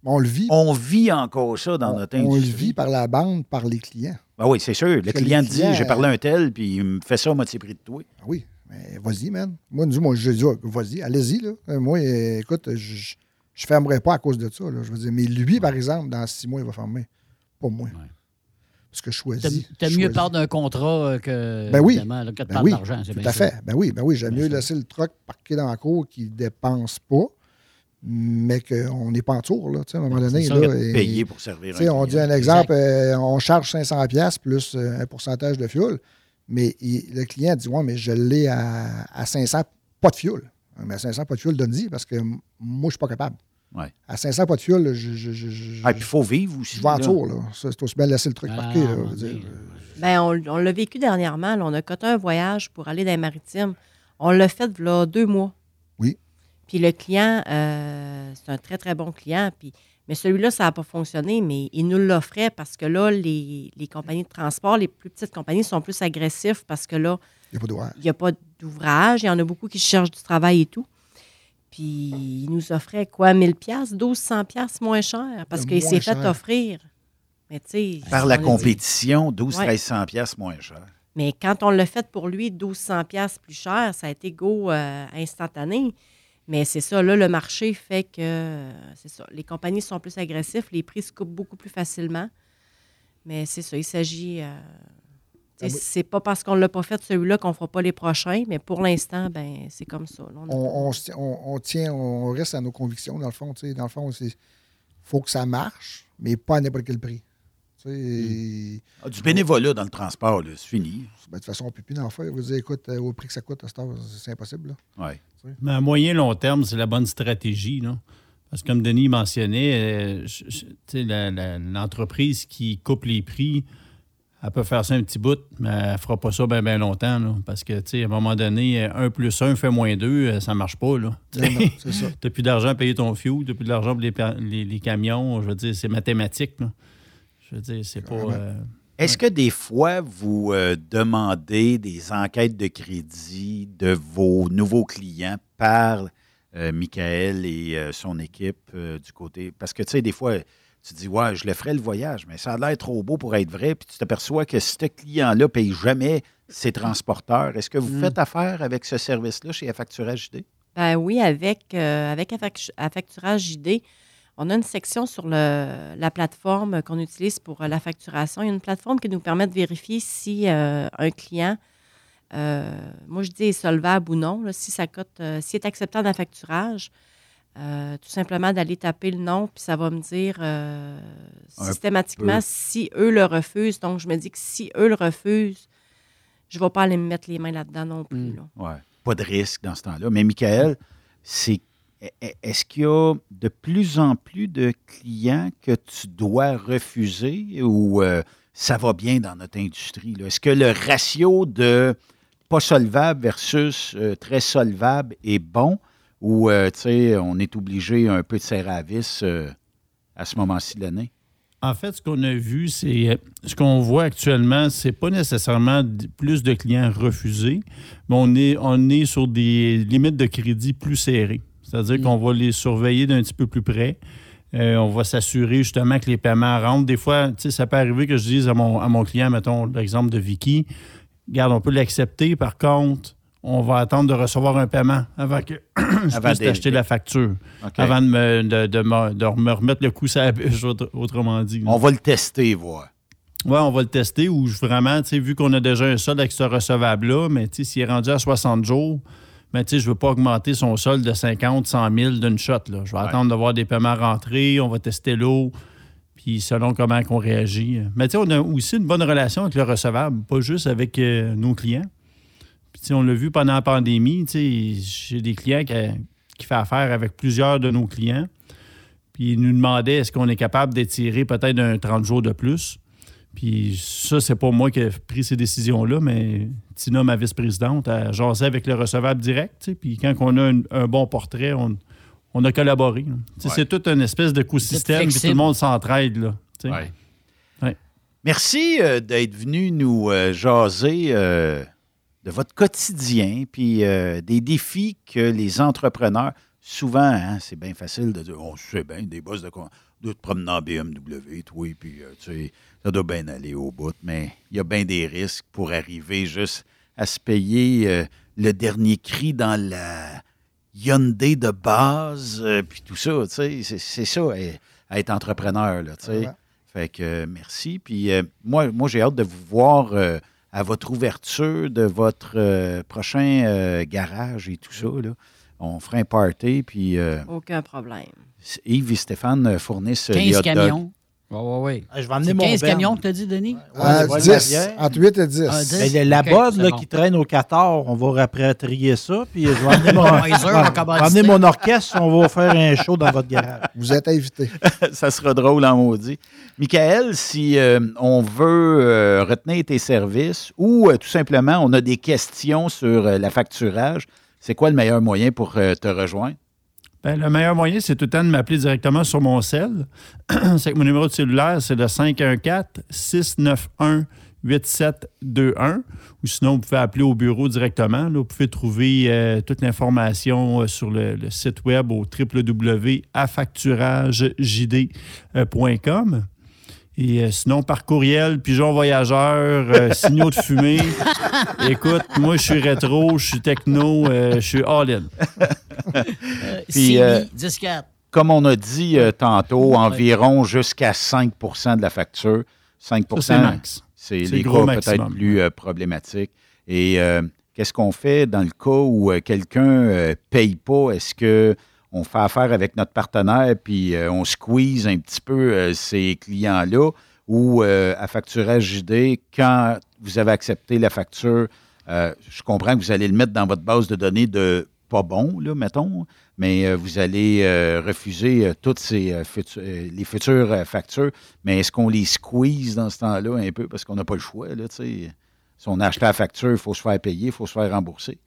On le vit. On vit encore ça dans notre On le industrie. vit par la bande, par les clients. Ben oui, c'est sûr. Le Parce que client les dit clients, j'ai parlé à euh, un tel, puis il me fait ça à moitié prix de toi. Ah oui, mais vas-y, man. Moi, dis, moi je dis, vas-y, allez-y. Là. Euh, Moi, euh, écoute, je ne fermerai pas à cause de ça. Là. Je veux dire, mais lui, par exemple, dans six mois, il va fermer. Pas moi. Parce que je choisis. je mieux perdre d'un contrat euh, que, Ben oui. évidemment, là, que de Ben oui, c'est Tout bien à fait. Ben oui, ben oui. J'aime mieux laisser le truck parqué dans la cour qui ne dépense pas, mais qu'on n'est pas en tour. Là, tu sais, à un moment donné. Là, et- payer pour servir tu sais, un On dit un exemple, euh, on charge 500$ piastres plus euh, un pourcentage de fuel, mais il- le client dit Ouais, mais je l'ai à, à 500, pas de fuel. Mais à 500, pas de fuel, donne-y, parce que moi, je ne suis pas capable. Ouais. À 500, pas de fuel, je. je, je, je- Ah, puis il faut vivre aussi. Je vais en tour, là. C'est aussi bien de laisser le truc Ah, parqué. là, dire. Ben, on, on l'a vécu dernièrement. là. on a coté un voyage pour aller dans les maritimes. On l'a fait là, deux mois. Oui. Puis le client, euh, c'est un très, très bon client. Puis, mais celui-là, ça n'a pas fonctionné, mais il nous l'offrait parce que là, les, les compagnies de transport, les plus petites compagnies sont plus agressifs parce que là, Il n'y a pas d'ouvrage. il n'y a pas d'ouvrage. Il y en a beaucoup qui cherchent du travail et tout. Puis il nous offrait quoi, 1000 pièces, 1200 pièces moins cher parce Euh, qu'il s'est fait offrir. Mais tu sais, Par la compétition, 12 Ouais. 1300 pièces moins cher. Mais quand on l'a fait pour lui, 1200 pièces plus cher, ça a été go euh, instantané. Mais c'est ça, là, le marché fait que, euh, c'est ça, les compagnies sont plus agressives, les prix se coupent beaucoup plus facilement. Mais c'est ça, il s'agit... euh, Ah oui. c'est pas parce qu'on l'a pas fait celui-là qu'on fera pas les prochains, mais pour l'instant, ben c'est comme ça. là. On on, tient- on- on tient, on reste à nos convictions, dans le fond. tu sais. Dans le fond, il faut que ça marche, mais pas à n'importe quel prix. Tu sais, Ah, du bénévolat dans le transport, là, c'est fini. ben, de toute façon, on ne peut plus en faire. Vous dire, écoute, euh, au prix que ça coûte c'est impossible. là. Ouais. Mais à moyen long terme, c'est la bonne stratégie. Là. Parce que comme Denis mentionnait, euh, l'entreprise qui coupe les prix, elle peut faire ça un petit bout, mais elle ne fera pas ça bien longtemps. là. parce que, tu sais, à un moment donné, 1 plus 1 fait moins 2, ça ne marche pas. Là. Ça. Tu n'as plus d'argent à payer ton fuel, tu n'as plus d'argent pour les, pa- les- les camions. Je veux dire, c'est mathématique. là. Je veux dire, c'est pas. euh, Est-ce que des fois, vous euh, demandez des enquêtes de crédit de vos nouveaux clients par euh, Michael et euh, son équipe euh, du côté? Parce que, tu sais, des fois, tu dis, ouais, je le ferai le voyage, mais ça a l'air trop beau pour être vrai, puis tu t'aperçois que ce client-là ne paye jamais ses transporteurs. Est-ce que vous Mm. faites affaire avec ce service-là chez Affacturage JD? Ben oui, avec, euh, avec Affac- Affacturage JD, On a une section sur le- la plateforme qu'on utilise pour euh, la facturation. Il y a une plateforme qui nous permet de vérifier si euh, un client, euh, moi je dis est solvable ou non, là, si ça cote, s'il est acceptable dans le facturage. Euh, tout simplement d'aller taper le nom, puis ça va me dire euh, systématiquement si eux le refusent. Donc, je me dis que si eux le refusent, je ne vais pas aller me mettre les mains là-dedans non plus. là. Ouais. Pas de risque dans ce temps-là. Mais Michael, c'est e- e- est-ce qu'il y a de plus en plus de clients que tu dois refuser ou euh, ça va bien dans notre industrie? Est-ce que le ratio de pas solvable versus très solvable est bon? Ou euh, tu sais, on est obligé un peu de serrer à vis euh, à ce moment-ci de l'année? En fait, ce qu'on a vu, c'est euh, ce qu'on voit actuellement, c'est pas nécessairement plus de clients refusés, mais on est, on est sur des limites de crédit plus serrées. C'est-à-dire qu'on va les surveiller d'un petit peu plus près. Euh, on va s'assurer justement que les paiements rentrent. Des fois, tu sais, ça peut arriver que je dise à mon, à mon client, mettons l'exemple de Vicky, regarde, on peut l'accepter, par contre, on va attendre de recevoir un paiement avant que je Avant puisse des- t'acheter la facture, avant de me, de, de me- de me remettre le coup sur la bûche, autre- autrement dit. On va le tester, voir. Oui, on va le tester ou je- vraiment, tu sais, vu qu'on a déjà un solde avec ce recevable-là, mais tu sais, s'il est rendu à 60 jours, mais tu sais, je ne veux pas augmenter son solde de 50, 100 000 d'une shot. Là. Je vais attendre de voir des paiements rentrer, on va tester l'eau, puis selon comment on réagit. Mais tu sais, on a aussi une bonne relation avec le recevable, pas juste avec euh, nos clients. On l'a vu pendant la pandémie, tu sais, j'ai des clients qui, qui font affaire avec plusieurs de nos clients. Puis ils nous demandaient est-ce qu'on est capable d'étirer peut-être un 30 jours de plus? Puis ça, c'est pas moi qui ai pris ces décisions-là, mais Tina, ma vice-présidente, a jasé avec le recevable direct. Puis quand on a un, un bon portrait, on, on a collaboré. Ouais. C'est tout une espèce d'écosystème, puis tout le monde s'entraide. là, tu sais. Ouais. Ouais. Merci euh, d'être venu nous euh, jaser euh, de votre quotidien, puis euh, des défis que les entrepreneurs, souvent, hein, c'est bien facile de dire, on sait bien, des boss de, con- de te promener en BMW, toi, puis euh, tu sais, ça doit bien aller au bout, mais il y a bien des risques pour arriver juste à se payer euh, le dernier cri dans la Hyundai de base, puis tout ça, tu sais, c'est- ça, euh, être entrepreneur, là, tu sais. Ouais. Fait que merci. Puis moi, moi j'ai hâte de vous voir à votre ouverture de votre euh, prochain euh, garage et tout ça. Là. On fera un party, puis euh, Aucun problème. Yves et Stéphane fournissent les 15 hot dogs. camions. Oui, oui, oui. Ah, je vais emmener mon 15 Ben. camions que tu as dit, Denis? À Ouais, 10, la bière. entre 8 et 10. Ah, 10. Mais le- la Ok, bonne c'est là, bon. qui traîne au Qatar, on va rapatrier ça. Puis je vais emmener mon, va emmener mon orchestre. On va faire un show dans votre garage. Vous êtes invités. ça sera drôle en maudit. Michael, si euh, on veut euh, retenir tes services ou euh, tout simplement on a des questions sur euh, la facturage, c'est quoi le meilleur moyen pour euh, te rejoindre? Ben, le meilleur moyen, c'est tout le temps de m'appeler directement sur mon cell. c'est que mon numéro de cellulaire, c'est le 514-691-8721. Ou sinon, vous pouvez appeler au bureau directement. Vous pouvez trouver euh, toute l'information euh, sur le, le site web au www.affacturagejd.com. Et euh, sinon, par courriel, pigeon voyageur, euh, signaux de fumée. Écoute, moi, je suis rétro, je suis techno, euh, je suis all-in. Puis, euh, CB, 10-4. comme on a dit euh, tantôt, environ jusqu'à 5% de la facture. 5 Ça, c'est max. C'est les le gros cas peut-être plus euh, problématiques. Et euh, qu'est-ce qu'on fait dans le cas où euh, quelqu'un ne paye pas? Est-ce que on fait affaire avec notre partenaire puis euh, on squeeze un petit peu euh, ces clients-là ou euh, à facturage JD, quand vous avez accepté la facture, je comprends que vous allez le mettre dans votre base de données de pas bon, là, mettons, mais vous allez refuser toutes ces les futures factures. Mais est-ce qu'on les squeeze dans ce temps-là un peu parce qu'on n'a pas le choix, là? Si on a acheté la facture, il faut se faire payer, il faut se faire rembourser.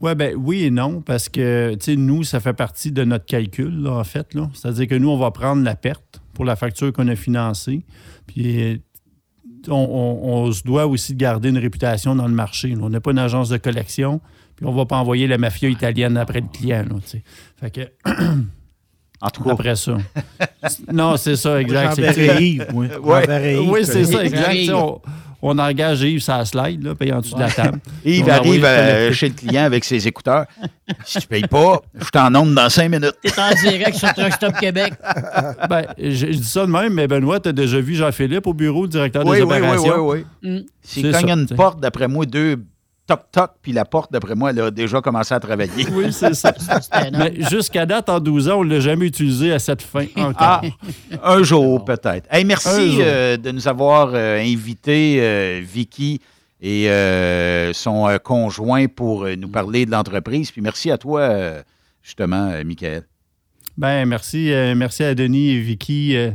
Ouais, ben, oui et non, parce que tu sais, nous, ça fait partie de notre calcul, là, en fait. là. C'est-à-dire que nous, on va prendre la perte pour la facture qu'on a financée. Puis euh, on, on- on se doit aussi de garder une réputation dans le marché. là. On n'est pas une agence de collection, puis on ne va pas envoyer la mafia italienne après le client. Là, tu sais. fait que. En tout cas. Après ça. non, c'est ça, exact. C'est- Yves. Ouais. Yves, Oui, c'est ça, exact. On, on engage Yves sur la slide, là, paye en dessous de la table. Yves arrive euh, chez le client avec ses écouteurs. si tu payes pas, je t'en onde dans cinq minutes. T'es en direct sur Truck Stop Québec. Ben, je, je dis ça de même, mais Benoît, tu as déjà vu Jean-Philippe au bureau, directeur Oui, des oui, oui, opérations? oui, oui. Mm. S'il C'est cogne ça, une t'sais. porte, d'après moi, deux toc-toc, puis la porte, d'après moi, elle a déjà commencé à travailler. Oui, c'est ça. Mais jusqu'à date, en 12 ans, on ne l'a jamais utilisé à cette fin encore. Ah, un jour peut-être. Hey, merci jour. euh, de nous avoir euh, invité euh, Vicky et euh, son euh, conjoint pour euh, nous parler de l'entreprise. Puis merci à toi, euh, justement, euh, Michael. Ben, merci, euh, merci à Denis et Vicky. euh,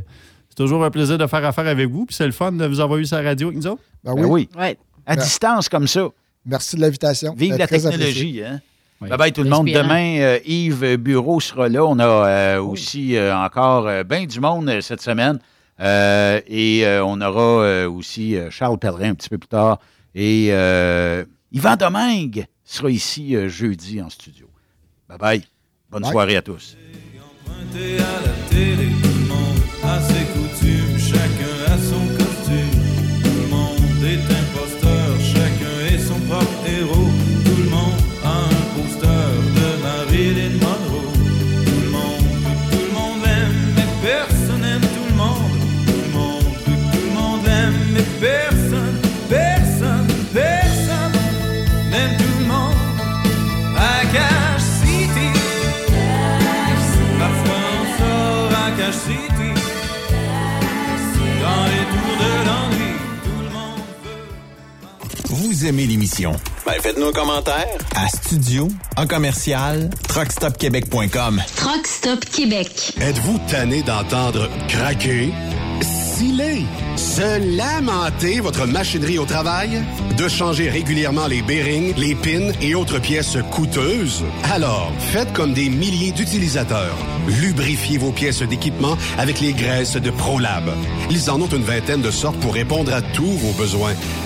c'est toujours un plaisir de faire affaire avec vous. Puis c'est le fun de vous avoir eu sur la radio avec nous autres. Ben Ben oui. Ouais. À Ben, distance comme ça. Merci de l'invitation. Vive C'est la technologie. Hein? Bye bye tout le monde. Demain, euh, Yves Bureau sera là. On a euh, aussi euh, encore bien du monde euh, cette semaine. Euh, et euh, on aura euh, aussi euh, Charles Pellerin un petit peu plus tard. Et euh, Yvan Domingue sera ici euh, jeudi en studio. Bye bye. Bonne Bye. soirée à tous. Vous aimez l'émission? Ben, faites-nous un commentaire à studio en commercial truckstopquebec.com. Truck Stop Québec. Êtes-vous tanné d'entendre craquer, sciller, se lamenter votre machinerie au travail? De changer régulièrement les bearings, les pins et autres pièces coûteuses? Alors, faites comme des milliers d'utilisateurs. Lubrifiez vos pièces d'équipement avec les graisses de ProLab. Ils en ont une vingtaine de sortes pour répondre à tous vos besoins.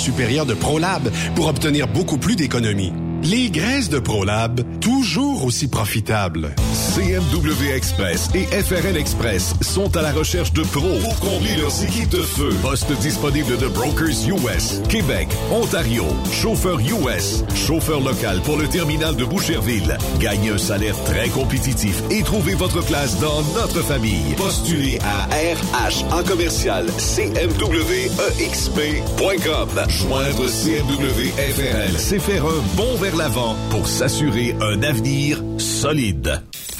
supérieure de ProLab pour obtenir beaucoup plus d'économies. Les graisses de ProLab, toujours aussi profitables. CMW Express et FRL Express sont à la recherche de pros pour combler leurs équipes de feu. Poste disponible de Brokers US, Québec, Ontario, chauffeur US, chauffeur local pour le terminal de Boucherville. Gagnez un salaire très compétitif et trouvez votre place dans notre famille. Postulez à RH en commercial CMWEXP.com. Joindre CMW FRL, c'est faire un bond vers l'avant pour s'assurer un avenir solide.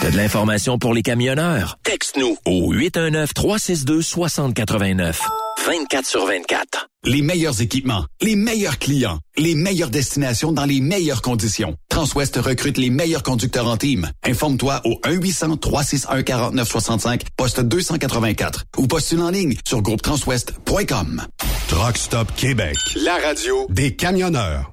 T'as de l'information pour les camionneurs? Texte-nous au 819-362-6089. 24 sur 24. Les meilleurs équipements, les meilleurs clients, les meilleures destinations dans les meilleures conditions. Transwest recrute les meilleurs conducteurs en team. Informe-toi au 1-800-361-4965, poste 284 ou postule en ligne sur groupetranswest.com. Truck Stop Québec. La radio des camionneurs.